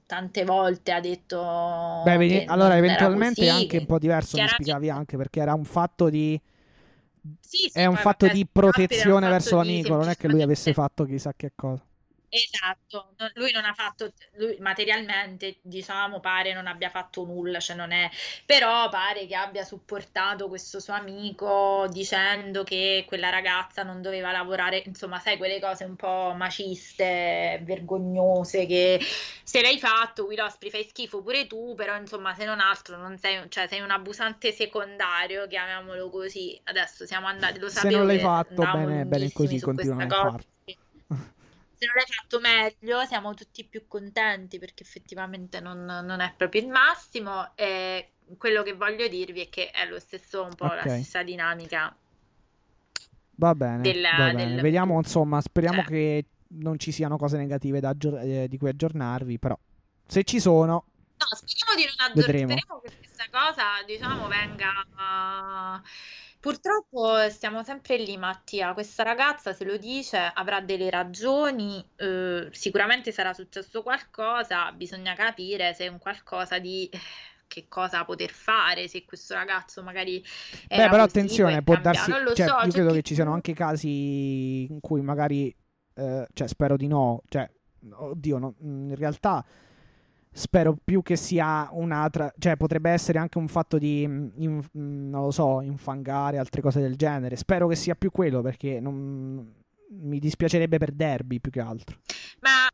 tante volte ha detto Beh, allora eventualmente è anche un po' diverso, mi spiegavi anche, perché era un fatto di... sì, sì, È un fatto di protezione verso l'amico, non è che lui avesse fatto chissà che cosa. Esatto, no- lui non ha fatto, lui materialmente, diciamo, pare non abbia fatto nulla, cioè non è, però pare che abbia supportato questo suo amico dicendo che quella ragazza non doveva lavorare, insomma, sai, quelle cose un po' maciste, vergognose, che se l'hai fatto, Will Osprey, fai schifo pure tu, però insomma, se non altro, non sei, cioè, sei un abusante secondario, chiamiamolo così. Adesso siamo andati, lo Se sapevo non l'hai fatto, bene, bene così, continua a farlo. Se non l'hai fatto meglio, siamo tutti più contenti perché effettivamente non, non è proprio il massimo. E quello che voglio dirvi è che è lo stesso, un po' la Ok. stessa dinamica Va bene, del, va bene. del Vediamo, insomma, speriamo cioè, che non ci siano cose negative da aggior- eh, di cui aggiornarvi, però se ci sono, No, speriamo di non aggiornare, speriamo che questa cosa, diciamo, venga... Purtroppo stiamo sempre lì, Mattia. Questa ragazza se lo dice, avrà delle ragioni, eh, sicuramente sarà successo qualcosa, bisogna capire se è un qualcosa di... eh, che cosa poter fare, se questo ragazzo magari Beh, però attenzione, può cambiato. darsi, cioè, so, io credo chi... che ci siano anche casi in cui magari, eh, cioè, spero di no, cioè, oddio, no, in realtà spero più che sia un'altra, cioè, potrebbe essere anche un fatto di, mm, in- mm, non lo so, infangare, altre cose del genere. Spero che sia più quello, perché non, mi dispiacerebbe per Derby più che altro. Ma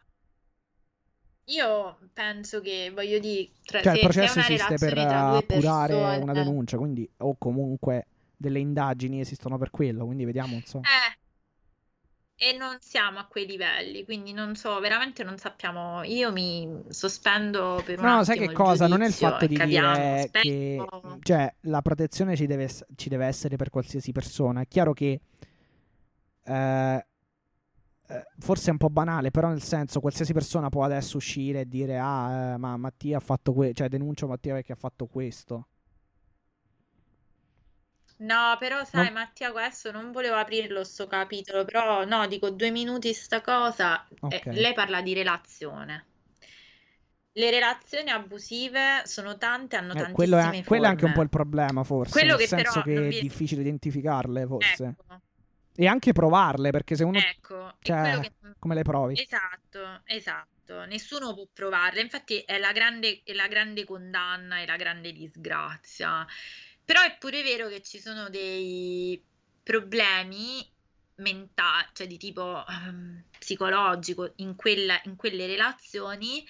io penso che, voglio dire, tra- Cioè, il processo una esiste per appurare una persone... denuncia, quindi, o comunque delle indagini esistono per quello, quindi vediamo, insomma. Eh, e non siamo a quei livelli, quindi non so, veramente non sappiamo. Io mi sospendo per un No, no, sai attimo che cosa? Non è il fatto di capiamo. dire che, Spero. cioè, la protezione ci deve, ci deve essere per qualsiasi persona. È chiaro che eh, eh, forse è un po' banale, però nel senso, qualsiasi persona può adesso uscire e dire, ah, eh, ma Mattia ha fatto questo, cioè, denuncio Mattia perché ha fatto questo. No, però sai, Non... Mattia, questo non volevo aprirlo sto capitolo, però no, dico due minuti sta cosa. eh, Ok. lei parla di relazione. Le relazioni abusive sono tante, hanno Eh, quello è, tantissime quello è anche un po' il forme. problema, forse, Quello nel che senso però che non è vi... difficile identificarle, forse. Ecco, E anche provarle, perché se uno, ecco, cioè, che... come le provi? Esatto, esatto, nessuno può provarle, infatti è la grande, è la grande condanna e la grande disgrazia. Però è pure vero che ci sono dei problemi mentali, cioè di tipo ehm, psicologico in quella- in quelle relazioni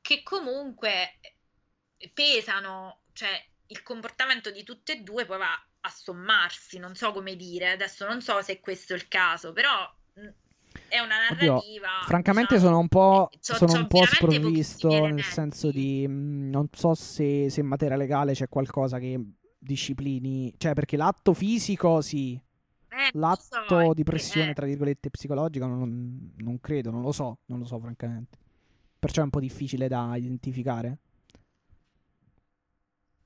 che comunque pesano, cioè il comportamento di tutte e due poi va a sommarsi, non so come dire, adesso non so se questo è il caso, però mh, è una Oddio, narrativa, francamente diciamo, sono un po', eh, c'ho, sono c'ho un po' sprovvisto, nel senso di mm, non so se, se in materia legale c'è qualcosa che disciplini, cioè perché l'atto fisico sì, Eh, so, l'atto è di pressione eh, tra virgolette psicologica non, non credo, non lo so, non lo so francamente. Perciò è un po' difficile da identificare.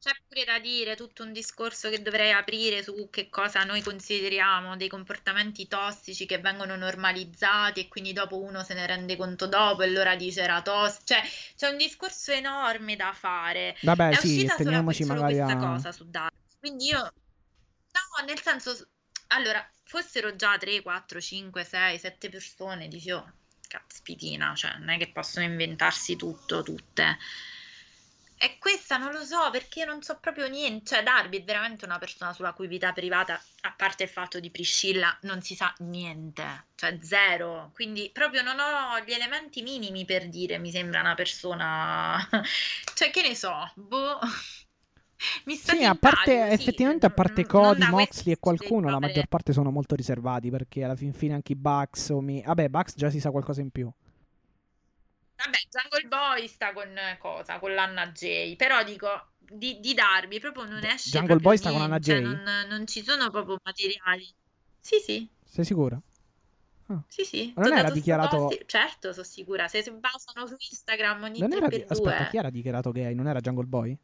C'è pure da dire tutto un discorso che dovrei aprire su che cosa noi consideriamo dei comportamenti tossici che vengono normalizzati e quindi dopo uno se ne rende conto dopo e allora dice era tossico. Cioè, c'è un discorso enorme da fare. Vabbè, È sì, uscita solo, teniamoci solo magari questa a... cosa su Dark. Quindi io, no, nel senso, allora, fossero già 3, 4, 5, 6, 7 persone, dici, oh, caspitina, cioè non è che possono inventarsi tutto, tutte. E questa non lo so perché non so proprio niente. Cioè, Darby è veramente una persona sulla cui vita privata, a parte il fatto di Priscilla, non si sa niente, cioè zero. Quindi proprio non ho gli elementi minimi per dire mi sembra una persona. cioè, che ne so, boh. Mi sta Sì, a parte, sì, effettivamente a parte Cody, Moxley e qualcuno, la maggior parte sono molto riservati perché alla fin fine anche i Bucks o mi... Vabbè, Bucks già si sa qualcosa in più. Vabbè, Jungle Boy sta con cosa? Con l'Anna J. Però dico, di, di Darby proprio non esce Jungle Boy sta con Anna cioè, J? non, non ci sono proprio materiali. Sì, sì, Sei sicura? sì, sì. Non T'ho era dichiarato- posti- Certo, sono sicura. Se si basano su Instagram ogni Non era per Aspetta, due. chi era dichiarato gay? Non era Jungle Boy?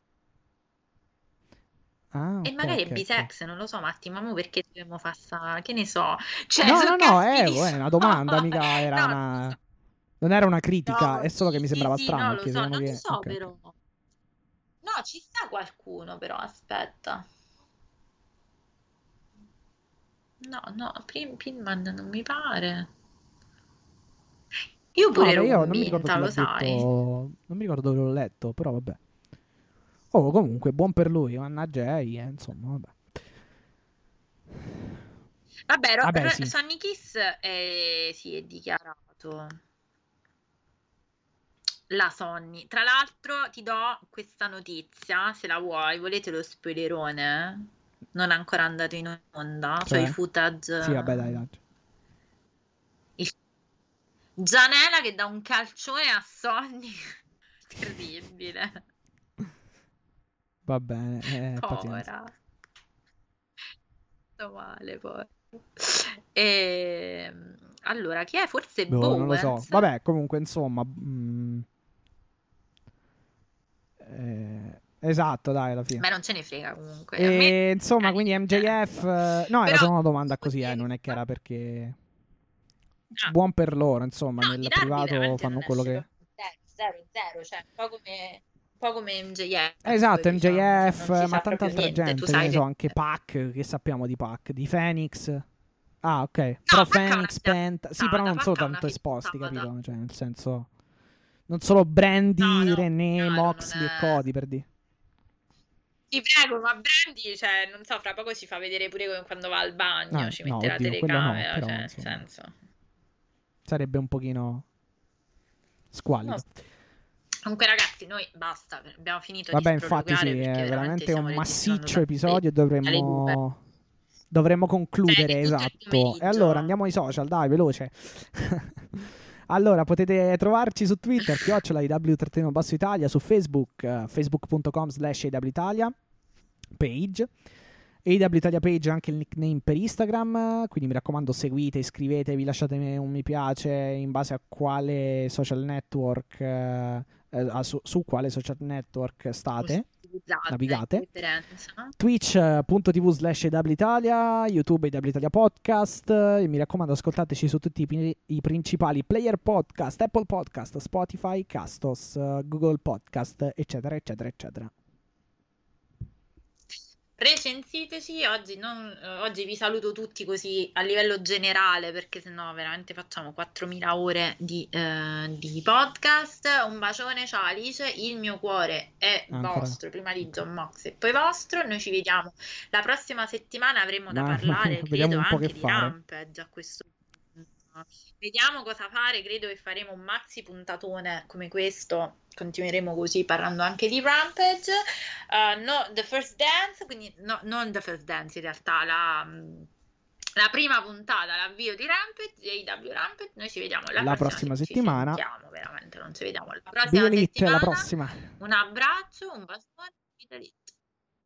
Ah, E ok, magari ok, è bisex, non lo so, Matti, ma mo perché dobbiamo fare sta... Che ne so? Cioè, No, no, no, è, cattivi. è una domanda, mica era No, una... Non era una critica, No, è solo che mi sì, sembrava sì, strano no, lo so, che... lo so, ok, ok. però. No, ci sta qualcuno, però, aspetta. No, no, Pin- Pinman non mi pare. Io No, pure beh, ero io non mi ricordo lo sai. detto, non mi ricordo dove l'ho letto, però vabbè. Oh, comunque, buon per lui, Anna Jay, eh, insomma, vabbè. Vabbè, Ro- Vabbè, sì. Sonny Kiss è, sì, è dichiarato. La Sonny. Tra l'altro ti do questa notizia, se la vuoi, volete lo spoilerone? Non è ancora andato in onda, cioè, Cioè? i footage. Sì, vabbè, dai, dai. Gianella che dà un calcione a Sonny. Terribile. Va bene, eh, pazienza. Sto male poi. E, allora, chi è? Forse Boh, non lo so. Vabbè, comunque, insomma... mm, eh, esatto, dai, alla fine. Beh, non ce ne frega comunque. A me- E, insomma, quindi MJF... eh, no, era Però- solo una domanda così, eh, non è che era perché... Ah. Buon per loro, insomma, No, nel privato fanno quello che... Zero, zero, cioè un po' come, un po' come MJF. Esatto, diciamo, MJF, ma tanta altra niente, gente, che ne so, che- anche Pac, che sappiamo di Pac, di Phoenix. Ah, ok. No, però Phoenix, Penta... Sì, però non sono tanto esposti, capito? Cioè, nel senso... Non solo Brandy, No, no, René, chiaro, Moxley e Cody, per dire. Ti prego, ma Brandy, cioè, non so, fra poco ci fa vedere pure quando va al bagno, Ah, ci no, mette la oddio, no, telecamera, però, cioè, senso... Sarebbe un pochino squallido. No, Comunque ragazzi, noi basta, abbiamo finito Vabbè, infatti sì, è veramente stiamo un massiccio episodio e dovremmo... Dovremmo concludere, Beh, esatto. E allora andiamo ai social, dai, veloce. allora, potete trovarci su Twitter, chiocciola IW basso Italia, su Facebook, eh, facebook.com slash Italia, page. AW Italia Page è anche il nickname per Instagram, quindi mi raccomando seguite, iscrivetevi, lasciatemi un mi piace in base a quale social network, eh, eh, su, su quale social network state. Navigate. preferenza. Twitch.tv slash Italia, YouTube EW Italia Podcast. E mi raccomando, ascoltateci su tutti i, i principali player podcast, Apple Podcast, Spotify, Castos, Google Podcast, eccetera, eccetera, eccetera. Recensiteci, oggi, non- oggi vi saluto tutti così a livello generale perché sennò veramente facciamo 4.000 ore di, eh, di podcast. Un bacione, ciao Alice, il mio cuore è Ancora. vostro, prima di John Mox e poi vostro. Noi ci vediamo la prossima settimana, avremo da Ma- parlare, credo, anche che di fare. Rampage a questo punto. Vediamo cosa fare, credo che faremo un maxi puntatone come questo, continueremo così parlando anche di Rampage. Uh, no, The First Dance, quindi no, non The First Dance in realtà, la, mm, la prima puntata, l'avvio di Rampage, AW Rampage, noi ci vediamo la, La prossima ci settimana. sentiamo veramente, non ci vediamo la prossima Elite, settimana. la prossima. Un abbraccio, un bacione.